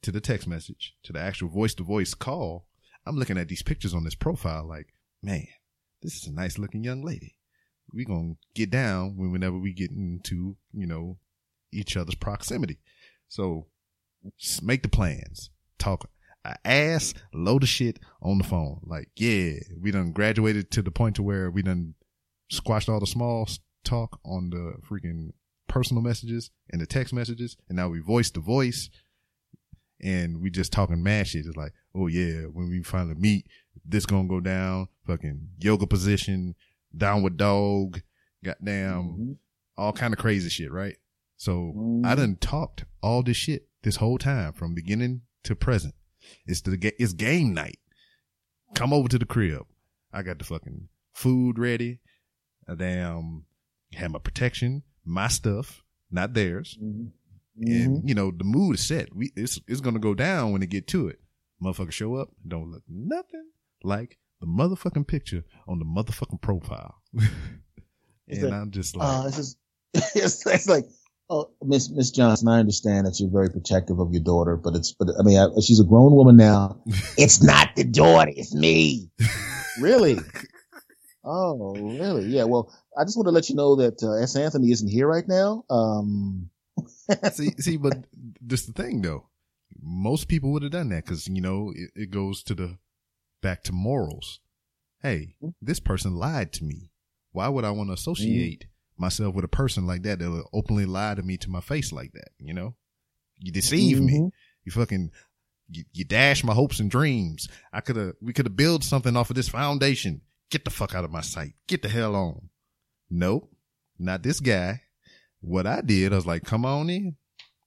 to the text message to the actual voice to voice call, I'm looking at these pictures on this profile like, man, this is a nice looking young lady. we going to get down when whenever we get into, you know, each other's proximity. So make the plans. Talk ass load of shit on the phone. Like, yeah, we done graduated to the point to where we done squashed all the small talk on the freaking personal messages and the text messages. And now we voice to voice and we just talking mad shit. It's like, oh yeah, when we finally meet, this gonna go down. Fucking yoga position, downward dog, goddamn, Mhm. all kind of crazy shit, right? So Mhm. I done talked all this shit this whole time from beginning to present. It's the it's game night. Come over to the crib. I got the fucking food ready. I damn have my protection, my stuff, not theirs. Mhm. And you know the mood is set. We it's it's gonna go down when they get to it. Motherfucker show up, don't look nothing like the motherfucking picture on the motherfucking profile. [LAUGHS] And I'm just like, Uh, it's just, [LAUGHS] it's, it's like, oh, Miss Miss Johnson, I understand that you're very protective of your daughter, but it's, but I mean, I, she's a grown woman now. [LAUGHS] it's not the daughter, it's me. really? Oh, really? Yeah. Well, I just want to let you know that uh, S. Anthony isn't here right now. Um, [LAUGHS] see, see, but this the thing though. Most people would have done that because you know it, it goes to the back to morals. hey, this person lied to me. Why would I want to associate myself with a person like that that openly lie to me to my face like that? You know, you deceive me. Mhm. You fucking, you, you dash my hopes and dreams. I could have, we could have built something off of this foundation. Get the fuck out of my sight. Get the hell on. Nope. Not this guy. What I did, I was like, come on in.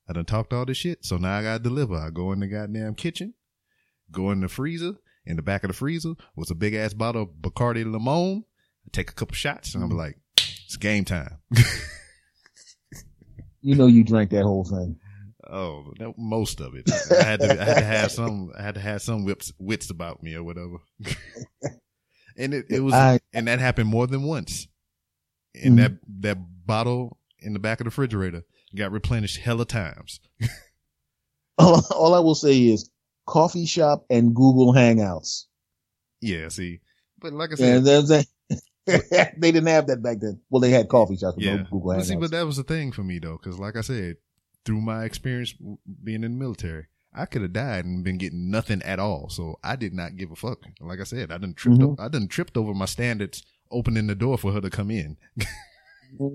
I done talked all this shit. So now I gotta deliver. I go in the goddamn kitchen, go in the freezer. In the back of the freezer was a big ass bottle of Bacardi Limon. I take a couple shots and I'm mm-hmm. like, it's game time. [LAUGHS] [LAUGHS] You know you drank that whole thing. Oh, that, most of it. I had to, I had to have some, I had to have some whips, wits about me or whatever. [LAUGHS] and it, it was, I- and that happened more than once. Mm-hmm. And that, that bottle in the back of the refrigerator got replenished hella times. [LAUGHS] All, all I will say is coffee shop and Google Hangouts. Yeah, see, but like I said, a, [LAUGHS] they didn't have that back then. Well, they had coffee shops, but yeah. no Google But Hangouts. see, but that was the thing for me though, because like I said, through my experience being in the military, I could have died and been getting nothing at all. So I did not give a fuck. Like I said, I done tripped. Mhm. o- I done tripped over my standards, opening the door for her to come in. [LAUGHS]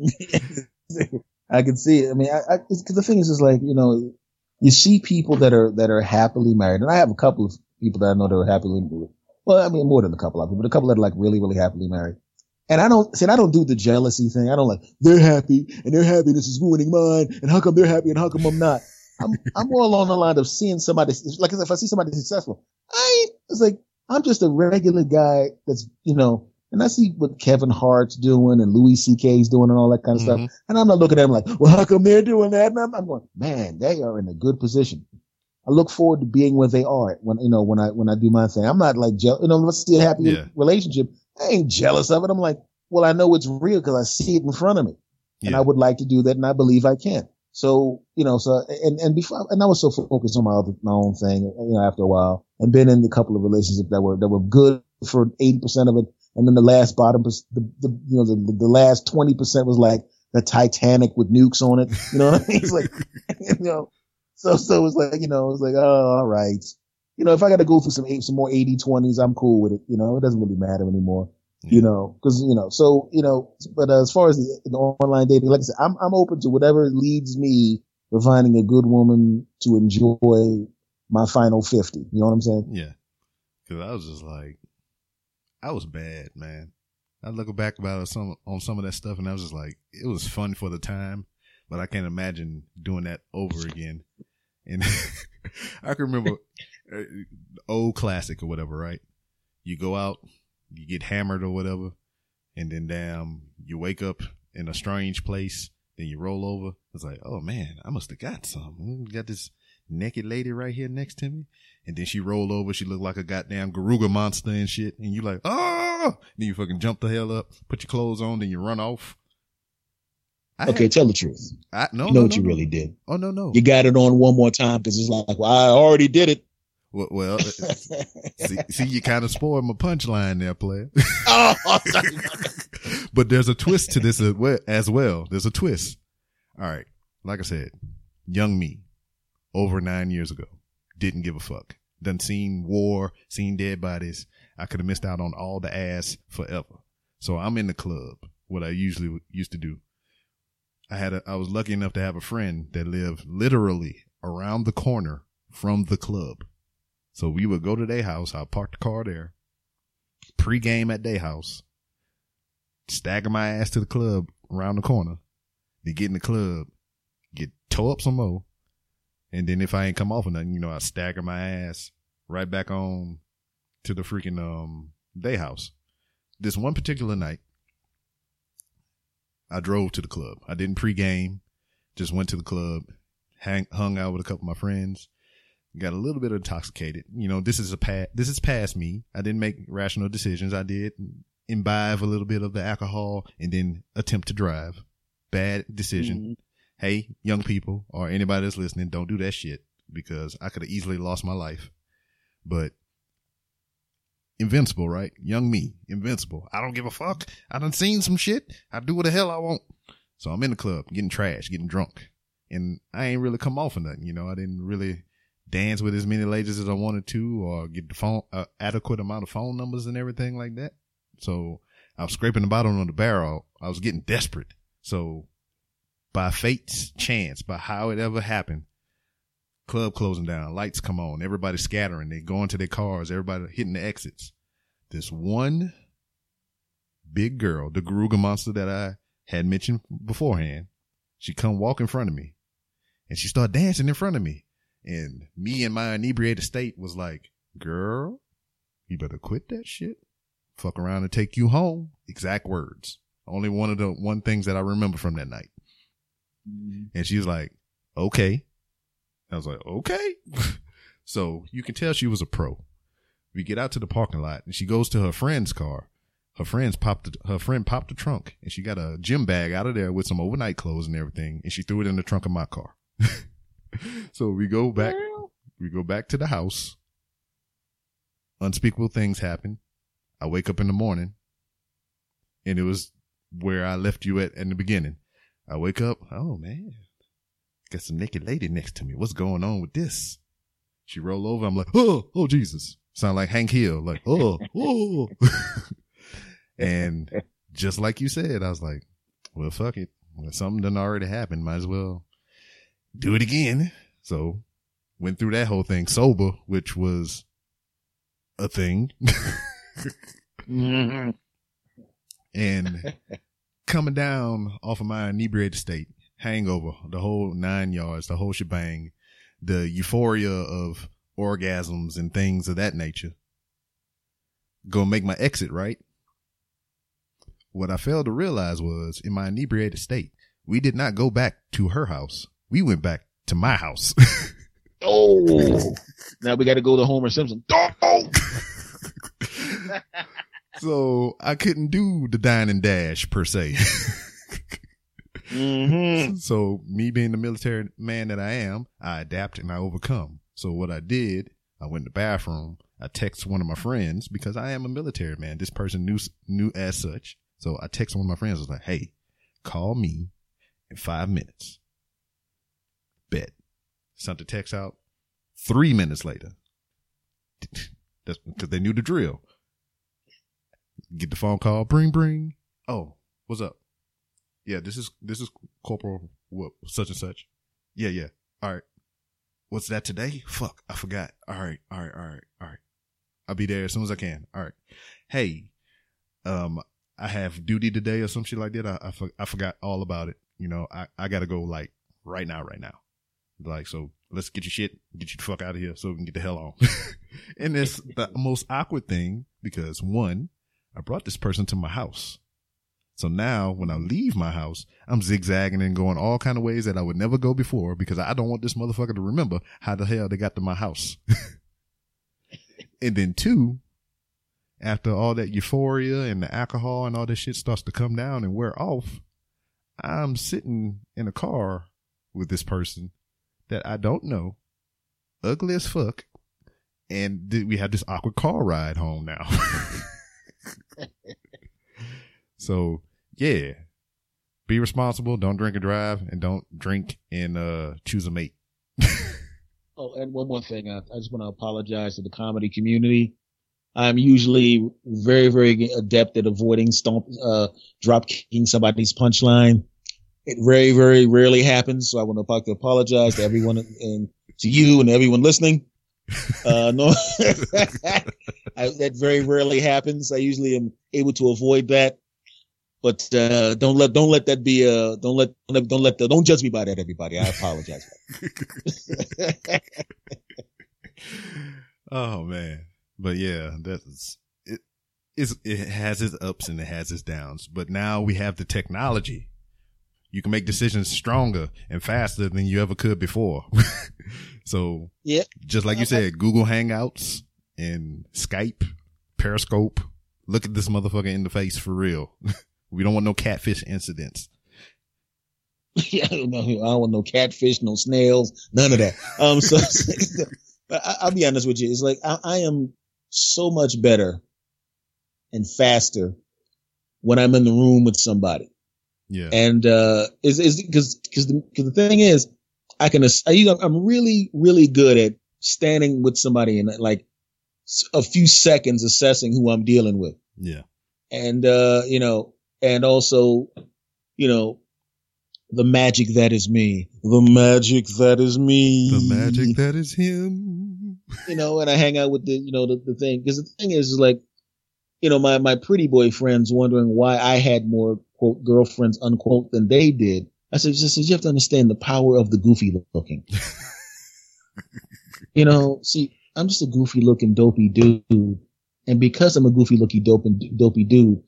I can see it. I mean, I, I, the thing is, is like, you know, you see people that are, that are happily married. And I have a couple of people that I know that are happily married. Well, I mean, more than a couple of people, but a couple that are like really, really happily married. And I don't, see, I don't do the jealousy thing. I don't like, they're happy and their happiness is ruining mine. And how come they're happy and how come I'm not? I'm, I'm more along the line of seeing somebody, like if I see somebody successful, I it's like, I'm just a regular guy that's, you know, and I see what Kevin Hart's doing and Louis C.K.'s doing and all that kind of stuff. Mhm. And I'm not looking at them like, well, how come they're doing that? And I'm, I'm going, man, they are in a good position. I look forward to being where they are when, you know, when I, when I do my thing. I'm not like, je- you know, let's see a happy Yeah. relationship. I ain't jealous of it. I'm like, well, I know it's real because I see it in front of me and I would like to do that. And I believe I can. So, you know, so, and, and before, and I was so focused on my other, my own thing, you know, after a while and been in a couple of relationships that were, that were good for 80% of it. And then the last bottom, the, the, you know, the, the last 20% was like the Titanic with nukes on it. You know what I mean? It's like, [LAUGHS] you know, so, so it was like, you know, it was like, oh, all right. You know, if I got to go through some some more 80 20s, I'm cool with it. You know, it doesn't really matter anymore you know, because you know, so you know, but as far as the, the online dating, like I said, I'm I'm open to whatever leads me to finding a good woman to enjoy my final fifty. You know what I'm saying? Yeah. Cause I was just like, I was bad, man. I look back about some on some of that stuff, and I was just like, it was fun for the time, but I can't imagine doing that over again. And [LAUGHS] I can remember uh, old classic or whatever, right? You go out, you get hammered or whatever, and then damn, you wake up in a strange place. Then you roll over. It's like, oh man, I must have got some. Got this naked lady right here next to me. And then she rolled over. She looked like a goddamn Garuga monster and shit. And you like, oh, then you fucking jump the hell up, put your clothes on, then you run off. I Okay, had- tell the truth. I, no, you no, know what no, you no. really did. Oh no, no. You got it on one more time because it's like, well, I already did it. Well, well [LAUGHS] see, see, you kind of spoiled my punchline there, player. [LAUGHS] oh, [LAUGHS] but there's a twist to this as well- as well. There's a twist. All right. Like I said, young me, over nine years ago, didn't give a fuck. Done seen war, seen dead bodies. I could have missed out on all the ass forever. So I'm in the club, what I usually used to do. I had a, I was lucky enough to have a friend that lived literally around the corner from the club. So we would go to their house. I'd park the car there, Pre-game at their house, stagger my ass to the club around the corner, then get in the club, get toe up some more. And then if I ain't come off of nothing, you know, I stagger my ass right back on to the freaking, um, day house. This one particular night, I drove to the club. I didn't pregame, just went to the club, hang, hung out with a couple of my friends, got a little bit intoxicated. You know, this is a past, this is past me. I didn't make rational decisions. I did imbibe a little bit of the alcohol and then attempt to drive. Bad decision. Mm-hmm. Hey, young people or anybody that's listening, don't do that shit because I could have easily lost my life. But invincible, right? Young me, invincible. I don't give a fuck. I done seen some shit. I do what the hell I want. So I'm in the club, getting trash, getting drunk. And I ain't really come off of nothing, you know. I didn't really dance with as many ladies as I wanted to or get the phone, uh, adequate amount of phone numbers and everything like that. So I was scraping the bottom of the barrel. I was getting desperate. So by fate's chance, by how it ever happened, club closing down, lights come on, everybody scattering, they going to their cars, everybody hitting the exits. This one big girl, the Garuga monster that I had mentioned beforehand, she come walk in front of me and she started dancing in front of me. And me and my inebriated state was like, girl, you better quit that shit. Fuck around and take you home. Exact words. Only one of the one things that I remember from that night. Mm-hmm. And she was like, okay. I was like, okay. [LAUGHS] so you can tell she was a pro. We get out to the parking lot and she goes to her friend's car. Her friends popped, the, her friend popped the trunk and she got a gym bag out of there with some overnight clothes and everything. And she threw it in the trunk of my car. [LAUGHS] [LAUGHS] so we go back, we go back to the house. Unspeakable things happen. I wake up in the morning and it was where I left you at in the beginning. I wake up. Oh man, got some naked lady next to me. What's going on with this? She roll over. I'm like, oh, oh Jesus. Sound like Hank Hill. Like, oh, oh. [LAUGHS] and just like you said, I was like, well, fuck it. Well, something done already happened. Might as well do it again. So went through that whole thing sober, which was a thing. mm-hmm. And coming down off of my inebriated state, hangover, the whole nine yards, the whole shebang, the euphoria of orgasms and things of that nature. Go make my exit, right? What I failed to realize was in my inebriated state, we did not go back to her house. We went back to my house. [LAUGHS] oh, now we got to go to Homer Simpson. Oh. [LAUGHS] so I couldn't do the dine and dash per se. mm-hmm. [LAUGHS] So me being the military man that I am, I adapt and I overcome. So what I did, I went to the bathroom. I text one of my friends because I am a military man. This person knew knew as such. So I text one of my friends. I was like, "Hey, call me in five minutes." Sent the text out. Three minutes later, [LAUGHS] that's because they knew the drill. Get the phone call. Bring, bring. Oh, what's up? Yeah, this is this is Corporal such and such. Yeah, yeah. All right. What's that today? Fuck, I forgot. All right, all right, all right, all right. I'll be there as soon as I can. All right. Hey, um, I have duty today or some shit like that. I I, I forgot all about it. You know, I I gotta go like right now, right now. Like so, let's get your shit, get you the fuck out of here, so we can get the hell on. [LAUGHS] and it's [LAUGHS] the most awkward thing because one, I brought this person to my house. So now when I leave my house, I'm zigzagging and going all kind of ways that I would never go before because I don't want this motherfucker to remember how the hell they got to my house. [LAUGHS] and then two, after all that euphoria and the alcohol and all this shit starts to come down and wear off, I'm sitting in a car with this person that I don't know, ugly as fuck, and we have this awkward car ride home now. [LAUGHS] so yeah, be responsible. Don't drink and drive, and don't drink and uh, choose a mate. [LAUGHS] oh, and one more thing, I, I just want to apologize to the comedy community. I'm usually very, very adept at avoiding stomp, uh, drop kicking somebody's punchline. It very, very rarely happens. So I want to apologize to everyone and to you and everyone listening. [LAUGHS] Uh, no, [LAUGHS] I, that very rarely happens. I usually am able to avoid that, but uh, don't let don't let that be uh don't let don't let the, don't judge me by that, everybody. I apologize. [LAUGHS] oh man, but yeah, that's it. Is it has its ups and it has its downs, but now we have the technology you can make decisions stronger and faster than you ever could before. [LAUGHS] so, yeah, just like you said, Google Hangouts and Skype, Periscope. Look at this motherfucker in the face for real. [LAUGHS] we don't want no catfish incidents. [LAUGHS] Yeah, no, I don't want no catfish, no snails, none of that. Um, so, I, will be honest with you. It's like I, I am so much better and faster when I'm in the room with somebody. Yeah. And, uh, is, is, cause, cause the, cause the thing is, I can, I, I'm really, really good at standing with somebody and like a few seconds assessing who I'm dealing with. Yeah. and uh, you know, and also, you know, the magic that is me, the magic that is me, The magic that is him. you know, and I hang out with the, you know, the, the thing, because the thing is, is like, you know, my, my pretty boy friends wondering why I had more quote girlfriends unquote than they did. I said, just, you have to understand the power of the goofy looking. [LAUGHS] you know, see, I'm just a goofy looking dopey dude. And because I'm a goofy looking dopey, dopey dude,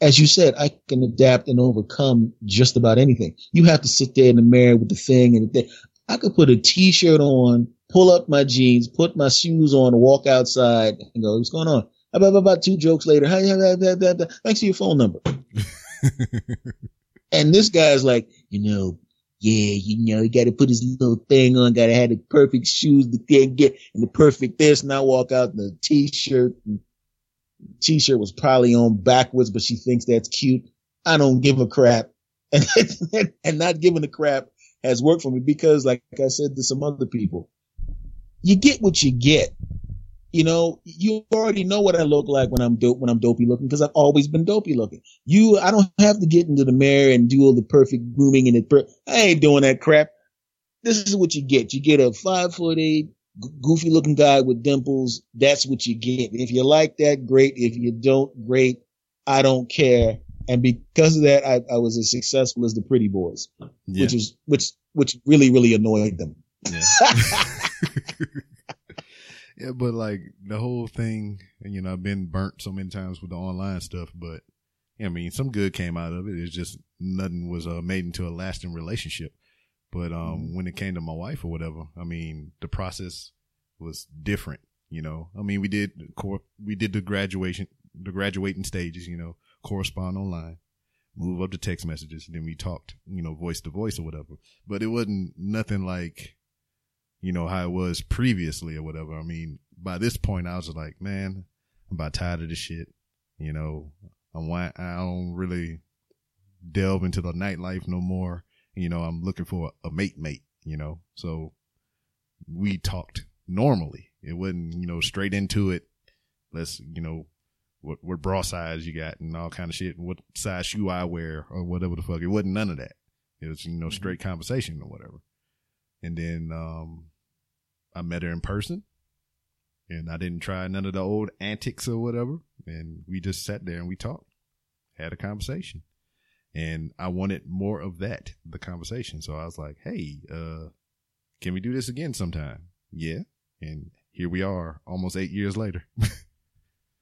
as you said, I can adapt and overcome just about anything. You have to sit there in the mirror with the thing and the thing. I could put a t-shirt on, pull up my jeans, put my shoes on, walk outside and go, what's going on? About, about two jokes later, hey, thanks for your phone number. [LAUGHS] and this guy's like, you know, yeah, you know, he got to put his little thing on, got to have the perfect shoes to get, and the perfect this. And I walk out in the t-shirt t-shirt was probably on backwards, but she thinks that's cute. I don't give a crap. [LAUGHS] And, and not giving a crap has worked for me because like I said to some other people, you get what you get. You know, you already know what I look like when I'm dope, when I'm dopey looking because I've always been dopey looking. You, I don't have to get into the mirror and do all the perfect grooming and it. Per- I ain't doing that crap. This is what you get. You get a five foot eight, goofy looking guy with dimples. That's what you get. If you like that, great. If you don't, great. I don't care. And because of that, I, I was as successful as the pretty boys, Yeah. which is, which, which really, really annoyed them. Yeah. [LAUGHS] [LAUGHS] yeah, but like the whole thing, you know, I've been burnt so many times with the online stuff, but I mean, some good came out of it. It's just nothing was uh, made into a lasting relationship. But um, when it came to my wife or whatever, I mean, the process was different. You know, I mean, we did cor- we did the graduation, the graduating stages. You know, correspond online, move up to text messages, then we talked. You know, voice to voice or whatever. But it wasn't nothing like you know, how it was previously or whatever. I mean, by this point, I was just like, man, I'm about tired of this shit. You know, I'm, I don't really delve into the nightlife no more. You know, I'm looking for a mate mate, you know, so we talked normally. It wasn't, you know, straight into it. Let's, you know, what, what bra size you got and all kind of shit and what size shoe I wear or whatever the fuck. It wasn't none of that. It was, you know, straight conversation or whatever. And then, um, I met her in person and I didn't try none of the old antics or whatever. And we just sat there and we talked, had a conversation. And I wanted more of that, the conversation. So I was like, Hey, uh, can we do this again sometime? Yeah. And here we are almost eight years later. [LAUGHS]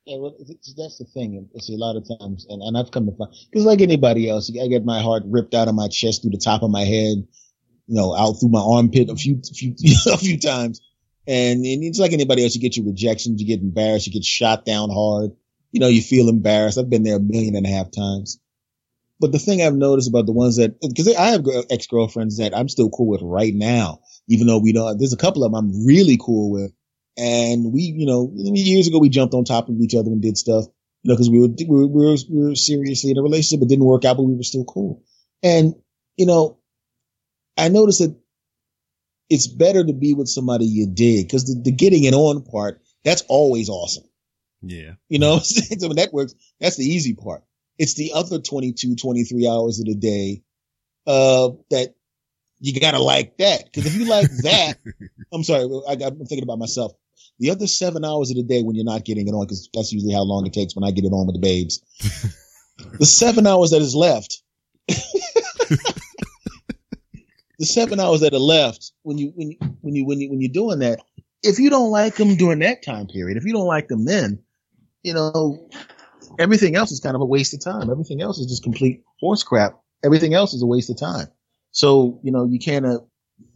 Yeah, well, that's the thing. See, a lot of times, and, and I've come to find, because like anybody else, I get my heart ripped out of my chest through the top of my head, you know, out through my armpit a few, few, [LAUGHS] a few times. And, and it's like anybody else. You get your rejections, you get embarrassed, you get shot down hard. You know, you feel embarrassed. I've been there a million and a half times. But the thing I've noticed about the ones that, because I have ex girlfriends that I'm still cool with right now, even though we don't, there's a couple of them I'm really cool with. And we, you know, years ago we jumped on top of each other and did stuff, you know, because we were, we were, we were, we were seriously in a relationship, but didn't work out, but we were still cool. And, you know, I noticed that it's better to be with somebody you dig because the, the getting it on part, that's always awesome. Yeah. You know, [LAUGHS] so when that works, that's the easy part. It's the other 22, 23 hours of the day, uh, that you gotta like that. Cause if you like [LAUGHS] that, I'm sorry, I, I'm thinking about myself. The other seven hours of the day when you're not getting it on, cause that's usually how long it takes when I get it on with the babes. [LAUGHS] the seven hours that is left, the seven hours that are left when you, when you, when you, when you, when you're doing that, if you don't like them during that time period, if you don't like them then, you know, everything else is kind of a waste of time. Everything else is just complete horse crap. Everything else is a waste of time. So, you know, you can't, uh,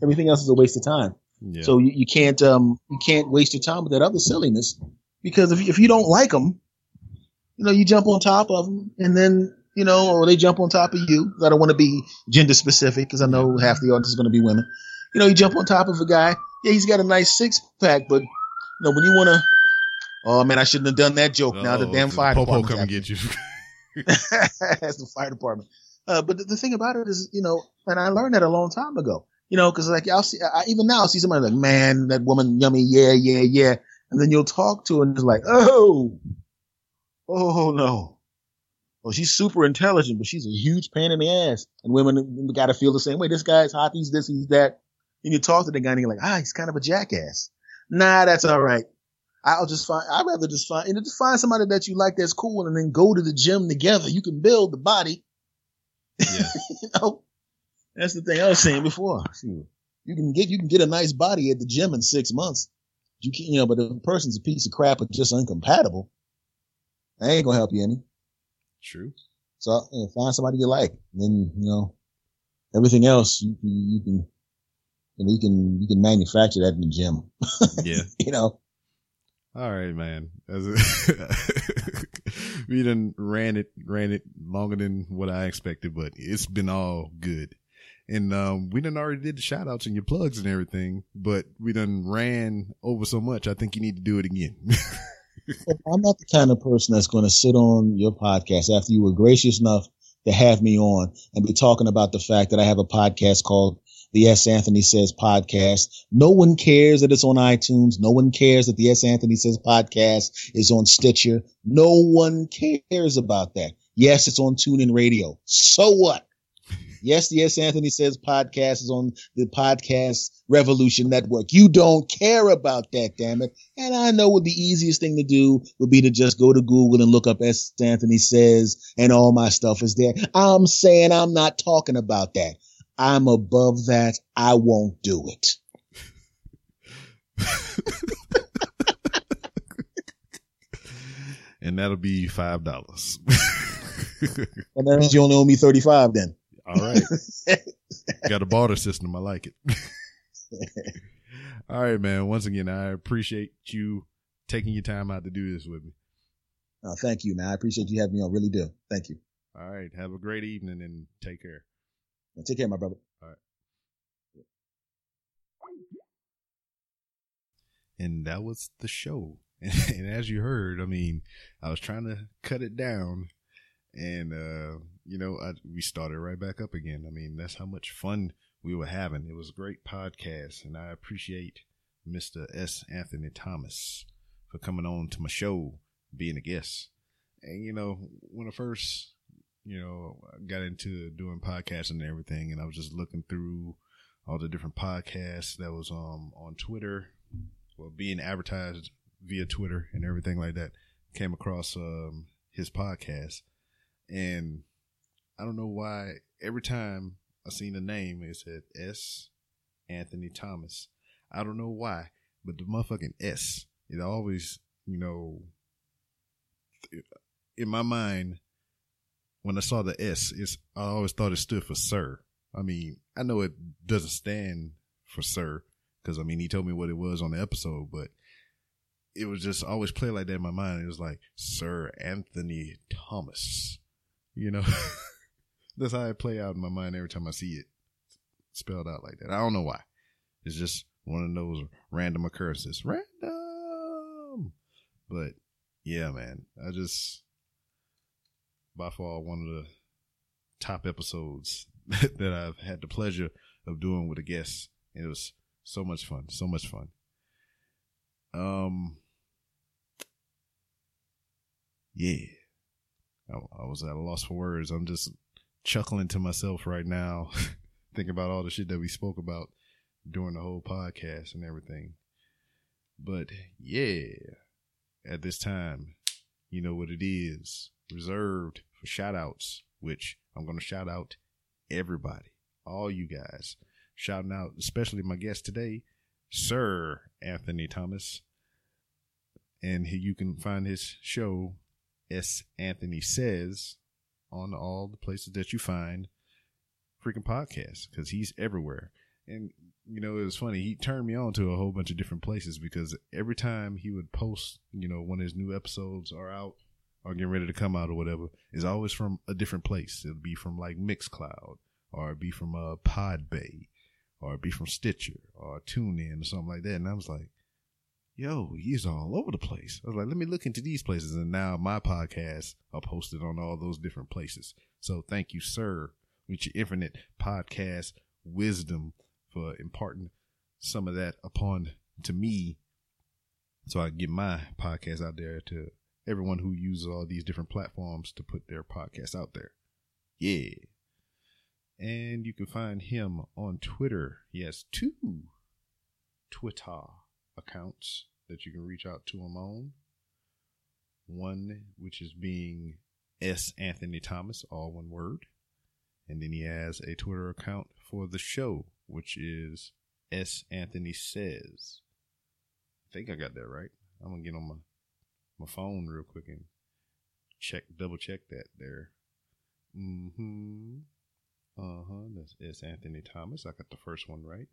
everything else is a waste of time. Yeah. So you, you can't, um, you can't waste your time with that other silliness because if, if you don't like them, you know, you jump on top of them and then, you know, or they jump on top of you. I don't want to be gender specific because I know half the audience is going to be women. You know, you jump on top of a guy. Yeah, he's got a nice six pack, but you know, when you want to, oh man, I shouldn't have done that joke. now the Uh-oh, damn the fire Popo department's come and get you. [LAUGHS] [LAUGHS] That's the fire department. Uh, but the, the thing about it is, you know, and I learned that a long time ago, you know, cause like I'll see, I, even now I see somebody like, man, that woman, yummy, yeah, yeah, yeah. And then you'll talk to her and it's like, oh, oh no. Oh, she's super intelligent, but she's a huge pain in the ass. And women got to feel the same way. This guy's hot, he's this, he's that. And you talk to the guy and you're like, ah, he's kind of a jackass. Nah, that's all right. I'll just find, I'd rather just find, you know, just find somebody that you like that's cool and then go to the gym together. You can build the body. Yeah. [LAUGHS] you know, that's the thing I was saying before. You can get, you can get a nice body at the gym in six months. You can, you know, but if a person's a piece of crap or just incompatible, I ain't gonna help you any. True. So you know, find somebody you like. then, you know, everything else you, you, you can, you know, you can, you can manufacture that in the gym. [LAUGHS] Yeah. you know. All right, man. we [LAUGHS] done ran it, ran it longer than what I expected, but it's been all good. And, um, we done already did the shout outs and your plugs and everything, but we done ran over so much. I think you need to do it again. [LAUGHS] I'm not the kind of person that's going to sit on your podcast after you were gracious enough to have me on and be talking about the fact that I have a podcast called the S. Anthony Says podcast. No one cares that it's on iTunes. No one cares that the S. Anthony Says podcast is on Stitcher. No one cares about that. Yes, it's on TuneIn Radio. So what? Yes, the S. Anthony Says podcast is on the Podcast Revolution Network. You don't care about that, damn it. And I know what the easiest thing to do would be to just go to Google and look up S. Anthony Says and all my stuff is there. I'm saying I'm not talking about that. I'm above that. I won't do it. [LAUGHS] and that'll be five dollars. [LAUGHS] and that means you only owe me thirty five then. All right. [LAUGHS] Got a barter system. I like it. [LAUGHS] All right, man. Once again, I appreciate you taking your time out to do this with me. Oh, thank you, man. I appreciate you having me on. Really do. Thank you. All right. Have a great evening and take care. take care, my brother. All right. And that was the show. And, [LAUGHS] and as you heard, I mean, I was trying to cut it down and uh, you know, I, we started right back up again. I mean, that's how much fun we were having. It was a great podcast, and I appreciate Mr. S. Anthony Thomas for coming on to my show, being a guest. And you know, when I first, you know, got into doing podcasts and everything, and I was just looking through all the different podcasts that was um on Twitter, well, being advertised via Twitter and everything like that, came across um his podcast and I don't know why every time I seen the name, it said S. Anthony Thomas. I don't know why, but the motherfucking S, it always, you know, in my mind, when I saw the S, it's, I always thought it stood for sir. I mean, I know it doesn't stand for sir, because I mean, he told me what it was on the episode, but it was just always play like that in my mind. It was like Sir Anthony Thomas. You know, [LAUGHS] that's how it play out in my mind every time I see it spelled out like that. I don't know why. It's just one of those random occurrences. Random. But yeah, man, I just by far one of the top episodes [LAUGHS] that I've had the pleasure of doing with a guest. It was so much fun, so much fun. Um, yeah. I, was at a loss for words. I'm just chuckling to myself right now, [LAUGHS] thinking about all the shit that we spoke about during the whole podcast and everything. But yeah, at this time, you know what it is reserved for shout outs, which I'm going to shout out everybody, all you guys. Shouting out, especially my guest today, Sir Anthony Thomas. And you can find his show S. Anthony Says on all the places that you find freaking podcasts because he's everywhere. And, you know, it was funny. He turned me on to a whole bunch of different places because every time he would post, you know, when his new episodes are out or getting ready to come out or whatever, is always from a different place. It'll be from like Mixcloud or be from uh, Podbay or be from Stitcher or TuneIn or something like that. And I was like, yo, he's all over the place. I was like, let me look into these places. And now my podcasts are posted on all those different places. So thank you, sir, with your infinite podcast wisdom for imparting some of that upon to me so I get my podcast out there to everyone who uses all these different platforms to put their podcast out there. Yeah. And you can find him on Twitter. He has two Twitter accounts that you can reach out to him on. One, which is being S. Anthony Thomas, all one word. And then he has a Twitter account for the show, which is S. Anthony Says. I think I got that right. I'm gonna get on my my phone real quick and check double check that there. Mm-hmm. Uh-huh. That's S. Anthony Thomas. I got the first one right.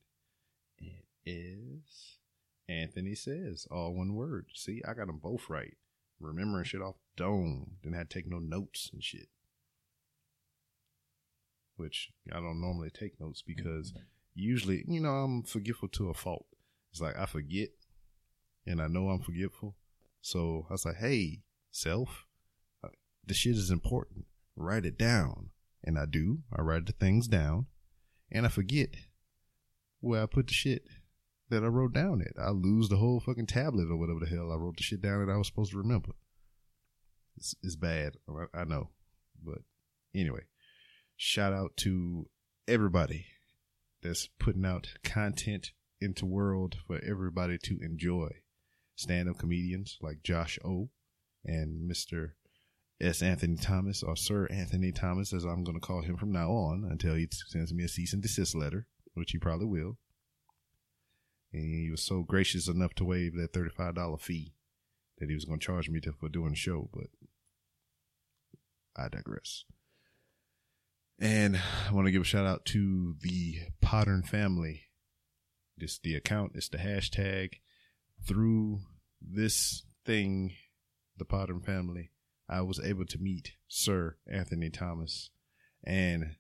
It is Anthony Says. All one word. See, I got them both right. Remembering shit off dome. Didn't have to take no notes and shit. Which I don't normally take notes because usually, you know, I'm forgetful to a fault. It's like I forget and I know I'm forgetful. So I was like, hey, self, uh, the shit is important. Write it down. And I do. I write the things down and I forget where I put the shit that I wrote down it. I lose the whole fucking tablet or whatever the hell I wrote the shit down that I was supposed to remember. It's, it's bad. I know. But anyway, shout out to everybody that's putting out content into world for everybody to enjoy stand-up comedians like Josh O and Mr. S. Anthony Thomas or Sir Anthony Thomas, as I'm going to call him from now on until he sends me a cease and desist letter, which he probably will. And he was so gracious enough to waive that $35 fee that he was going to charge me to, for doing the show, but I digress. And I want to give a shout out to the Podern family. This the account, it's the hashtag through this thing, the Potter family, I was able to meet Sir Anthony Thomas and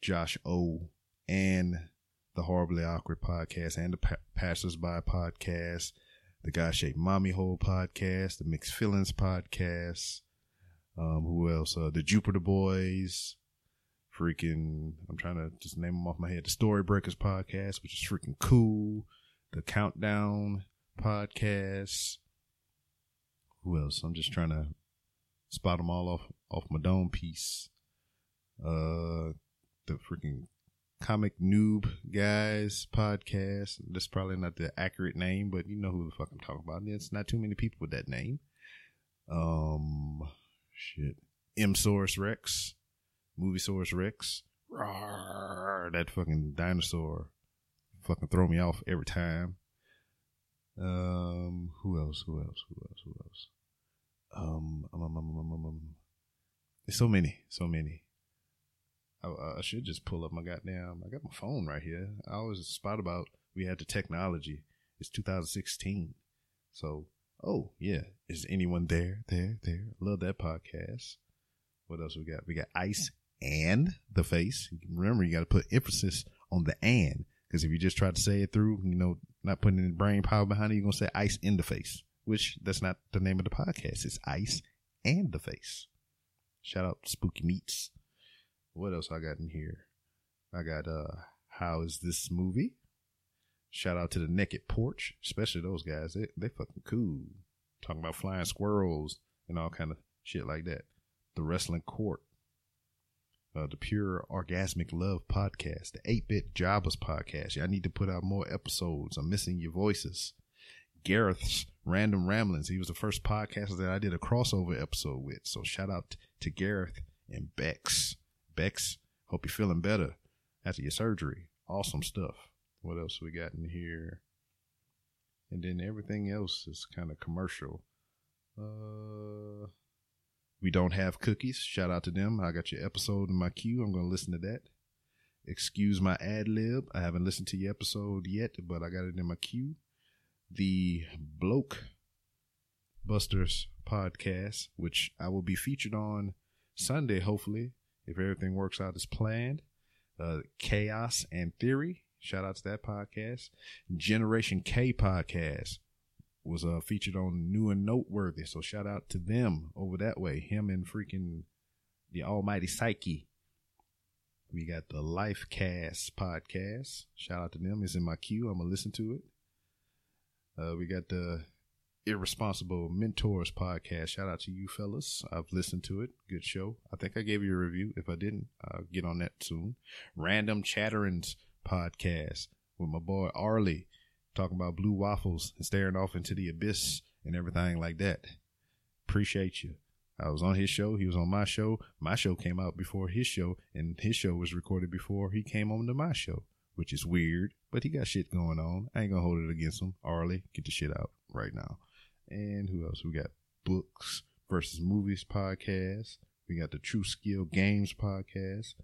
Josh O and the Horribly Awkward podcast and the pa- Passersby podcast, the God Shaped Mommy Hole podcast, the Mixed Feelings podcast. Um, who else? Uh, the Jupiter Boys, freaking, I'm trying to just name them off my head. The Story Breakers podcast, which is freaking cool the Countdown podcast. Who else? I'm just trying to spot them all off off my dome piece. Uh, the freaking comic noob guys podcast. That's probably not the accurate name, but you know who the fuck I'm talking about. It's not too many people with that name. Um, shit. M Source Rex, Movie Source Rex. Rawr, that fucking dinosaur fucking throw me off every time. Um, who else? Who else? Who else? Who else? Um, um, um, um, um, um, um. There's so many, so many. I, I should just pull up my goddamn. I got my phone right here. I always spot about we had the technology. It's 2016, so oh yeah, is anyone there? There, there. Love that podcast. What else we got? We got ice and the face. Remember, you got to put emphasis on the and because if you just try to say it through, you know, not putting any brain power behind it, you're to say ice in the face, which that's not the name of the podcast. It's ice and the face. Shout out Spooky Meats. What else I got in here? I got, uh, how is this movie? Shout out to the Naked Porch, especially those guys. They, they fucking cool. Talking about flying squirrels and all kind of shit like that. The Wrestling Court uh, the Pure Orgasmic Love podcast, the 8 Bit Jobbers podcast. Y'all need to put out more episodes. I'm missing your voices. Gareth's Random Ramblings. He was the first podcaster that I did a crossover episode with. So shout out to Gareth and Bex. Bex, hope you're feeling better after your surgery. Awesome stuff. What else we got in here? And then everything else is kind of commercial. Uh, we don't have cookies. Shout out to them. I got your episode in my queue. I'm going to listen to that. Excuse my ad lib. I haven't listened to your episode yet, but I got it in my queue. The Bloke Busters podcast, which I will be featured on Sunday, hopefully, if everything works out as planned. Uh, Chaos and Theory. Shout out to that podcast. Generation K podcast was uh, featured on New and Noteworthy. So shout out to them over that way. Him and freaking the Almighty Psyche. We got the Life Cast podcast. Shout out to them. It's in my queue. I'm gonna listen to it. Uh, we got the Irresponsible Mentors podcast. Shout out to you fellas. I've listened to it. Good show. I think I gave you a review. If I didn't, I'll get on that soon. Random Chatterings podcast with my boy Arlie talking about blue waffles and staring off into the abyss and everything like that. Appreciate you. I was on his show. He was on my show. My show came out before his show, and his show was recorded before he came on to my show, which is weird, but he got shit going on. I ain't gonna hold it against him. Arlie, get the shit out right now. And who else? We got Books versus Movies podcast. We got the True Skill Games podcast,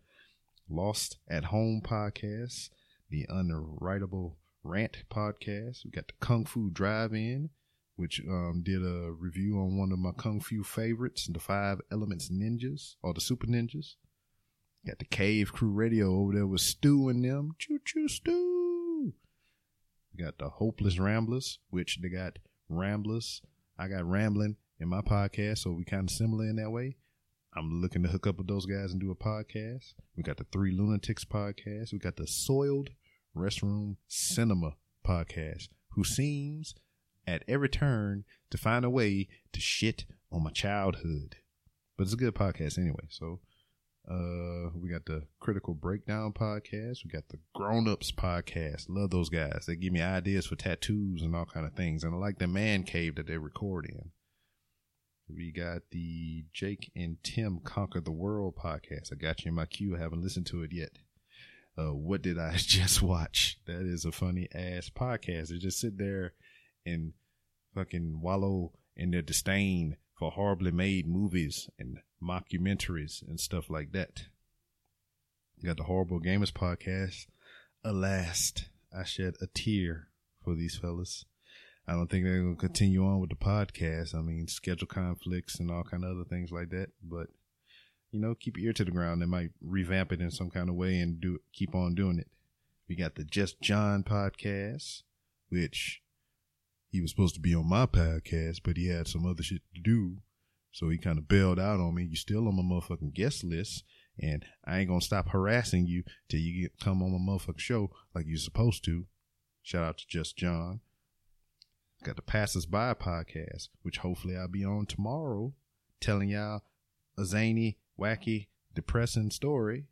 Lost at Home podcast, the Unwritable Rant podcast. We got the Kung Fu Drive In, which um, did a review on one of my Kung Fu favorites, the Five Elements Ninjas or the Super Ninjas. Got the Cave Crew Radio over there with Stu and them. Choo choo Stu. We got the Hopeless Ramblers, which they got Ramblers. I got Rambling in my podcast, so we kind of similar in that way. I'm looking to hook up with those guys and do a podcast. We got the Three Lunatics podcast. We got the Soiled Restroom Cinema podcast, who seems at every turn to find a way to shit on my childhood. But it's a good podcast anyway. So uh we got the Critical Breakdown podcast. We got the Grown Ups podcast. Love those guys. They give me ideas for tattoos and all kind of things. And I like the man cave that they record in. We got the Jake and Tim Conquer the World podcast. I got you in my queue. I haven't listened to it yet. Uh, what did I [LAUGHS] just watch? That is a funny ass podcast. They just sit there and fucking wallow in their disdain for horribly made movies and mockumentaries and stuff like that. You got the Horrible Gamers podcast. Alas, I shed a tear for these fellas. I don't think they're going to continue on with the podcast. I mean, schedule conflicts and all kind of other things like that. But you know, keep your ear to the ground. They might revamp it in some kind of way and do keep on doing it. We got the Just John podcast, which he was supposed to be on my podcast, but he had some other shit to do. So he kind of bailed out on me. You still on my motherfucking guest list, and I ain't gonna stop harassing you till you get come on my motherfucking show like you're supposed to. Shout out to Just John. Got the Passers By podcast, which hopefully I'll be on tomorrow, telling y'all a zany, wacky, depressing story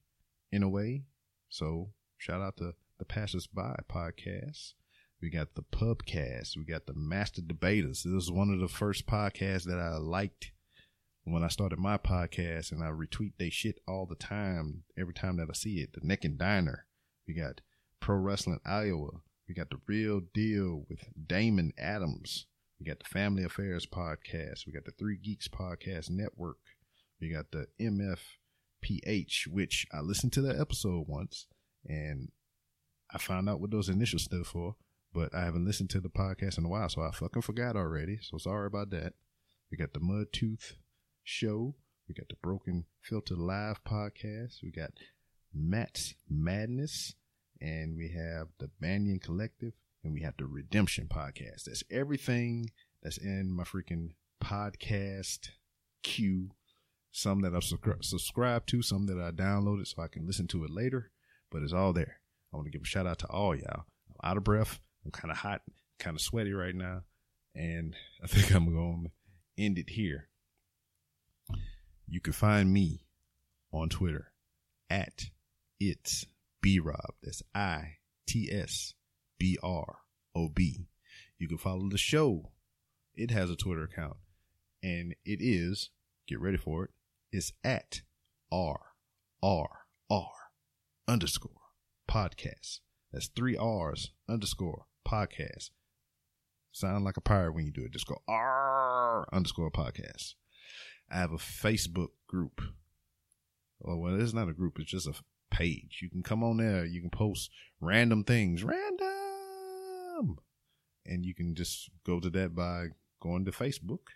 in a way. So shout out to the Passers By podcast. We got the Pubcast. We got the Master Debaters. This is one of the first podcasts that I liked when I started my podcast, and I retweet they shit all the time. Every time that I see it, the Neck and Diner. We got Pro Wrestling Iowa. We got the Real Deal with Damon Adams. We got the Family Affairs podcast. We got the Three Geeks podcast network. We got the MFPH, which I listened to the episode once, and I found out what those initials stood for but I haven't listened to the podcast in a while, so I fucking forgot already. So sorry about that. We got the Mud Tooth Show. We got the Broken Filter Live podcast. We got Matt's Madness. And we have the Banyan Collective. And we have the Redemption podcast. That's everything that's in my freaking podcast queue. Some that I've subscribed to, some that I downloaded so I can listen to it later. But it's all there. I want to give a shout out to all y'all. I'm out of breath. I'm kind of hot, kind of sweaty right now, and I [LAUGHS] think I'm going to end it here. You can find me on Twitter at it's B Rob. That's I T S B R O B. You can follow the show. It has a Twitter account, and it is get ready for it. It's at R R R underscore podcast. That's three R's underscore podcast. Sound like a pirate when you do it. Just go R underscore podcast. I have a Facebook group. Oh, well, it's not a group. It's just a page. You can come on there. You can post random things. Random. And you can just go to that by going to Facebook.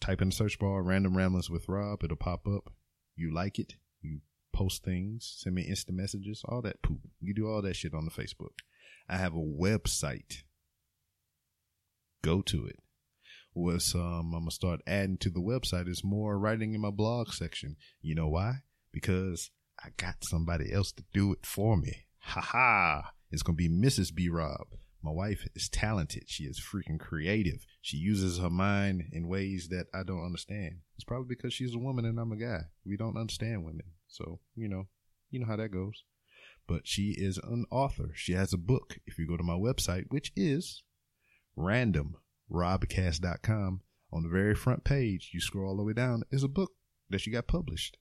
Type in the search bar Random Ramblings with Rob. It'll pop up. You like it. You post things. Send me instant messages. All that poop. You do all that shit on the Facebook. I have a website. Go to it. What's um I'm gonna start adding to the website is more writing in my blog section. You know why? Because I got somebody else to do it for me. Ha ha! It's gonna be Mrs. B Rob, My wife is talented. She is freaking creative. She uses her mind in ways that I don't understand. It's probably because she's a woman and I'm a guy. We don't understand women. So, you know, you know how that goes. But she is an author. She has a book. If you go to my website, which is randomrobcast.com, on the very front page, you scroll all the way down, is a book that you got published.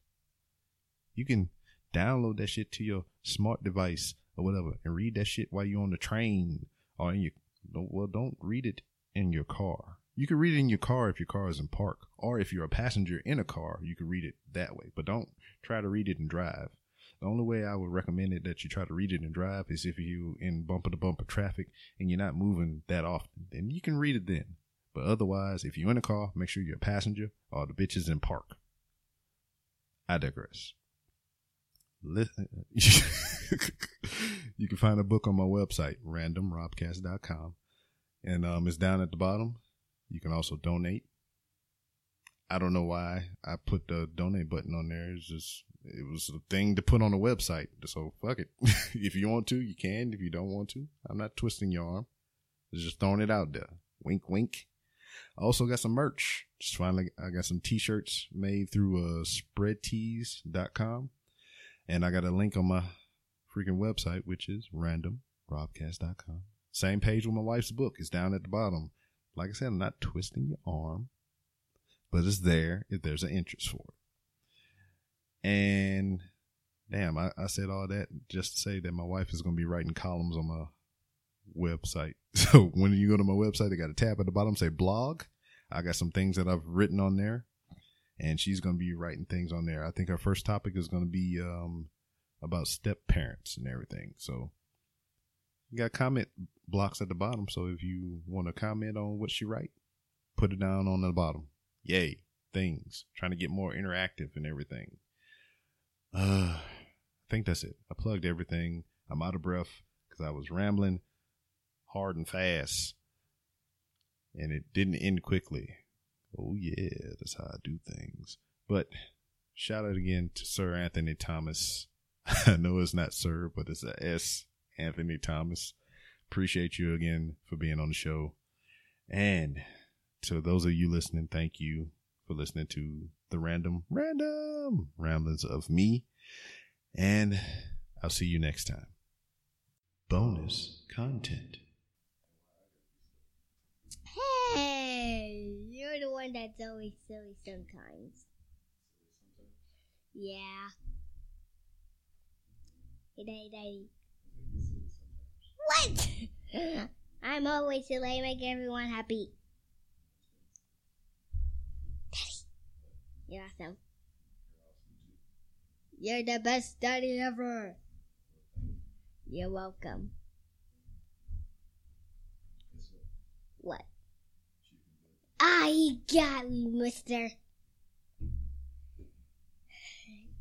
You can download that shit to your smart device or whatever and read that shit while you're on the train or in your well don't read it in your car. You can read it in your car if your car is in park or if you're a passenger in a car you can read it that way but don't try to read it and drive the only way i would recommend it that you try to read it and drive is if you in bumper to bumper traffic and you're not moving that often then you can read it then but otherwise if you're in a car make sure you're a passenger or the bitch is in park i digress Listen, [LAUGHS] you can find a book on my website, randomrobcast.com. And um, it's down at the bottom. You can also donate. I don't know why I put the donate button on there. It's just, it was a thing to put on a website. So fuck it. [LAUGHS] if you want to, you can. If you don't want to, I'm not twisting your arm. Just throwing it out there. Wink, wink. I also got some merch. Just finally, I got some t-shirts made through uh, spreadtees.com. And I got a link on my freaking website, which is randomrobcast.com. Same page with my wife's book. It's down at the bottom. Like I said, I'm not twisting your arm, but it's there if there's an interest for it. And damn, I, I said all that just to say that my wife is going to be writing columns on my website. [LAUGHS] So when you go to my website, they got a tab at the bottom say blog. I got some things that I've written on there and she's going to be writing things on there. I think our first topic is going to be um, about step parents and everything. So you got comment blocks at the bottom. So if you want to comment on what she write, put it down on the bottom. Yay, things. Trying to get more interactive and everything. Uh, I think that's it. I plugged everything. I'm out of breath because I was rambling hard and fast, and it didn't end quickly. Oh yeah, that's how I do things. But shout out again to Sir Anthony Thomas. [LAUGHS] I know it's not Sir, but it's a S. Anthony Thomas. Appreciate you again for being on the show. And to those of you listening, thank you for listening to the random, random ramblings of me. And I'll see you next time. Bonus content. Hey, you're the one that's always silly sometimes. Yeah. Hey, hey, hey. What? [LAUGHS] I'm always silly. Make everyone happy. You're awesome. You're the best daddy ever. You're welcome. What? I got me, mister.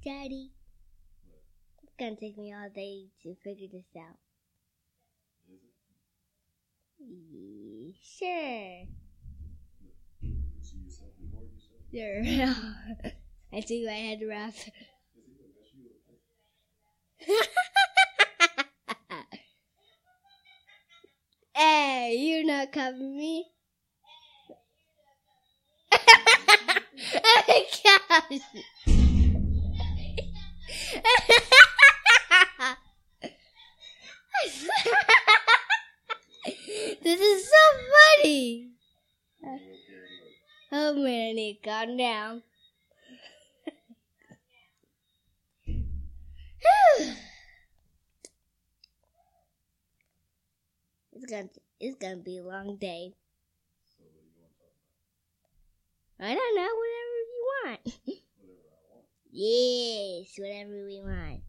Daddy, it's gonna take me all day to figure this out. Sure. Sure. [LAUGHS] I see my head wrap. hey, you're not covering me. oh my gosh. this is so funny. Oh to calm down. it's gonna it's gonna be a long day. I don't know, whatever you want. [LAUGHS] yes, whatever we want.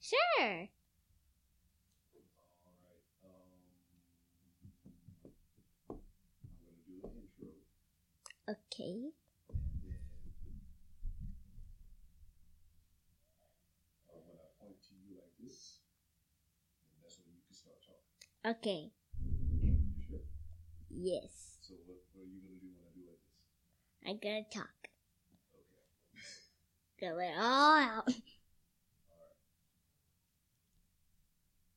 Sure. Okay. And then I point to you like this. That's when you can start talking. Okay. Yes. So what, what are you gonna do when I do like this? I'm gonna talk. Okay. Go it all out. All right.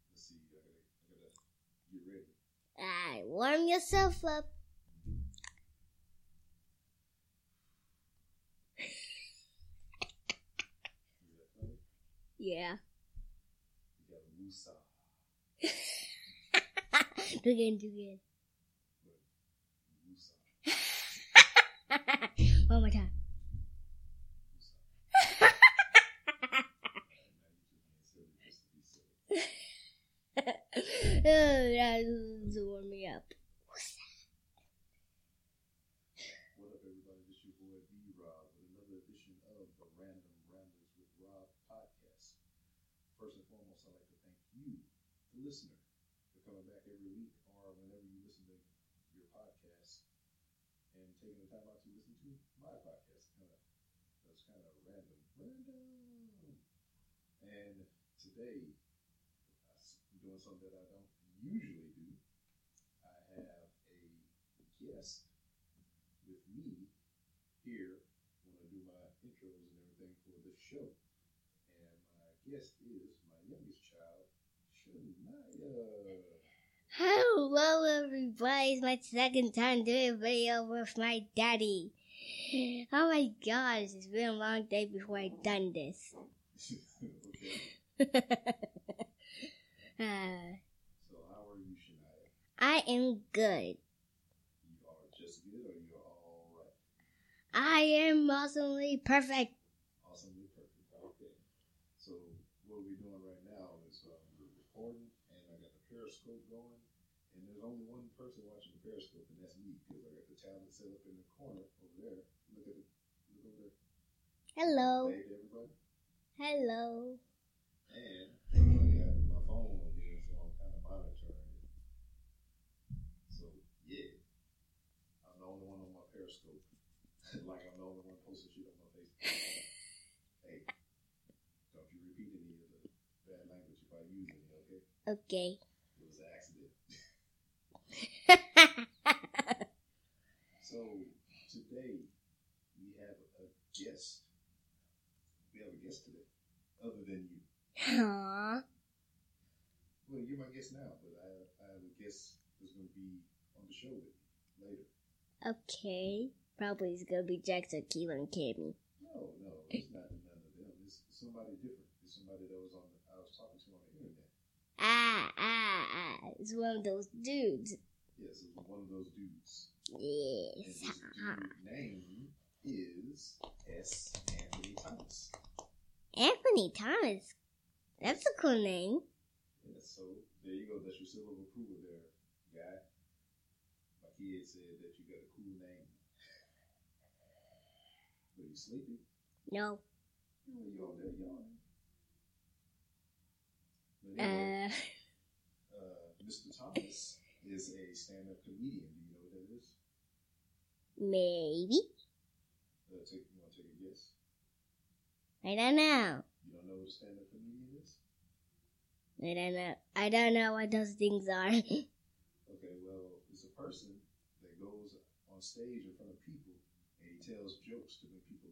Let's see. I gotta, I gotta get ready. Alright, warm yourself up. Is that funny? Yeah. You got a woosah. do again, do again. [LAUGHS] One more time. [LAUGHS] oh, that's warm me up. What up, everybody? This your boy B Rob with another edition of the Random Ramblers with Rob podcast. First and foremost, I'd like to thank you, the listener, for coming back every week or whenever you listen to your podcast and taking the time out to listen to my podcast. Kind of, that's kind of random. Random. And today, uh, I'm doing something that I don't usually do. I have a guest with me here when I do my intros and everything for this show. And my guest is my youngest child, Shania. Hello, everybody. It's my second time doing a video with my daddy. Oh my gosh, it's been a long day before I done this. [LAUGHS] okay. Uh, [LAUGHS] So how are you, Shania? I am good. You are just good or you're all right? I am awesomely perfect. Awesomely perfect. Okay. So what we're doing right now is um, we're recording, and I got the Periscope going, and there's only one person watching the Periscope, and that's me because I got the tablet set up in the corner over there. Look at it. Look over there. Hello. Wave to everybody. Hello. And I got my phone on here, so I'm kind of monitoring it. So yeah, I'm the only one on my Periscope. [LAUGHS] like I'm the only one posting shit on my Facebook. [LAUGHS] hey, don't you repeat any of the bad language if I use any, okay? Okay. It was an accident. [LAUGHS] So today we have a guest. We have a guest today, other than you. Aww. Well, you're my guest now, but I, I have a guest who's going to be on the show with me later. Okay. Probably it's gonna be Jackson, Keelan, and Cammy. No, no, it's not none of them. It's somebody different. It's somebody that was on the, I was talking to on the internet. Ah, ah, ah. It's one of those dudes. Yes, it's one of those dudes. And Yes. his dude name is S. Anthony Thomas. Anthony Thomas. That's a cool name. Yeah, so there you go. That's your seal of approval there, guy. My kid said that you got a cool name. Are you sleepy? No. Oh, you over there yawning. But anyway, Uh, uh, Mr. Thomas is a stand-up comedian. Do you know what that is? maybe. Uh, take, you want to take a guess? I don't know. You don't know what stand-up? I don't know. I don't know what those things are. Okay, well, it's a person that goes on stage in front of people and he tells jokes to make people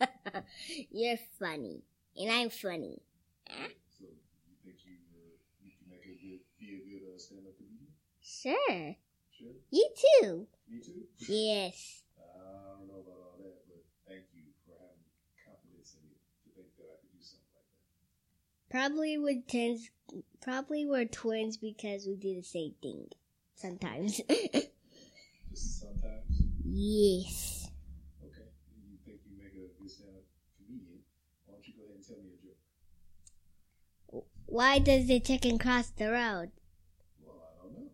laugh. [LAUGHS] You're funny. And I'm funny. So you think you uh, you can make a good, be a good uh, stand-up comedian? Sure. Sure. You too. Me too. Yes. I don't know about all that, but thank you for having confidence in me to think that I could do something like that. Probably with twins. Probably we're twins because we do the same thing. Sometimes. [LAUGHS] Sometimes. yes. Okay. You think you make a good stand-up comedian? Why don't you go ahead and tell me a joke? Why does the chicken cross the road? Well, I don't know.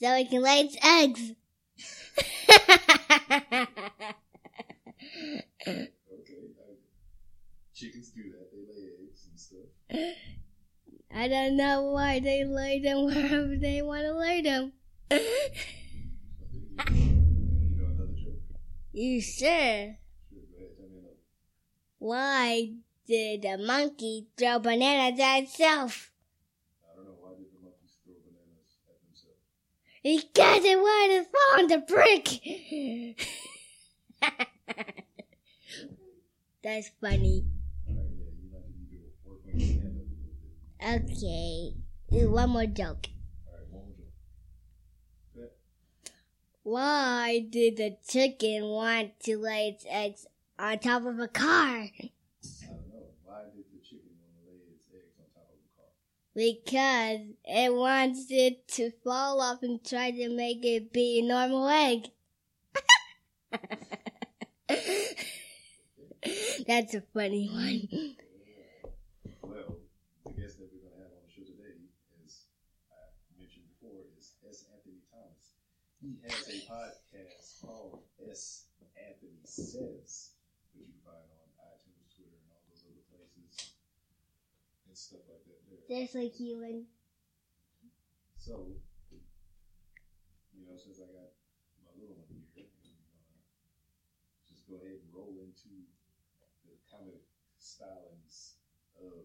So it can lay its eggs. [LAUGHS] Okay. I, chickens do that. They lay eggs and stuff. [LAUGHS] I don't know why they lay them [LAUGHS] wherever they want to lay them. You, you know another joke? you sure? Why did the monkey throw bananas at itself? I don't know. Why did the monkeys throw bananas at themselves? Because it wanted on the brick. [LAUGHS] That's funny. All right, yeah, you might need to work on your stand up a little bit. Okay. Uh, One more joke. All right, one more joke. Good. Why did the chicken want to lay its eggs on top of a car? I don't know. Why did the chicken want to lay its eggs on top of the car? Because it wants it to fall off and try to make it be a normal egg. [LAUGHS] That's a funny one. Well, the guest that we're going to have on the show today, as I mentioned before, is S. Anthony Thomas. He has a podcast called S. Anthony Says, which you can find on iTunes, Twitter, and all those other places and stuff like that. There. Just like human. So, you know, since I got my little one here, gonna uh, just go ahead and roll into the comic stylings of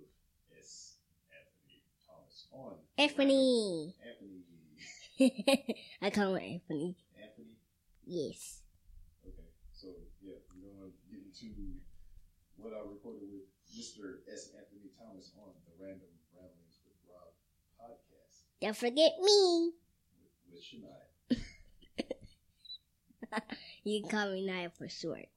S. Anthony Thomas on Anthony. Anthony. [LAUGHS] I call him Anthony. Anthony. Yes. Okay, so yeah, we're gonna get into what I recorded with Mr. S. Anthony Thomas on the Random Ramblings with Rob podcast Don't forget me. with, with Shania. [LAUGHS] You can call me Naya for short.